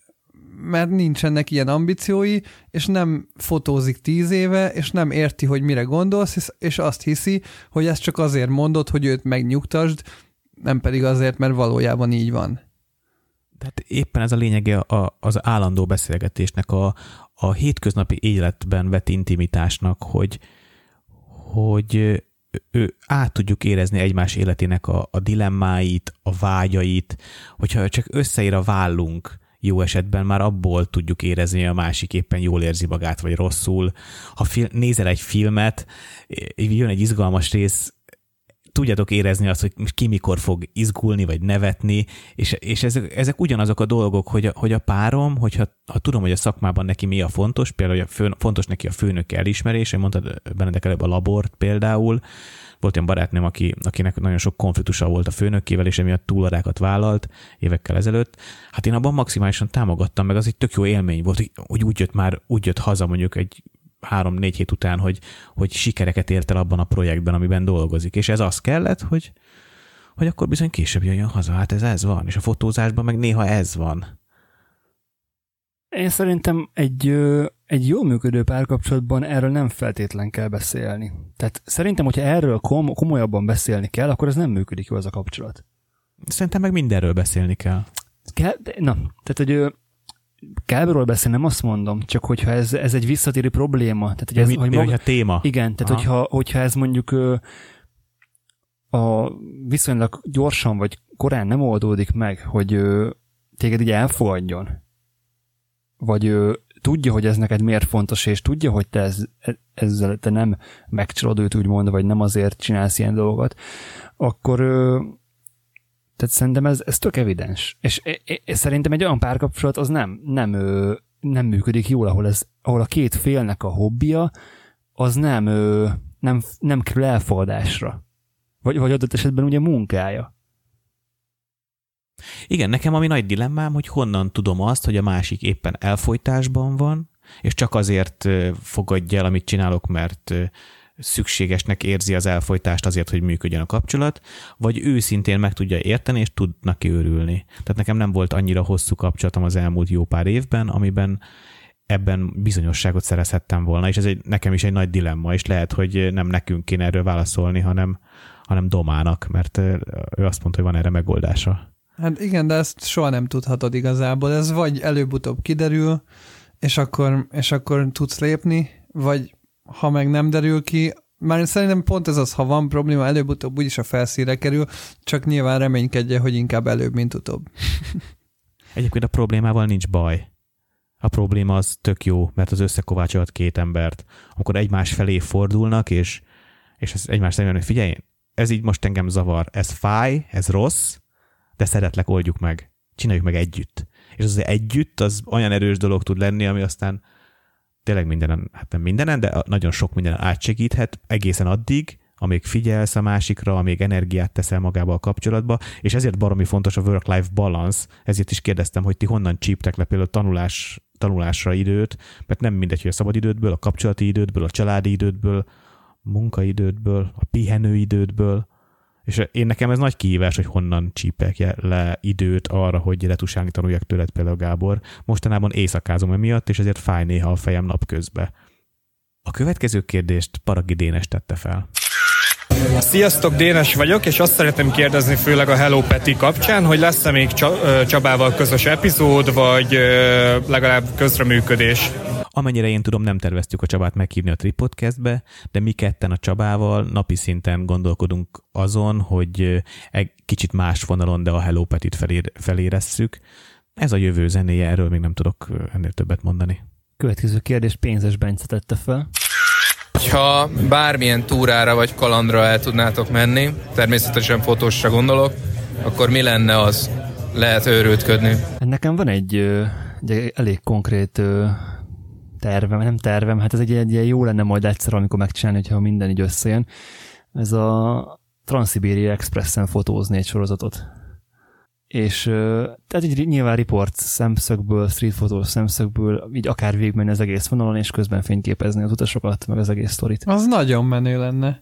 B: mert nincsenek ilyen ambíciói, és nem fotózik tíz éve, és nem érti, hogy mire gondolsz, és azt hiszi, hogy ezt csak azért mondod, hogy őt megnyugtasd, nem pedig azért, mert valójában így van.
A: Tehát éppen ez a lényege a, az állandó beszélgetésnek, a, a hétköznapi életben vett intimitásnak, hogy, hogy ő át tudjuk érezni egymás életének a, a dilemmáit, a vágyait, hogyha csak összeír a vállunk, jó esetben már abból tudjuk érezni, hogy a másik éppen jól érzi magát, vagy rosszul. Ha fil- nézel egy filmet, jön egy izgalmas rész, tudjátok érezni azt, hogy ki mikor fog izgulni, vagy nevetni, és, és ezek, ezek ugyanazok a dolgok, hogy a, hogy a párom, hogyha ha tudom, hogy a szakmában neki mi a fontos, például hogy a fő, fontos neki a főnök elismerése, mondtad Benedek előbb a labort például, volt olyan barátnőm, aki, akinek nagyon sok konfliktusa volt a főnökével, és emiatt túladákat vállalt évekkel ezelőtt. Hát én abban maximálisan támogattam, meg az egy tök jó élmény volt, hogy úgy jött már, úgy jött haza mondjuk egy három-négy hét után, hogy, hogy sikereket ért el abban a projektben, amiben dolgozik. És ez az kellett, hogy, hogy akkor bizony később jöjjön haza. Hát ez ez van. És a fotózásban meg néha ez van.
C: Én szerintem egy, egy jól működő párkapcsolatban erről nem feltétlen kell beszélni. Tehát szerintem, hogyha erről kom- komolyabban beszélni kell, akkor ez nem működik jó az a kapcsolat.
A: Szerintem meg mindenről beszélni kell.
C: Kell, na, tehát, hogy kell beszélni, nem azt mondom, csak hogyha ez, ez egy visszatérő probléma. Tehát, hogy ez,
A: mi, hogy maga, a téma.
C: Igen, tehát hogyha, hogyha ez mondjuk a viszonylag gyorsan vagy korán nem oldódik meg, hogy téged így elfogadjon, vagy tudja, hogy ez neked miért fontos, és tudja, hogy te ez, ezzel te nem megcsalod őt úgymond, vagy nem azért csinálsz ilyen dolgokat, akkor tehát szerintem ez, ez tök evidens. És, és szerintem egy olyan párkapcsolat az nem, nem, nem működik jól, ahol, ez, ahol a két félnek a hobbija az nem, nem, nem kerül elfogadásra. Vagy, vagy adott esetben ugye munkája.
A: Igen, nekem ami nagy dilemmám, hogy honnan tudom azt, hogy a másik éppen elfolytásban van, és csak azért fogadja el, amit csinálok, mert szükségesnek érzi az elfolytást azért, hogy működjön a kapcsolat, vagy őszintén meg tudja érteni, és tudnak ki örülni. Tehát nekem nem volt annyira hosszú kapcsolatom az elmúlt jó pár évben, amiben ebben bizonyosságot szerezhettem volna, és ez egy, nekem is egy nagy dilemma, és lehet, hogy nem nekünk kéne erről válaszolni, hanem, hanem Domának, mert ő azt mondta, hogy van erre megoldása.
B: Hát igen, de ezt soha nem tudhatod igazából. Ez vagy előbb-utóbb kiderül, és akkor, és akkor tudsz lépni, vagy ha meg nem derül ki, már szerintem pont ez az, ha van probléma, előbb-utóbb úgyis a felszíre kerül, csak nyilván reménykedje, hogy inkább előbb, mint utóbb.
A: Egyébként a problémával nincs baj. A probléma az tök jó, mert az összekovácsolt két embert, amikor egymás felé fordulnak, és, és ez egymás szemben, hogy figyelj, ez így most engem zavar, ez fáj, ez rossz, de szeretlek, oldjuk meg. Csináljuk meg együtt. És az együtt az olyan erős dolog tud lenni, ami aztán tényleg mindenen, hát nem mindenen, de nagyon sok mindenen átsegíthet egészen addig, amíg figyelsz a másikra, amíg energiát teszel magába a kapcsolatba, és ezért baromi fontos a work-life balance, ezért is kérdeztem, hogy ti honnan csíptek le például tanulás, tanulásra időt, mert nem mindegy, hogy a szabadidődből, a kapcsolati idődből, a családi idődből, munkaidődből, a pihenőidődből, és én nekem ez nagy kihívás, hogy honnan csípek le időt arra, hogy retusálni tanuljak tőled például Gábor. Mostanában éjszakázom emiatt, és ezért fáj néha a fejem napközbe. A következő kérdést Paragi Dénes tette fel.
N: Sziasztok, Dénes vagyok, és azt szeretném kérdezni főleg a Hello Peti kapcsán, hogy lesz-e még Csabával közös epizód, vagy legalább közreműködés?
A: Amennyire én tudom, nem terveztük a Csabát meghívni a Tripodcastbe, de mi ketten a Csabával napi szinten gondolkodunk azon, hogy egy kicsit más vonalon, de a Hello Petit felér, feléresszük. Ez a jövő zenéje, erről még nem tudok ennél többet mondani.
C: Következő kérdés Pénzes Bence tette fel.
O: Ha bármilyen túrára vagy kalandra el tudnátok menni, természetesen fotósra gondolok, akkor mi lenne az? Lehet őrültködni.
C: Nekem van egy, egy elég konkrét tervem, nem tervem, hát ez egy, egy jó lenne majd egyszer, amikor megcsinálni, hogyha minden így összejön. Ez a Transsibéria Expressen fotózni egy sorozatot. És tehát így nyilván report szemszögből, street fotós szemszögből, így akár végigmenni az egész vonalon, és közben fényképezni az utasokat, meg az egész sztorit.
B: Az nagyon menő lenne.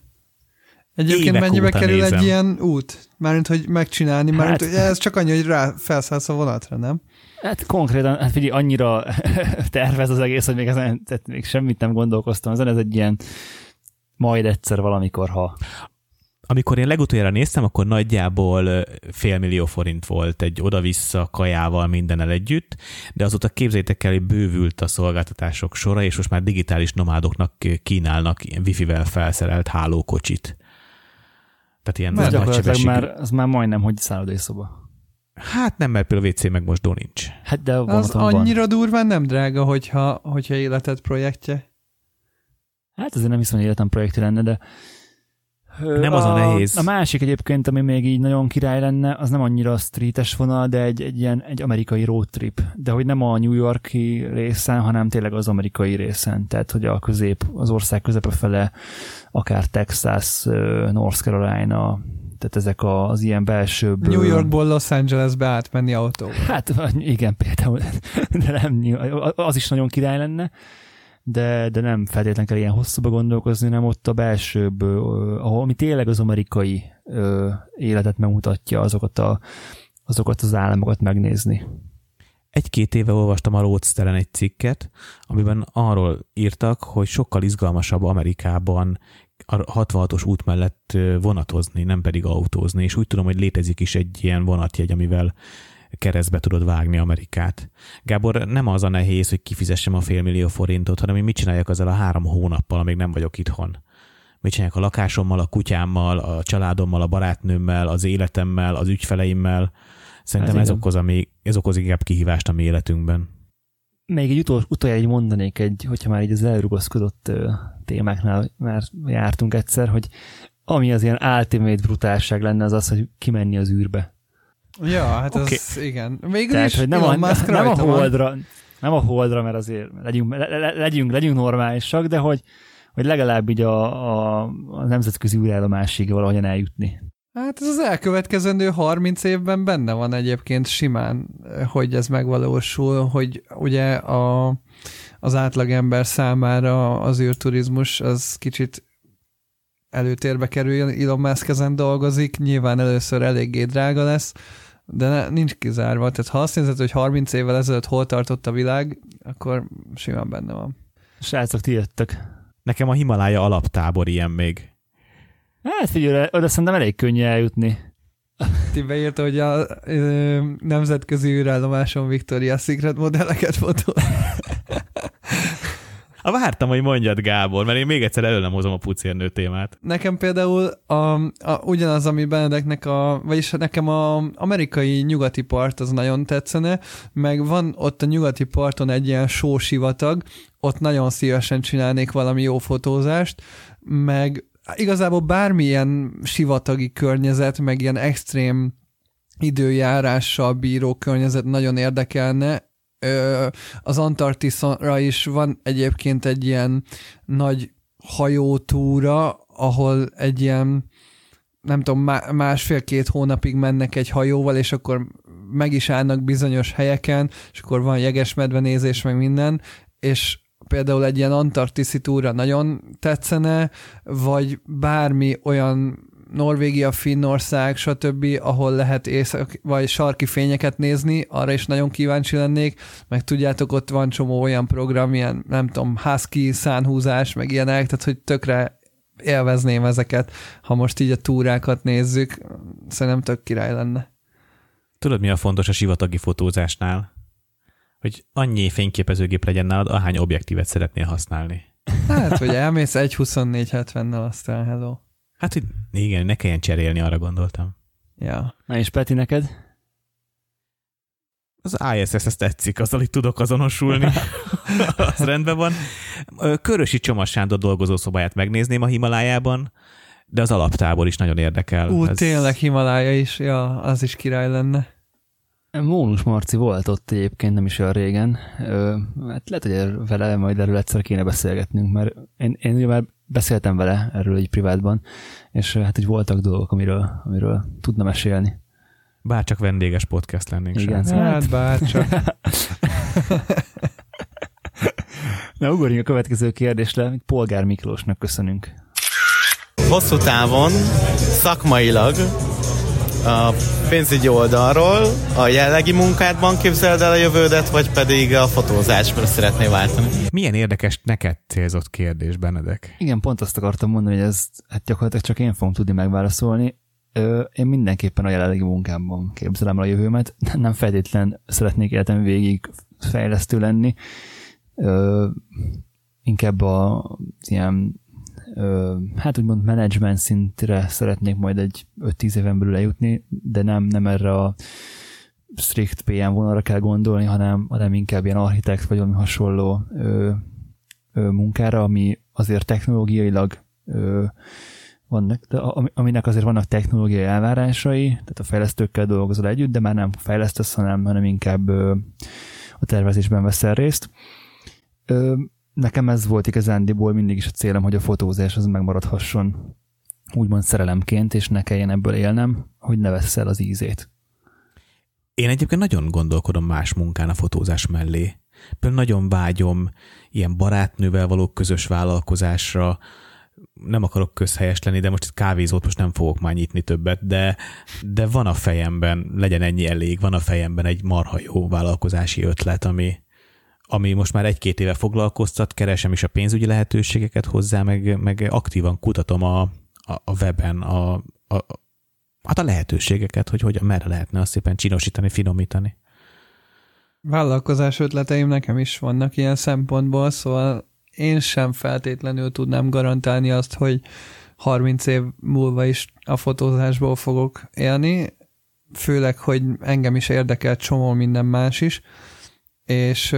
B: Egyébként Évek mennyibe kerül nézem. egy ilyen út? Mármint, hogy megcsinálni, mármint, hát, hogy ez csak annyi, hogy rá felszállsz a vonatra, nem?
C: Hát konkrétan, hát figyelj, annyira tervez az egész, hogy még, ezen, tehát még semmit nem gondolkoztam ezen, ez egy ilyen majd egyszer valamikor, ha
A: amikor én legutoljára néztem, akkor nagyjából félmillió forint volt egy oda-vissza kajával mindennel együtt, de azóta képzeljétek el, hogy bővült a szolgáltatások sora, és most már digitális nomádoknak kínálnak ilyen wifi-vel felszerelt hálókocsit.
C: Tehát ilyen nagy gyakorlatilag már, az már majdnem, hogy szállodai szoba.
A: Hát nem, mert például a WC megmosdó nincs.
C: Hát de
B: az annyira van. durván nem drága, hogyha, hogyha életed projektje.
C: Hát azért nem hiszem, hogy életem projektje lenne, de
A: nem az a nehéz.
C: A másik egyébként, ami még így nagyon király lenne, az nem annyira streetes vonal, de egy, egy ilyen egy amerikai road trip. De hogy nem a New Yorki részen, hanem tényleg az amerikai részen. Tehát, hogy a közép, az ország közepe fele, akár Texas, North Carolina, tehát ezek az ilyen belső...
B: New Yorkból Los Angelesbe átmenni autó.
C: Hát igen, például, de nem, az is nagyon király lenne de, de nem feltétlenül kell ilyen hosszúba gondolkozni, nem ott a belsőbb, ahol ami tényleg az amerikai ö, életet megmutatja, azokat, a, azokat az államokat megnézni.
A: Egy-két éve olvastam a Roadsteren egy cikket, amiben arról írtak, hogy sokkal izgalmasabb Amerikában a 66-os út mellett vonatozni, nem pedig autózni, és úgy tudom, hogy létezik is egy ilyen vonatjegy, amivel keresztbe tudod vágni Amerikát. Gábor, nem az a nehéz, hogy kifizessem a félmillió forintot, hanem én mit csináljak azzal a három hónappal, amíg nem vagyok itthon. Mit csináljak a lakásommal, a kutyámmal, a családommal, a barátnőmmel, az életemmel, az ügyfeleimmel. Szerintem ez, ez okoz, ami, ez okoz inkább kihívást a mi életünkben.
C: Még egy utol, utoljára mondanék egy, hogyha már így az elrugaszkodott témáknál már jártunk egyszer, hogy ami az ilyen ultimate brutálság lenne, az az, hogy kimenni az űrbe.
B: Ja, hát okay. az igen. Végül
C: Tehát,
B: is
C: hogy nem, a, nem a holdra, nem a holdra, mert azért legyünk, le, legyünk, legyünk normálisak, de hogy, hogy legalább így a, a, a nemzetközi űrállomásig valahogyan eljutni.
B: Hát ez az elkövetkezendő 30 évben benne van egyébként simán, hogy ez megvalósul, hogy ugye a, az átlagember számára az űrturizmus az kicsit előtérbe kerüljön, Elon Musk ezen dolgozik, nyilván először eléggé drága lesz, de ne, nincs kizárva. Tehát ha azt nézed, hogy 30 évvel ezelőtt hol tartott a világ, akkor simán benne van.
C: Srácok, ti jöttök.
A: Nekem a Himalája alaptábor ilyen még.
C: Hát figyelj, oda szerintem elég könnyű eljutni.
B: Ti beírta, hogy a ö, nemzetközi űrállomáson Victoria Secret modelleket fotó.
A: A vártam, hogy mondjad, Gábor, mert én még egyszer elő nem hozom a pucérnő témát.
B: Nekem például a, a, ugyanaz, ami Benedeknek a, vagyis nekem a amerikai nyugati part az nagyon tetszene, meg van ott a nyugati parton egy ilyen sósivatag, ott nagyon szívesen csinálnék valami jó fotózást, meg igazából bármilyen sivatagi környezet, meg ilyen extrém időjárással bíró környezet nagyon érdekelne. Az Antarktiszra is van egyébként egy ilyen nagy hajótúra, ahol egy ilyen nem tudom, másfél-két hónapig mennek egy hajóval, és akkor meg is állnak bizonyos helyeken, és akkor van jegesmedvenézés, meg minden, és például egy ilyen antarktiszi túra nagyon tetszene, vagy bármi olyan Norvégia, Finnország, stb., ahol lehet észak vagy sarki fényeket nézni, arra is nagyon kíváncsi lennék, meg tudjátok, ott van csomó olyan program, ilyen, nem tudom, husky, szánhúzás, meg ilyenek, tehát hogy tökre élvezném ezeket, ha most így a túrákat nézzük, szerintem tök király lenne.
A: Tudod, mi a fontos a sivatagi fotózásnál? hogy annyi fényképezőgép legyen nálad, ahány objektívet szeretnél használni.
B: Hát, hogy elmész egy 24-70-nel, aztán hello.
A: Hát, hogy igen, ne kelljen cserélni, arra gondoltam.
B: Ja.
C: Na és Peti, neked?
A: Az ISS, ezt tetszik, azzal itt tudok azonosulni. az rendben van. Körösi Csomas Sándor dolgozószobáját megnézném a Himalájában, de az alaptábor is nagyon érdekel.
B: Ú, Ez... tényleg Himalája is, ja, az is király lenne.
C: Mónus Marci volt ott egyébként nem is olyan régen. Ö, hát lehet, hogy vele majd erről egyszer kéne beszélgetnünk, mert én, én ugye már beszéltem vele erről egy privátban, és hát hogy voltak dolgok, amiről, amiről tudna mesélni.
A: Bárcsak vendéges podcast lennénk
B: Igen, sem. Hát bárcsak.
C: Na, ugorjunk a következő kérdésre. Polgár Miklósnak köszönünk.
D: Hosszú távon, szakmailag a pénzügyi oldalról a jellegi munkádban képzeled el a jövődet, vagy pedig a fotózásra szeretnél váltani?
A: Milyen érdekes neked célzott kérdés, Benedek?
C: Igen, pont azt akartam mondani, hogy ezt hát gyakorlatilag csak én fogom tudni megválaszolni. Ö, én mindenképpen a jelenlegi munkámban képzelem el a jövőmet. Nem feltétlen szeretnék életem végig fejlesztő lenni. Ö, inkább a ilyen hát úgymond management szintre szeretnék majd egy 5-10 éven belül eljutni, de nem, nem erre a strict PM vonalra kell gondolni, hanem, hanem inkább ilyen architekt vagy valami hasonló ö, ö, munkára, ami azért technológiailag ö, vannak, de aminek azért vannak technológiai elvárásai, tehát a fejlesztőkkel dolgozol együtt, de már nem fejlesztesz, hanem, hanem inkább ö, a tervezésben veszel részt. Ö, nekem ez volt igazándiból mindig is a célom, hogy a fotózás az megmaradhasson úgymond szerelemként, és ne kelljen ebből élnem, hogy ne vesz el az ízét.
A: Én egyébként nagyon gondolkodom más munkán a fotózás mellé. Például nagyon vágyom ilyen barátnővel való közös vállalkozásra, nem akarok közhelyes lenni, de most itt kávézót most nem fogok már nyitni többet, de, de van a fejemben, legyen ennyi elég, van a fejemben egy marha jó vállalkozási ötlet, ami, ami most már egy-két éve foglalkoztat, keresem is a pénzügyi lehetőségeket hozzá, meg, meg aktívan kutatom a, a, a weben a, a, hát a lehetőségeket, hogy hogyan, merre lehetne azt szépen csinosítani, finomítani.
B: Vállalkozás ötleteim nekem is vannak ilyen szempontból, szóval én sem feltétlenül tudnám garantálni azt, hogy 30 év múlva is a fotózásból fogok élni, főleg, hogy engem is érdekel csomó minden más is, és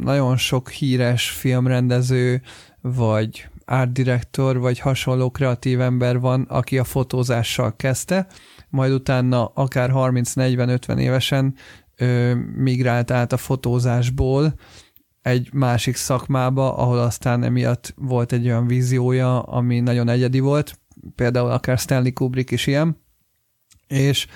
B: nagyon sok híres filmrendező, vagy art director, vagy hasonló kreatív ember van, aki a fotózással kezdte, majd utána akár 30-40-50 évesen ö, migrált át a fotózásból egy másik szakmába, ahol aztán emiatt volt egy olyan víziója, ami nagyon egyedi volt. például akár Stanley Kubrick is ilyen, és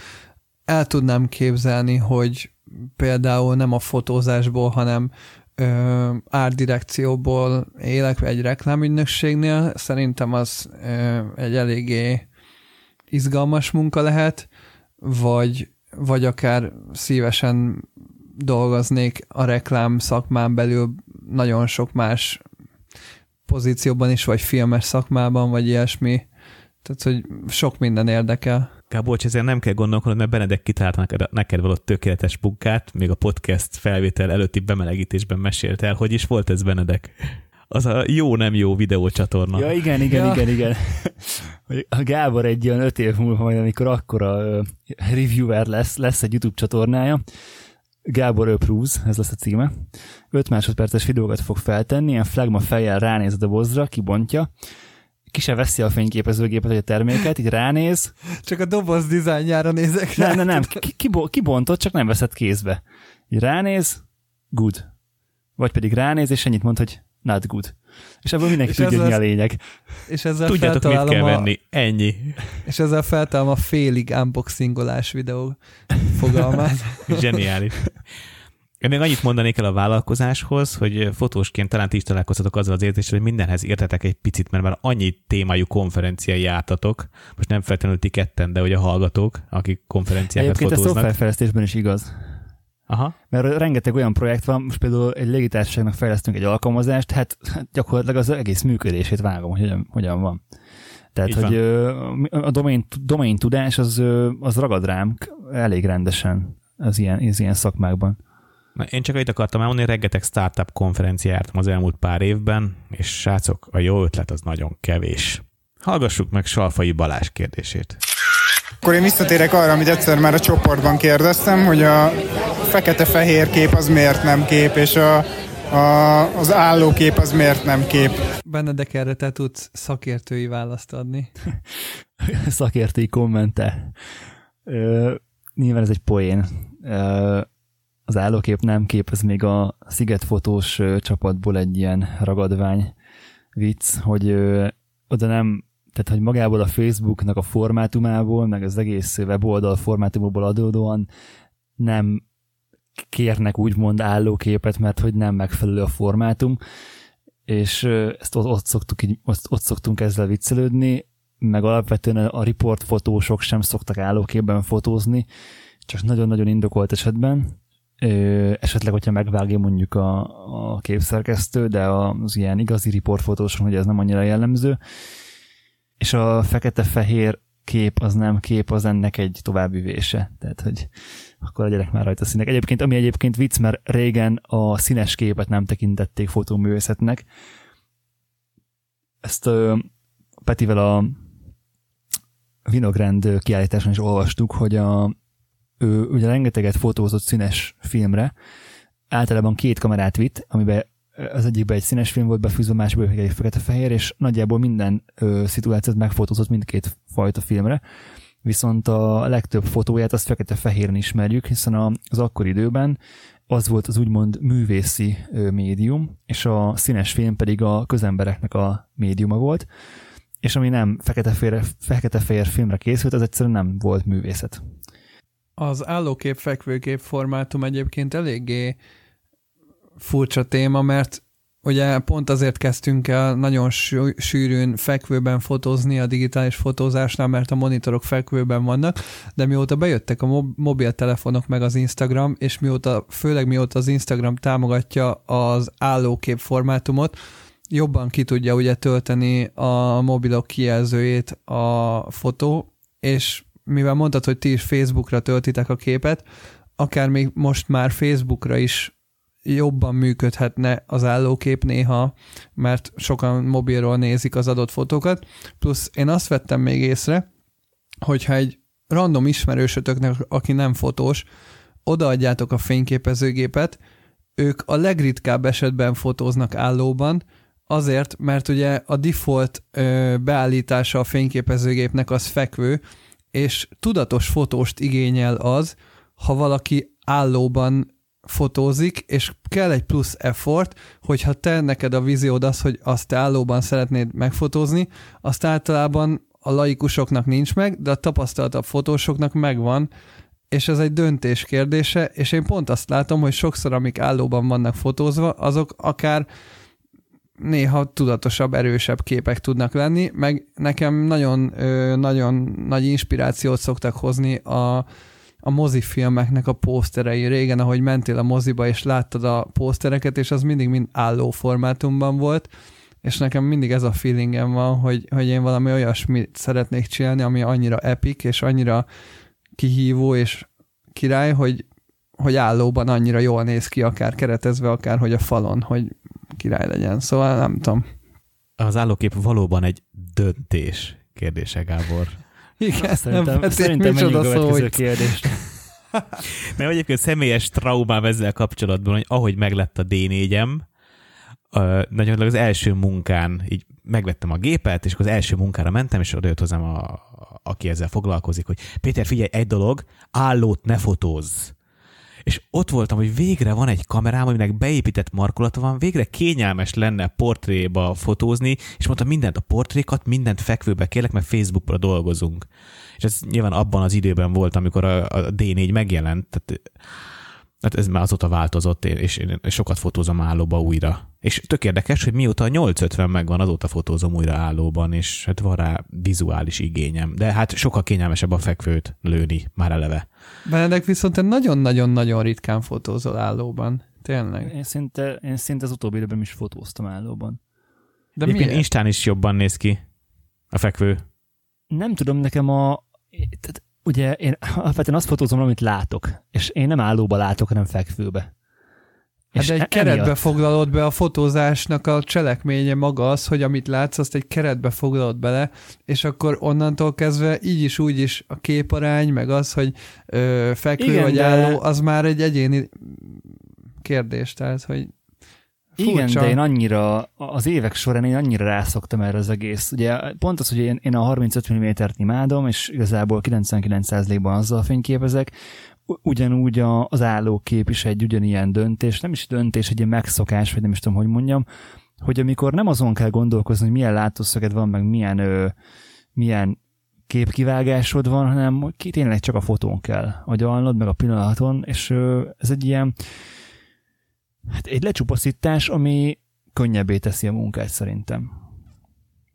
B: el tudnám képzelni, hogy például nem a fotózásból, hanem ö, árdirekcióból élek egy reklámügynökségnél, szerintem az ö, egy eléggé izgalmas munka lehet, vagy, vagy akár szívesen dolgoznék a reklám szakmán belül nagyon sok más pozícióban is, vagy filmes szakmában, vagy ilyesmi. Tehát, hogy sok minden érdekel.
A: Gábor, ezért nem kell gondolkodnod, mert Benedek kitalált neked, neked való tökéletes munkát, még a podcast felvétel előtti bemelegítésben mesélt el, hogy is volt ez Benedek? Az a jó-nem jó videócsatorna.
C: Ja, igen, igen, ja. igen, igen. A Gábor egy olyan öt év múlva majd, amikor akkora reviewer lesz, lesz egy YouTube csatornája, Gábor Approves, ez lesz a címe. 5 másodperces videókat fog feltenni, ilyen flagma fejjel ránéz a dobozra, kibontja, ki se veszi a fényképezőgépet vagy a terméket, így ránéz.
B: Csak a doboz dizájnjára nézek rá.
C: Nem, nem, nem, kibontott, csak nem veszed kézbe. Így ránéz, good. Vagy pedig ránéz, és ennyit mond, hogy not good. És ebből mindenki és tudja, mi a lényeg.
B: És ezzel
A: Tudjátok, mit kell a... venni. Ennyi.
B: És ezzel feltalálom a félig unboxingolás videó fogalmát.
A: Zseniális. Én még annyit mondanék el a vállalkozáshoz, hogy fotósként talán ti is találkoztatok azzal az érzéssel, hogy mindenhez értetek egy picit, mert már annyi témájú konferenciai jártatok, most nem feltétlenül ti ketten, de hogy a hallgatók, akik konferenciákat
C: Egyébként
A: fotóznak.
C: Egyébként a szoftverfejlesztésben is igaz.
A: Aha.
C: Mert rengeteg olyan projekt van, most például egy légitársaságnak fejlesztünk egy alkalmazást, hát gyakorlatilag az egész működését vágom, hogy hogyan, hogyan van. Tehát, Így hogy van. a domain, domain tudás az, az ragad rám elég rendesen az ilyen, az ilyen szakmákban.
A: Na, én csak itt akartam elmondani, rengeteg startup konferencia jártam az elmúlt pár évben, és srácok, a jó ötlet az nagyon kevés. Hallgassuk meg Salfai Balázs kérdését.
P: Akkor én visszatérek arra, amit egyszer már a csoportban kérdeztem, hogy a fekete-fehér kép az miért nem kép, és a, a, az állókép az miért nem kép.
B: Benedek erre te tudsz szakértői választ adni.
C: szakértői kommente. Ö, nyilván ez egy poén. Ö, az állókép nem kép, ez még a szigetfotós csapatból egy ilyen ragadvány vicc, hogy ö, oda nem tehát hogy magából a Facebooknak a formátumából, meg az egész weboldal formátumból adódóan nem kérnek úgymond állóképet, mert hogy nem megfelelő a formátum, és ezt ott, ott, szoktuk, ott, ott szoktunk ezzel viccelődni, meg alapvetően a report fotósok sem szoktak állóképben fotózni, csak nagyon-nagyon indokolt esetben, Ö, esetleg, hogyha megvágja mondjuk a, a képszerkesztő, de az ilyen igazi riportfotóson, hogy ez nem annyira jellemző, és a fekete-fehér kép az nem kép, az ennek egy továbbüvése. Tehát, hogy akkor legyenek már rajta színek. Egyébként, ami egyébként vicc, mert régen a színes képet nem tekintették fotóművészetnek. Ezt uh, Petivel a Vinogrand kiállításon is olvastuk, hogy a, ő ugye rengeteget fotózott színes filmre, általában két kamerát vitt, amiben az egyikben egy színes film volt befűzve, a másikban egy fekete-fehér, és nagyjából minden ö, szituációt megfotózott mindkét fajta filmre, viszont a legtöbb fotóját azt fekete-fehéren ismerjük, hiszen az akkori időben az volt az úgymond művészi ö, médium, és a színes film pedig a közembereknek a médiuma volt, és ami nem fekete-fehér, fekete-fehér filmre készült, az egyszerűen nem volt művészet.
B: Az állókép fekvőkép formátum egyébként eléggé furcsa téma, mert ugye pont azért kezdtünk el nagyon sűrűn fekvőben fotózni a digitális fotózásnál, mert a monitorok fekvőben vannak, de mióta bejöttek a mobiltelefonok meg az Instagram, és mióta, főleg mióta az Instagram támogatja az állókép formátumot, jobban ki tudja ugye tölteni a mobilok kijelzőjét a fotó, és mivel mondtad, hogy ti is Facebookra töltitek a képet, akár még most már Facebookra is jobban működhetne az állókép néha, mert sokan mobilról nézik az adott fotókat. Plusz én azt vettem még észre, hogyha egy random ismerősötöknek, aki nem fotós, odaadjátok a fényképezőgépet, ők a legritkább esetben fotóznak állóban, azért, mert ugye a default ö, beállítása a fényképezőgépnek az fekvő, és tudatos fotóst igényel az, ha valaki állóban fotózik, és kell egy plusz effort, hogyha te neked a víziód az, hogy azt állóban szeretnéd megfotózni, azt általában a laikusoknak nincs meg, de a tapasztaltabb fotósoknak megvan, és ez egy döntés kérdése, és én pont azt látom, hogy sokszor, amik állóban vannak fotózva, azok akár néha tudatosabb, erősebb képek tudnak lenni, meg nekem nagyon, nagyon nagy inspirációt szoktak hozni a, a mozifilmeknek a pószterei. Régen, ahogy mentél a moziba, és láttad a pósztereket, és az mindig mind álló formátumban volt, és nekem mindig ez a feelingem van, hogy, hogy én valami olyasmit szeretnék csinálni, ami annyira epic, és annyira kihívó, és király, hogy, hogy állóban annyira jól néz ki, akár keretezve, akár hogy a falon, hogy király legyen. Szóval nem tudom.
A: Az állókép valóban egy döntés kérdése, Gábor.
B: Igen,
C: Szerintem, nem, szerintem menjünk a következő kérdést.
A: Mert egyébként személyes traumám ezzel kapcsolatban, hogy ahogy meglett a D4-em, nagyon az első munkán így megvettem a gépet, és akkor az első munkára mentem, és oda jött hozzám, a, aki ezzel foglalkozik, hogy Péter, figyelj, egy dolog, állót ne fotózz és ott voltam, hogy végre van egy kamerám, aminek beépített markolata van, végre kényelmes lenne portréba fotózni, és mondtam mindent a portrékat, mindent fekvőbe kérlek, mert Facebookra dolgozunk. És ez nyilván abban az időben volt, amikor a, a D4 megjelent, tehát Hát ez már azóta változott, és én sokat fotózom állóba újra. És tök érdekes, hogy mióta a 850 megvan, azóta fotózom újra állóban, és hát van rá vizuális igényem. De hát sokkal kényelmesebb a fekvőt lőni már eleve.
B: Benedek viszont te nagyon-nagyon-nagyon ritkán fotózol állóban. Tényleg.
C: Én szinte, én szinte az utóbbi időben is fotóztam állóban.
A: De Egyébként miért? Instán is jobban néz ki a fekvő.
C: Nem tudom, nekem a... Tehát ugye én alapvetően azt fotózom, amit látok, és én nem állóba látok, hanem fekvőbe.
B: Hát és de egy e- keretbe emiatt... foglalod be a fotózásnak a cselekménye maga az, hogy amit látsz, azt egy keretbe foglalod bele, és akkor onnantól kezdve így is, úgy is a képarány, meg az, hogy ö, fekvő Igen, vagy de... álló, az már egy egyéni kérdés, tehát, hogy
C: Furcsa. Igen, de én annyira, az évek során én annyira rászoktam erre az egész. Ugye pont az, hogy én, én a 35 mm-t imádom, és igazából 99%-ban azzal fényképezek, ugyanúgy a, az állókép is egy ugyanilyen döntés, nem is döntés, egy ilyen megszokás, vagy nem is tudom, hogy mondjam, hogy amikor nem azon kell gondolkozni, hogy milyen látószöged van, meg milyen, ö, milyen képkivágásod van, hanem ki tényleg csak a fotón kell agyalnod, meg a pillanaton, és ö, ez egy ilyen Hát egy lecsupaszítás, ami könnyebbé teszi a munkát szerintem.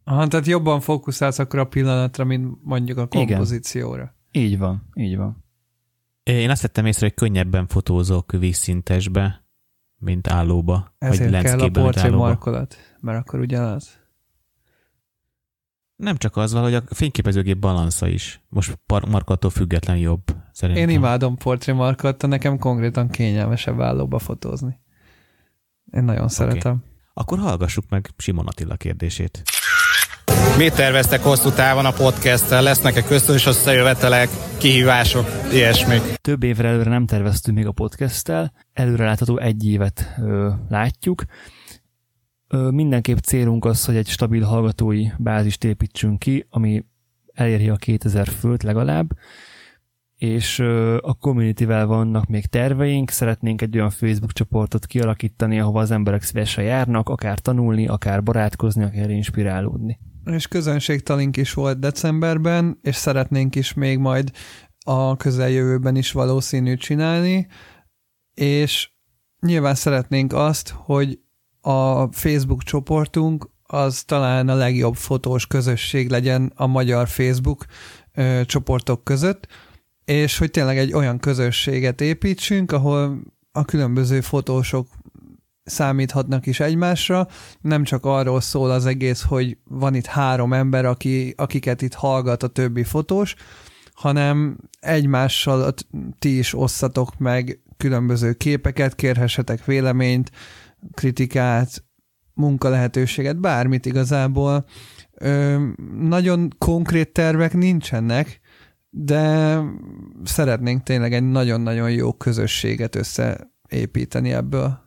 B: Aha, tehát jobban fókuszálsz akkor a pillanatra, mint mondjuk a kompozícióra.
C: Igen. Így van, így van.
A: Én azt vettem észre, hogy könnyebben fotózok vízszintesbe, mint állóba.
B: Ezért vagy kell a portré markolat, mert akkor ugyanaz.
A: Nem csak az, hogy a fényképezőgép balansza is. Most markolattól független jobb, szerintem.
B: Én imádom portré markolatta, nekem konkrétan kényelmesebb állóba fotózni. Én nagyon okay. szeretem.
A: Akkor hallgassuk meg Simon Attila kérdését.
E: Mit terveztek hosszú távon a podcasttel? Lesznek-e közös összejövetelek, kihívások, ilyesmik?
C: Több évre előre nem terveztünk még a podcasttel. Előre látható egy évet ö, látjuk. Ö, mindenképp célunk az, hogy egy stabil hallgatói bázist építsünk ki, ami eléri a 2000 főt legalább, és a community-vel vannak még terveink, szeretnénk egy olyan Facebook csoportot kialakítani, ahova az emberek szívesen járnak, akár tanulni, akár barátkozni, akár inspirálódni.
B: És közönségtalink is volt decemberben, és szeretnénk is még majd a közeljövőben is valószínű csinálni, és nyilván szeretnénk azt, hogy a Facebook csoportunk az talán a legjobb fotós közösség legyen a magyar Facebook ö, csoportok között, és hogy tényleg egy olyan közösséget építsünk, ahol a különböző fotósok számíthatnak is egymásra, nem csak arról szól az egész, hogy van itt három ember, aki, akiket itt hallgat a többi fotós, hanem egymással ti is osszatok meg különböző képeket, kérhessetek véleményt, kritikát, munkalehetőséget, bármit igazából. Ö, nagyon konkrét tervek nincsenek, de szeretnénk tényleg egy nagyon-nagyon jó közösséget összeépíteni ebből.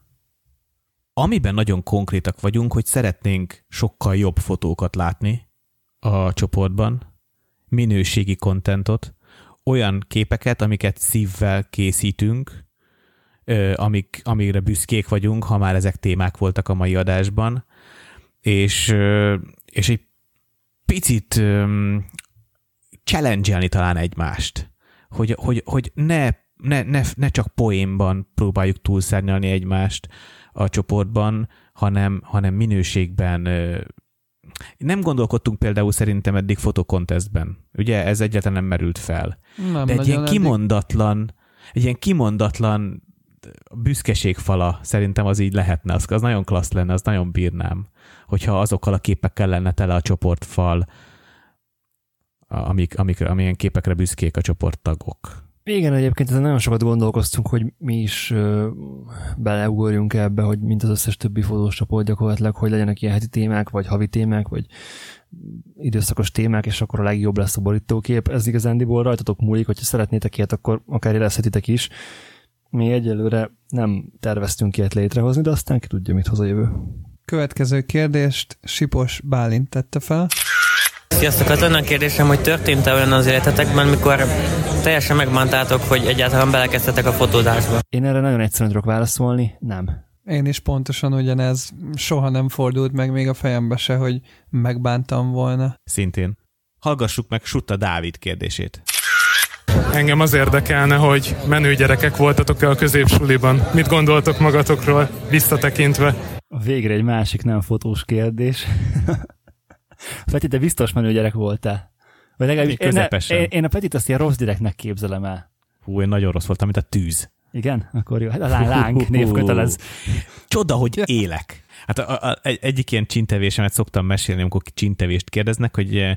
A: Amiben nagyon konkrétak vagyunk, hogy szeretnénk sokkal jobb fotókat látni a csoportban, minőségi kontentot, olyan képeket, amiket szívvel készítünk, amik, amire büszkék vagyunk, ha már ezek témák voltak a mai adásban, és, és egy picit challenge talán egymást, hogy, hogy, hogy ne, ne, ne, ne csak poénban próbáljuk túlszárnyalni egymást a csoportban, hanem, hanem minőségben nem gondolkodtunk például szerintem eddig fotokontesztben. Ugye ez egyáltalán nem merült fel.
B: Nem
A: De egy ilyen
B: eddig.
A: kimondatlan, egy ilyen kimondatlan büszkeségfala szerintem az így lehetne. Az, az nagyon klassz lenne, az nagyon bírnám, hogyha azokkal a képekkel lenne tele a csoportfal, amik, amik, amilyen képekre büszkék a csoporttagok.
C: Igen, egyébként ezen nagyon sokat gondolkoztunk, hogy mi is ö, beleugorjunk ebbe, hogy mint az összes többi fotós csoport gyakorlatilag, hogy legyenek ilyen heti témák, vagy havi témák, vagy időszakos témák, és akkor a legjobb lesz a borítókép. Ez igazándiból rajtatok múlik, hogyha szeretnétek ilyet, akkor akár érezhetitek is. Mi egyelőre nem terveztünk ilyet létrehozni, de aztán ki tudja, mit hoz a jövő.
B: Következő kérdést Sipos Bálint tette fel.
Q: Sziasztok, az lenne a kérdésem, hogy történt-e olyan az életetekben, mikor teljesen megmondtátok, hogy egyáltalán belekezdtetek a fotózásba?
C: Én erre nagyon egyszerűen tudok válaszolni, nem.
B: Én is pontosan ugyanez. Soha nem fordult meg még a fejembe se, hogy megbántam volna.
A: Szintén. Hallgassuk meg Sutta Dávid kérdését.
R: Engem az érdekelne, hogy menő gyerekek voltatok-e a középsuliban? Mit gondoltok magatokról, visszatekintve?
C: Végre egy másik nem fotós kérdés. Peti, te biztos menő gyerek voltál. Vagy legalábbis
A: Én közepesen.
C: Én, én, a Petit azt ilyen rossz gyereknek képzelem el.
A: Hú, én nagyon rossz voltam, mint a tűz.
C: Igen? Akkor jó. Hát a láng név kötelez.
A: Csoda, hogy élek. Hát a, a, egy, egyik ilyen csintevésemet szoktam mesélni, amikor csintevést kérdeznek, hogy eh,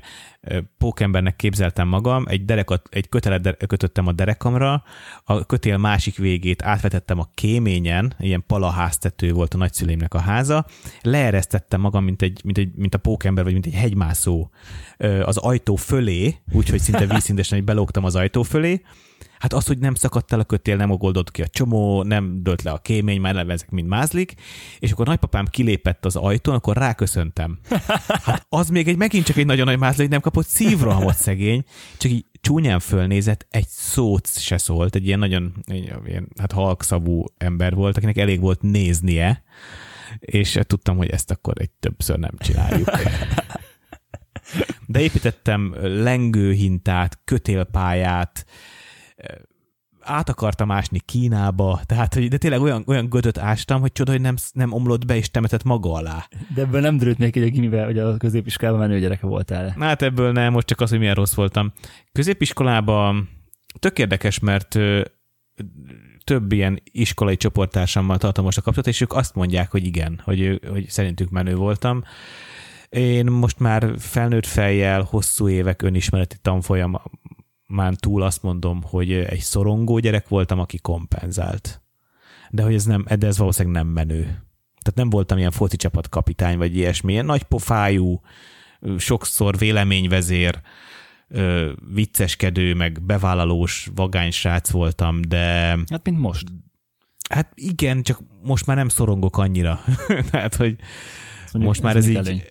A: pókembernek képzeltem magam, egy, derekat, egy kötelet de, kötöttem a derekamra, a kötél másik végét átvetettem a kéményen, ilyen palaháztető volt a nagyszüleimnek a háza, leeresztettem magam, mint, egy, mint, egy, mint a pókember, vagy mint egy hegymászó az ajtó fölé, úgyhogy szinte vízszintesen, belógtam az ajtó fölé, Hát az, hogy nem szakadt el a kötél, nem ogoldott ki a csomó, nem dölt le a kémény, már nem ezek mind mázlik, és akkor nagypapám kilépett az ajtón, akkor ráköszöntem. Hát az még egy megint csak egy nagyon nagy mázli, hogy nem kapott szívrohamot szegény, csak így csúnyán fölnézett, egy szót se szólt, egy ilyen nagyon egy, ilyen, hát halkszavú ember volt, akinek elég volt néznie, és tudtam, hogy ezt akkor egy többször nem csináljuk. De építettem lengőhintát, kötélpályát, át akartam ásni Kínába, tehát, hogy de tényleg olyan, olyan gödöt ástam, hogy csoda, hogy nem, nem omlott be és temetett maga alá.
C: De ebből nem derült még, hogy a gimibe, vagy a középiskolában menő gyereke voltál.
A: Na, Hát ebből nem, most csak az, hogy milyen rossz voltam. Középiskolában tök érdekes, mert több ilyen iskolai csoporttársammal tartom most a kapcsolatot, és ők azt mondják, hogy igen, hogy, hogy szerintük menő voltam. Én most már felnőtt fejjel, hosszú évek önismereti tanfolyamán túl azt mondom, hogy egy szorongó gyerek voltam, aki kompenzált. De hogy ez nem, de ez valószínűleg nem menő. Tehát nem voltam ilyen foci csapat kapitány, vagy ilyesmi. Ilyen nagy pofájú, sokszor véleményvezér, vicceskedő, meg bevállalós vagány srác voltam, de...
C: Hát, mint most.
A: Hát igen, csak most már nem szorongok annyira. Tehát, hogy
C: Mondjuk
A: most már
C: ez
A: így...
C: előny.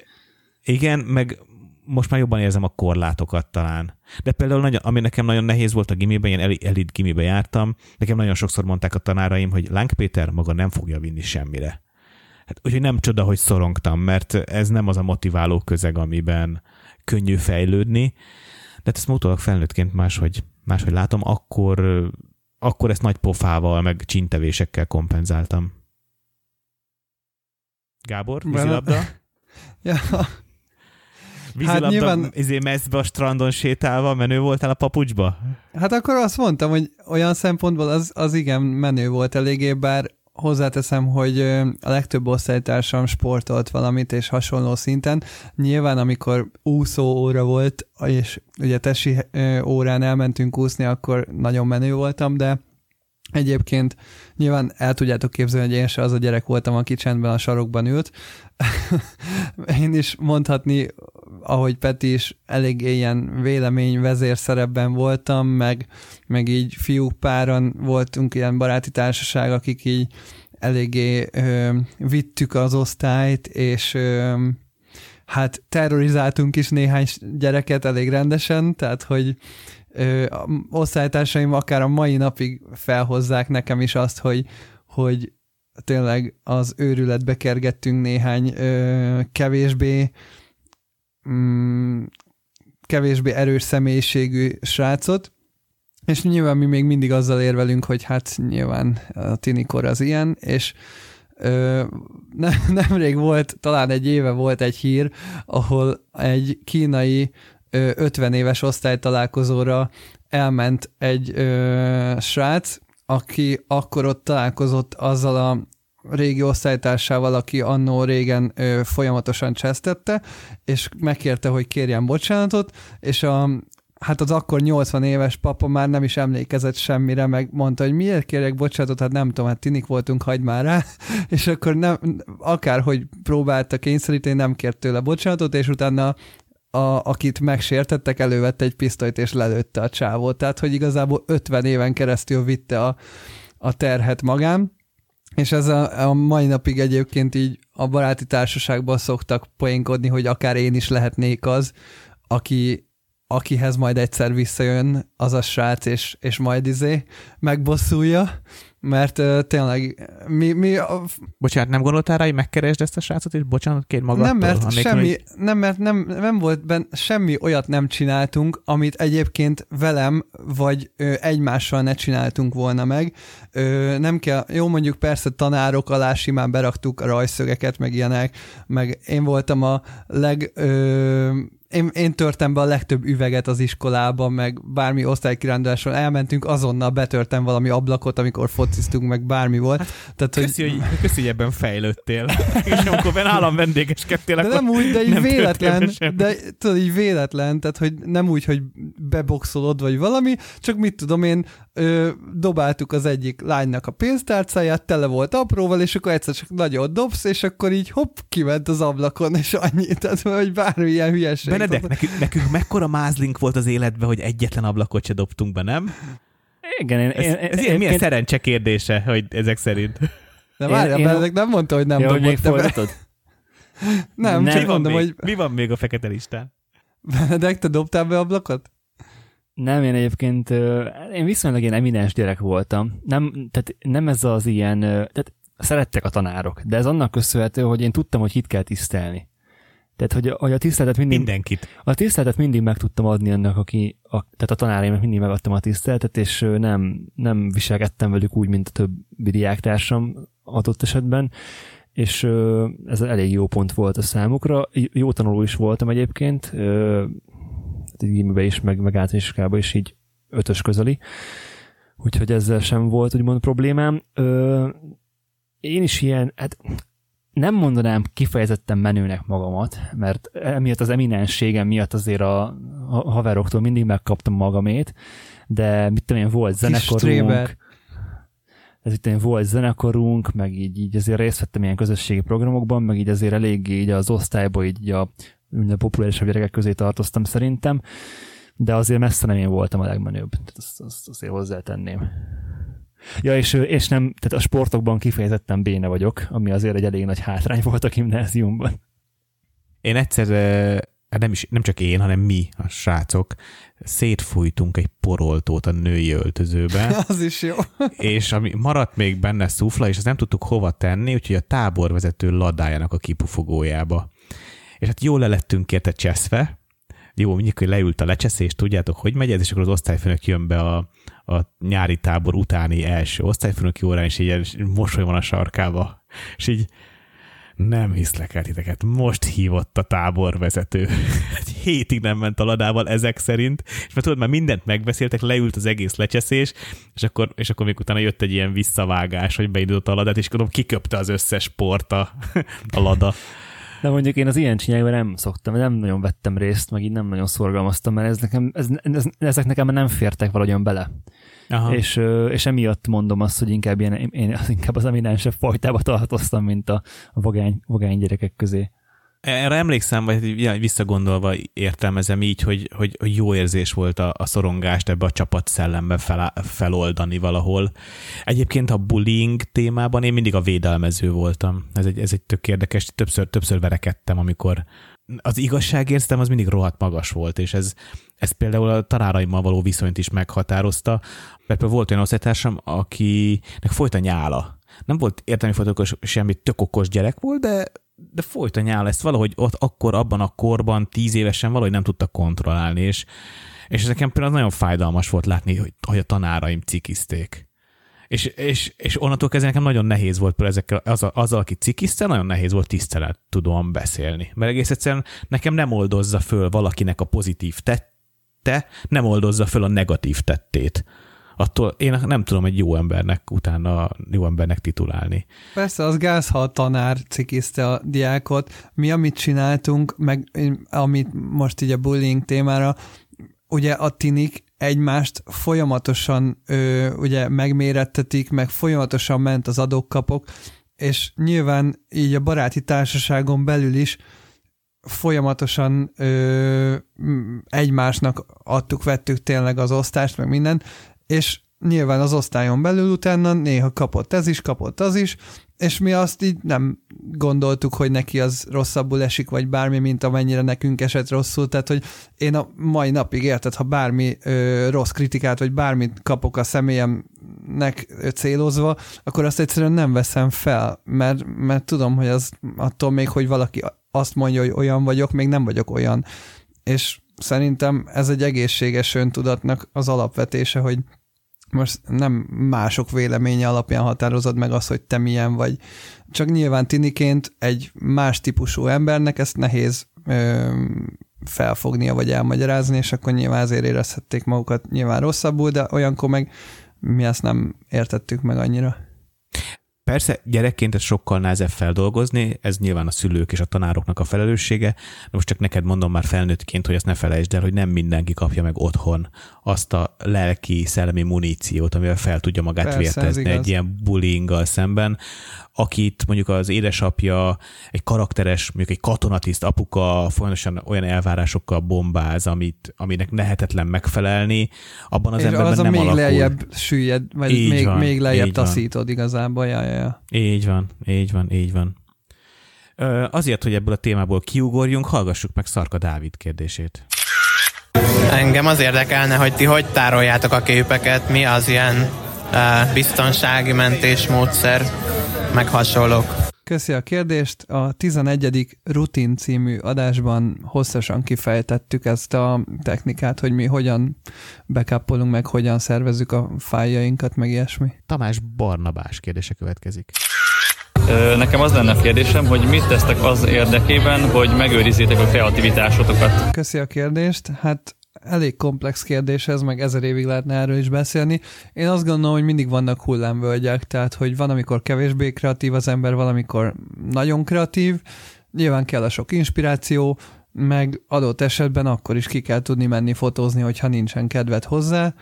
A: Igen, meg most már jobban érzem a korlátokat talán. De például, nagyon, ami nekem nagyon nehéz volt a gimiben, ilyen eli- elit gimibe jártam, nekem nagyon sokszor mondták a tanáraim, hogy Lánk Péter maga nem fogja vinni semmire. Hát úgyhogy nem csoda, hogy szorongtam, mert ez nem az a motiváló közeg, amiben könnyű fejlődni. De hát ezt utólag felnőttként máshogy, máshogy látom, akkor, akkor ezt nagy pofával, meg csintevésekkel kompenzáltam. Gábor, vízilabda?
B: ja.
A: Vízilabda
B: Hát nyilván-
A: izé messzbe a strandon sétálva, menő voltál a papucsba?
B: Hát akkor azt mondtam, hogy olyan szempontból az, az igen menő volt eléggé, bár hozzáteszem, hogy a legtöbb osztálytársam sportolt valamit, és hasonló szinten. Nyilván, amikor úszó óra volt, és ugye tesi órán elmentünk úszni, akkor nagyon menő voltam, de Egyébként nyilván el tudjátok képzelni, hogy én se az a gyerek voltam, aki csendben a sarokban ült. én is mondhatni, ahogy Peti is, elég ilyen vélemény vezérszerepben voltam, meg, meg így fiúk páran voltunk ilyen baráti társaság, akik így eléggé ö, vittük az osztályt, és ö, hát terrorizáltunk is néhány gyereket elég rendesen, tehát hogy ö, osztálytársaim akár a mai napig felhozzák nekem is azt, hogy, hogy tényleg az őrületbe kergettünk néhány ö, kevésbé mm, kevésbé erős személyiségű srácot, és nyilván mi még mindig azzal érvelünk, hogy hát nyilván a tinikor az ilyen, és ö, ne, nemrég volt, talán egy éve volt egy hír, ahol egy kínai ö, 50 éves osztálytalálkozóra elment egy ö, srác, aki akkor ott találkozott azzal a régi osztálytársával, aki annó régen ö, folyamatosan csesztette, és megkérte, hogy kérjen bocsánatot, és a, hát az akkor 80 éves papa már nem is emlékezett semmire, meg mondta, hogy miért kérjek bocsánatot, hát nem tudom, hát tinik voltunk, hagyd már rá, és akkor nem, akárhogy próbálta kényszeríteni, nem kért tőle bocsánatot, és utána a, akit megsértettek, elővette egy pisztolyt és lelőtte a csávót. Tehát, hogy igazából 50 éven keresztül vitte a, a terhet magán, és ez a, a mai napig egyébként így a baráti társaságban szoktak poénkodni, hogy akár én is lehetnék az, aki, akihez majd egyszer visszajön az a srác, és, és majd izé megbosszulja, mert uh, tényleg mi... mi a...
A: Bocsánat, nem gondoltál rá, hogy megkeresd ezt a srácot, és bocsánat kér magadtól?
B: Nem, mert,
A: Annélkül,
B: semmi,
A: hogy-
B: nem, mert nem, nem volt benne, semmi olyat nem csináltunk, amit egyébként velem vagy ö, egymással ne csináltunk volna meg. Ö, nem kell, jó mondjuk persze tanárok alá simán beraktuk a rajszögeket, meg ilyenek, meg én voltam a leg... Ö, én, én törtem be a legtöbb üveget az iskolában, meg bármi osztálykiránduláson elmentünk, azonnal betörtem valami ablakot, amikor fociztunk, meg bármi volt. Hát, Tehát,
A: Köszi, hogy, köszi, hogy ebben fejlődtél. és amikor ben állam vendégeskedtél,
B: de nem úgy, de így
A: nem
B: véletlen, de tudod, így véletlen, tehát hogy nem úgy, hogy beboxolod, vagy valami, csak mit tudom én, ö, dobáltuk az egyik lánynak a pénztárcáját, tele volt apróval, és akkor egyszer csak nagyon dobsz, és akkor így hopp, kiment az ablakon, és annyi, tehát hogy bármilyen hülyeség.
A: Benedek, nekünk, nekünk mekkora mázlink volt az életben, hogy egyetlen ablakot se dobtunk be, nem?
C: Igen, én,
A: Ez,
C: én,
A: ez ilyen milyen szerencse kérdése, hogy ezek szerint.
B: De várjál,
C: én-
B: Benedek nem mondta, hogy nem
C: hogy
B: dobott
C: még folytatod?
B: Nem,
C: Nem.
B: csak
A: mi, van
B: mondom,
A: még,
B: hogy
A: mi van még a fekete listán?
B: Benedek, te dobtál be ablakot?
C: Nem, én egyébként, én viszonylag ilyen eminens gyerek voltam. Nem, tehát nem ez az ilyen, tehát szerettek a tanárok, de ez annak köszönhető, hogy én tudtam, hogy hit kell tisztelni. Tehát, hogy a, hogy a tiszteletet mindig...
A: Mindenkit.
C: A tiszteletet mindig meg tudtam adni annak, aki, a, tehát a tanáraimnak mindig megadtam a tiszteletet, és nem, nem viselkedtem velük úgy, mint a többi diáktársam adott esetben, és ez elég jó pont volt a számukra. Jó tanuló is voltam egyébként, gimibe is, meg, meg általánosiskába is így ötös közeli, úgyhogy ezzel sem volt úgymond problémám. Ö, én is ilyen, hát nem mondanám kifejezetten menőnek magamat, mert emiatt az eminensségem miatt azért a, haveroktól mindig megkaptam magamét, de mit tudom én, volt zenekarunk, ez itt én volt zenekarunk, meg így, így azért részt vettem ilyen közösségi programokban, meg így azért eléggé így az osztályban így a, a populárisabb gyerekek közé tartoztam szerintem, de azért messze nem én voltam a legmenőbb. Tehát azt, azt azért hozzátenném. Ja, és, és nem, tehát a sportokban kifejezetten béne vagyok, ami azért egy elég nagy hátrány volt a gimnáziumban.
A: Én egyszer, eh, nem, is, nem csak én, hanem mi, a srácok, szétfújtunk egy poroltót a női öltözőbe,
B: Az is jó.
A: és ami maradt még benne szufla, és azt nem tudtuk hova tenni, úgyhogy a táborvezető ladájának a kipufogójába. És hát jól le lettünk érte cseszve, jó, mondjuk, hogy leült a lecseszés, tudjátok, hogy megy ez, és akkor az osztályfőnök jön be a, a nyári tábor utáni első osztályfőnöki órán, és így mosoly van a sarkába. És így nem hiszlek el titeket, most hívott a táborvezető. Egy hétig nem ment a ladával ezek szerint, és mert tudod, már mindent megbeszéltek, leült az egész lecseszés, és akkor, és akkor még utána jött egy ilyen visszavágás, hogy beindult a ladát, és gondolom kiköpte az összes port a, a lada.
C: De mondjuk én az ilyen csinyákban nem szoktam, nem nagyon vettem részt, meg így nem nagyon szorgalmaztam, mert ez nekem, ez, ez, ezek nekem nem fértek valahogyan bele.
A: Aha.
C: És, és emiatt mondom azt, hogy inkább, ilyen, én az inkább az eminensebb fajtába tartoztam, mint a, a vagány, vagány gyerekek közé.
A: Erre emlékszem, vagy visszagondolva értelmezem így, hogy, hogy, jó érzés volt a, a szorongást ebbe a csapatszellembe fel, feloldani valahol. Egyébként a bullying témában én mindig a védelmező voltam. Ez egy, ez egy tök érdekes, többször, többször verekedtem, amikor az igazságérztem az mindig rohadt magas volt, és ez, ez például a tanáraimmal való viszonyt is meghatározta, mert volt olyan osztálytársam, akinek folyt a nyála. Nem volt értelmi fotókos, semmi tök okos gyerek volt, de de folyton nyál ezt valahogy ott akkor abban a korban, tíz évesen valahogy nem tudta kontrollálni, és, és nekem például nagyon fájdalmas volt látni, hogy, hogy a tanáraim cikizték. És, és, és onnantól kezdve nekem nagyon nehéz volt például ezekkel, az, azzal, aki cikiszte, nagyon nehéz volt tisztelet tudom beszélni. Mert egész egyszerűen nekem nem oldozza föl valakinek a pozitív tette, nem oldozza föl a negatív tettét. Attól én nem tudom egy jó embernek utána jó embernek titulálni.
B: Persze, az gáz, ha a tanár cikiszte a diákot. Mi, amit csináltunk, meg amit most így a bullying témára, ugye a tinik egymást folyamatosan ö, ugye megmérettetik, meg folyamatosan ment az adókapok, és nyilván így a baráti társaságon belül is folyamatosan ö, egymásnak adtuk, vettük tényleg az osztást, meg minden, és nyilván az osztályon belül utána néha kapott ez is, kapott az is, és mi azt így nem gondoltuk, hogy neki az rosszabbul esik, vagy bármi, mint amennyire nekünk esett rosszul, tehát hogy én a mai napig érted, ha bármi ö, rossz kritikát, vagy bármit kapok a személyemnek célozva, akkor azt egyszerűen nem veszem fel, mert, mert tudom, hogy az attól még, hogy valaki azt mondja, hogy olyan vagyok, még nem vagyok olyan. És szerintem ez egy egészséges öntudatnak az alapvetése, hogy most nem mások véleménye alapján határozod meg azt, hogy te milyen vagy. Csak nyilván tiniként egy más típusú embernek ezt nehéz ö, felfognia vagy elmagyarázni, és akkor nyilván azért érezhették magukat nyilván rosszabbul, de olyankor meg mi ezt nem értettük meg annyira.
A: Persze gyerekként ez sokkal nehezebb feldolgozni, ez nyilván a szülők és a tanároknak a felelőssége, de most csak neked mondom már felnőttként, hogy ezt ne felejtsd el, hogy nem mindenki kapja meg otthon azt a lelki, szellemi muníciót, amivel fel tudja magát Persze, vértezni egy ilyen bullyinggal szemben, akit mondjuk az édesapja egy karakteres, mondjuk egy katonatiszt apuka folyamatosan olyan elvárásokkal bombáz, amit, aminek nehetetlen megfelelni, abban az és emberben az nem
B: még
A: alakul.
B: lejjebb süllyed, vagy így még, van, még lejjebb taszítod van. igazából. Ja, ja, ja.
A: Így van, így van, így van. Azért, hogy ebből a témából kiugorjunk, hallgassuk meg Szarka Dávid kérdését.
D: Engem az érdekelne, hogy ti hogy tároljátok a képeket, mi az ilyen uh, biztonsági mentésmódszer, meg hasonlók.
B: Köszi a kérdést. A 11. Rutin című adásban hosszasan kifejtettük ezt a technikát, hogy mi hogyan backupolunk, meg hogyan szervezzük a fájjainkat, meg ilyesmi.
A: Tamás Barnabás kérdése következik.
S: Nekem az lenne a kérdésem, hogy mit tesztek az érdekében, hogy megőrizzétek a kreativitásotokat?
B: Köszi a kérdést. Hát elég komplex kérdés ez, meg ezer évig lehetne erről is beszélni. Én azt gondolom, hogy mindig vannak hullámvölgyek, tehát hogy van, amikor kevésbé kreatív az ember, valamikor nagyon kreatív, nyilván kell a sok inspiráció, meg adott esetben akkor is ki kell tudni menni fotózni, hogyha nincsen kedved hozzá,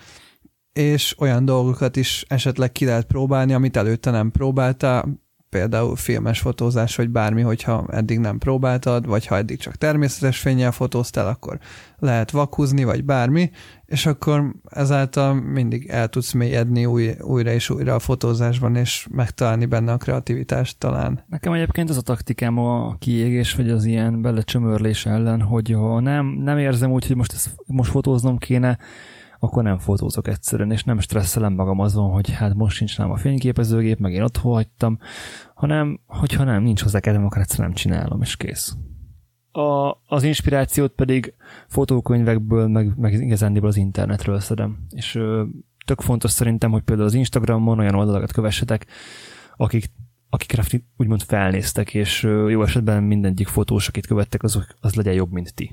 B: és olyan dolgokat is esetleg ki lehet próbálni, amit előtte nem próbáltál, például filmes fotózás, vagy bármi, hogyha eddig nem próbáltad, vagy ha eddig csak természetes fényjel fotóztál, akkor lehet vakuzni, vagy bármi, és akkor ezáltal mindig el tudsz mélyedni új, újra és újra a fotózásban, és megtalálni benne a kreativitást talán.
C: Nekem egyébként az a taktikám a kiégés, vagy az ilyen belecsömörlés ellen, hogy ha nem, nem érzem úgy, hogy most, ezt, most fotóznom kéne, akkor nem fotózok egyszerűen, és nem stresszelem magam azon, hogy hát most sincs nálam a fényképezőgép, meg én otthon hagytam, hanem, hogyha nem, nincs hozzá kedvem, akkor egyszerűen nem csinálom, és kész. A, az inspirációt pedig fotókönyvekből, meg, meg igazándiból az internetről szedem. És ö, tök fontos szerintem, hogy például az Instagramon olyan oldalakat kövessetek, akik akikre úgymond felnéztek, és jó esetben mindegyik fotós, akit követtek, az, az legyen jobb, mint ti.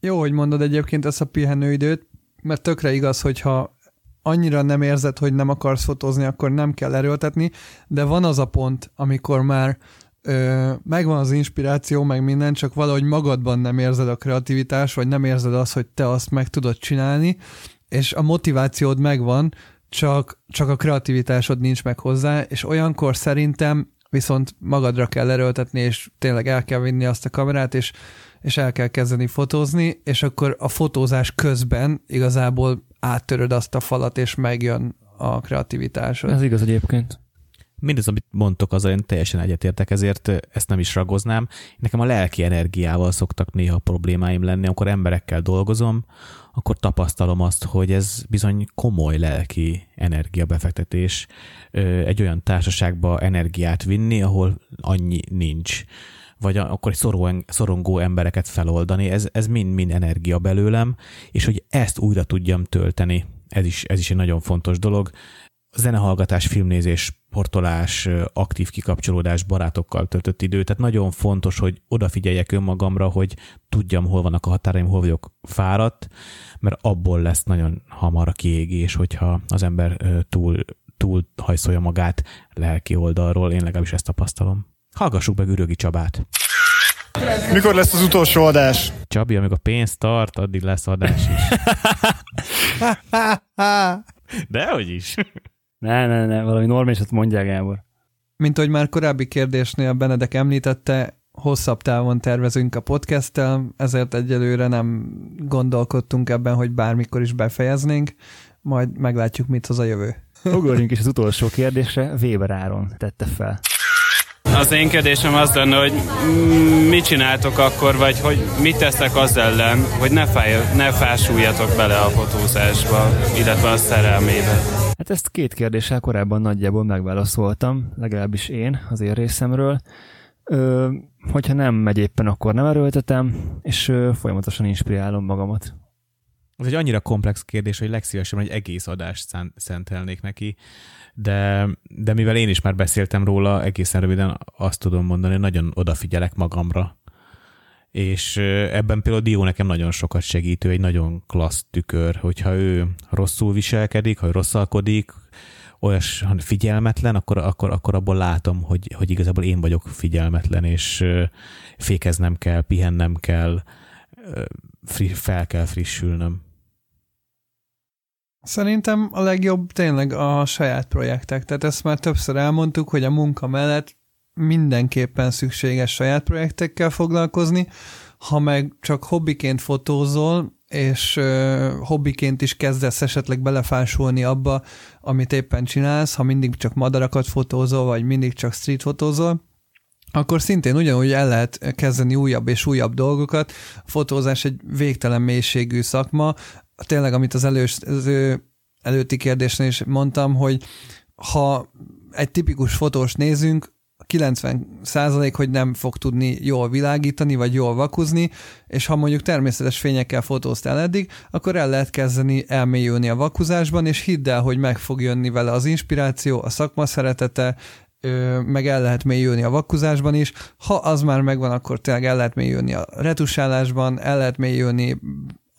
B: Jó, hogy mondod egyébként ezt a pihenőidőt, mert tökre igaz, hogyha annyira nem érzed, hogy nem akarsz fotózni, akkor nem kell erőltetni, de van az a pont, amikor már ö, megvan az inspiráció, meg minden, csak valahogy magadban nem érzed a kreativitás, vagy nem érzed azt, hogy te azt meg tudod csinálni, és a motivációd megvan, csak, csak a kreativitásod nincs meg hozzá, és olyankor szerintem viszont magadra kell erőltetni, és tényleg el kell vinni azt a kamerát, és és el kell kezdeni fotózni, és akkor a fotózás közben igazából áttöröd azt a falat, és megjön a kreativitásod.
C: Ez igaz egyébként.
A: Mindez, amit mondtok, az én teljesen egyetértek, ezért ezt nem is ragoznám. Nekem a lelki energiával szoktak néha problémáim lenni, amikor emberekkel dolgozom, akkor tapasztalom azt, hogy ez bizony komoly lelki energiabefektetés egy olyan társaságba energiát vinni, ahol annyi nincs vagy akkor egy szorongó, szorongó embereket feloldani, ez, ez mind-mind energia belőlem, és hogy ezt újra tudjam tölteni, ez is, ez is egy nagyon fontos dolog. Zenehallgatás, filmnézés, portolás, aktív kikapcsolódás, barátokkal töltött idő, tehát nagyon fontos, hogy odafigyeljek önmagamra, hogy tudjam, hol vannak a határaim, hol vagyok fáradt, mert abból lesz nagyon hamar a kiégés, hogyha az ember túl, túl hajszolja magát lelki oldalról, én legalábbis ezt tapasztalom. Hallgassuk meg Ürögi Csabát.
P: Mikor lesz az utolsó adás?
A: Csabi, amíg a pénz tart, addig lesz adás is. Dehogy is.
C: Ne, ne, ne, valami normálisat mondják, Gábor.
B: Mint ahogy már korábbi kérdésnél Benedek említette, hosszabb távon tervezünk a podcasttel, ezért egyelőre nem gondolkodtunk ebben, hogy bármikor is befejeznénk, majd meglátjuk, mit hoz a jövő.
C: Ugorjunk is az utolsó kérdésre, Weber Áron tette fel.
T: Az én kérdésem az lenne, hogy mit csináltok akkor, vagy hogy mit teszek az ellen, hogy ne, fáj, ne fásuljatok bele a fotózásba, illetve a szerelmébe.
C: Hát ezt két kérdéssel korábban nagyjából megválaszoltam, legalábbis én az én részemről. Ö, hogyha nem megy éppen, akkor nem erőltetem, és ö, folyamatosan inspirálom magamat.
A: Ez egy annyira komplex kérdés, hogy legszívesebben egy egész adást szentelnék neki, de, de mivel én is már beszéltem róla, egészen röviden azt tudom mondani, hogy nagyon odafigyelek magamra. És ebben például Dio nekem nagyon sokat segítő, egy nagyon klassz tükör, hogyha ő rosszul viselkedik, ha rosszalkodik, olyas figyelmetlen, akkor, akkor, akkor abból látom, hogy, hogy igazából én vagyok figyelmetlen, és fékeznem kell, pihennem kell, fel kell frissülnöm.
B: Szerintem a legjobb tényleg a saját projektek. Tehát ezt már többször elmondtuk, hogy a munka mellett mindenképpen szükséges saját projektekkel foglalkozni, ha meg csak hobbiként fotózol, és uh, hobbiként is kezdesz esetleg belefásulni abba, amit éppen csinálsz, ha mindig csak madarakat fotózol, vagy mindig csak street fotózol, akkor szintén ugyanúgy el lehet kezdeni újabb és újabb dolgokat. A fotózás egy végtelen mélységű szakma, tényleg, amit az előző, előtti kérdésnél is mondtam, hogy ha egy tipikus fotós nézünk, 90 százalék, hogy nem fog tudni jól világítani, vagy jól vakuzni, és ha mondjuk természetes fényekkel fotóztál eddig, akkor el lehet kezdeni elmélyülni a vakuzásban, és hidd el, hogy meg fog jönni vele az inspiráció, a szakma szeretete, meg el lehet mélyülni a vakuzásban is. Ha az már megvan, akkor tényleg el lehet mélyülni a retusálásban, el lehet mélyülni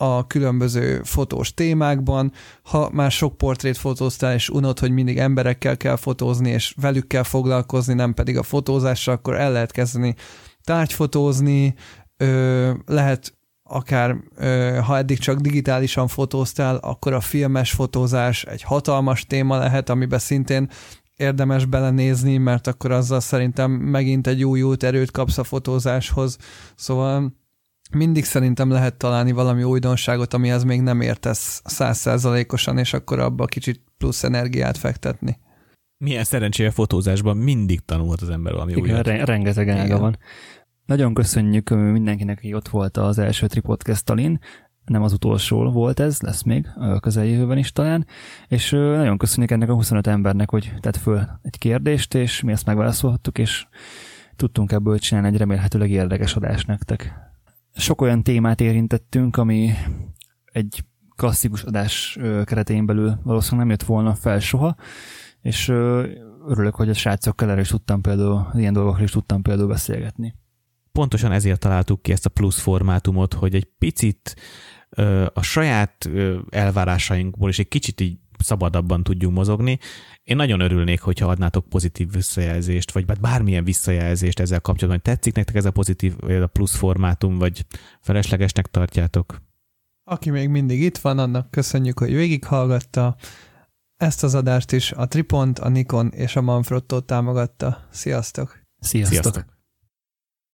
B: a különböző fotós témákban, ha már sok portrét fotóztál, és unod, hogy mindig emberekkel kell fotózni, és velük kell foglalkozni, nem pedig a fotózással, akkor el lehet kezdeni tárgyfotózni, ö, lehet akár ö, ha eddig csak digitálisan fotóztál, akkor a filmes fotózás egy hatalmas téma lehet, amiben szintén érdemes belenézni, mert akkor azzal szerintem megint egy új út erőt kapsz a fotózáshoz. Szóval mindig szerintem lehet találni valami újdonságot, amihez még nem értesz százszerzalékosan, és akkor abba kicsit plusz energiát fektetni.
A: Milyen szerencsére fotózásban mindig tanult az ember valami
C: Igen, újat. Re- rengeteg ága van. Nagyon köszönjük mindenkinek, aki ott volt az első Tripodcast talin. Nem az utolsó volt ez, lesz még a közeljövőben is talán. És nagyon köszönjük ennek a 25 embernek, hogy tett föl egy kérdést, és mi ezt megválaszolhattuk, és tudtunk ebből csinálni egy remélhetőleg érdekes adást nektek sok olyan témát érintettünk, ami egy klasszikus adás keretén belül valószínűleg nem jött volna fel soha, és örülök, hogy a srácokkal erről is tudtam például, ilyen dolgokról is tudtam például beszélgetni.
A: Pontosan ezért találtuk ki ezt a plusz formátumot, hogy egy picit a saját elvárásainkból is egy kicsit így szabadabban tudjunk mozogni. Én nagyon örülnék, hogyha adnátok pozitív visszajelzést, vagy bármilyen visszajelzést ezzel kapcsolatban. Tetszik nektek ez a pozitív, vagy a plusz formátum, vagy feleslegesnek tartjátok?
B: Aki még mindig itt van, annak köszönjük, hogy végighallgatta. Ezt az adást is a Tripont, a Nikon és a Manfrotto támogatta. Sziasztok!
C: Sziasztok! Sziasztok.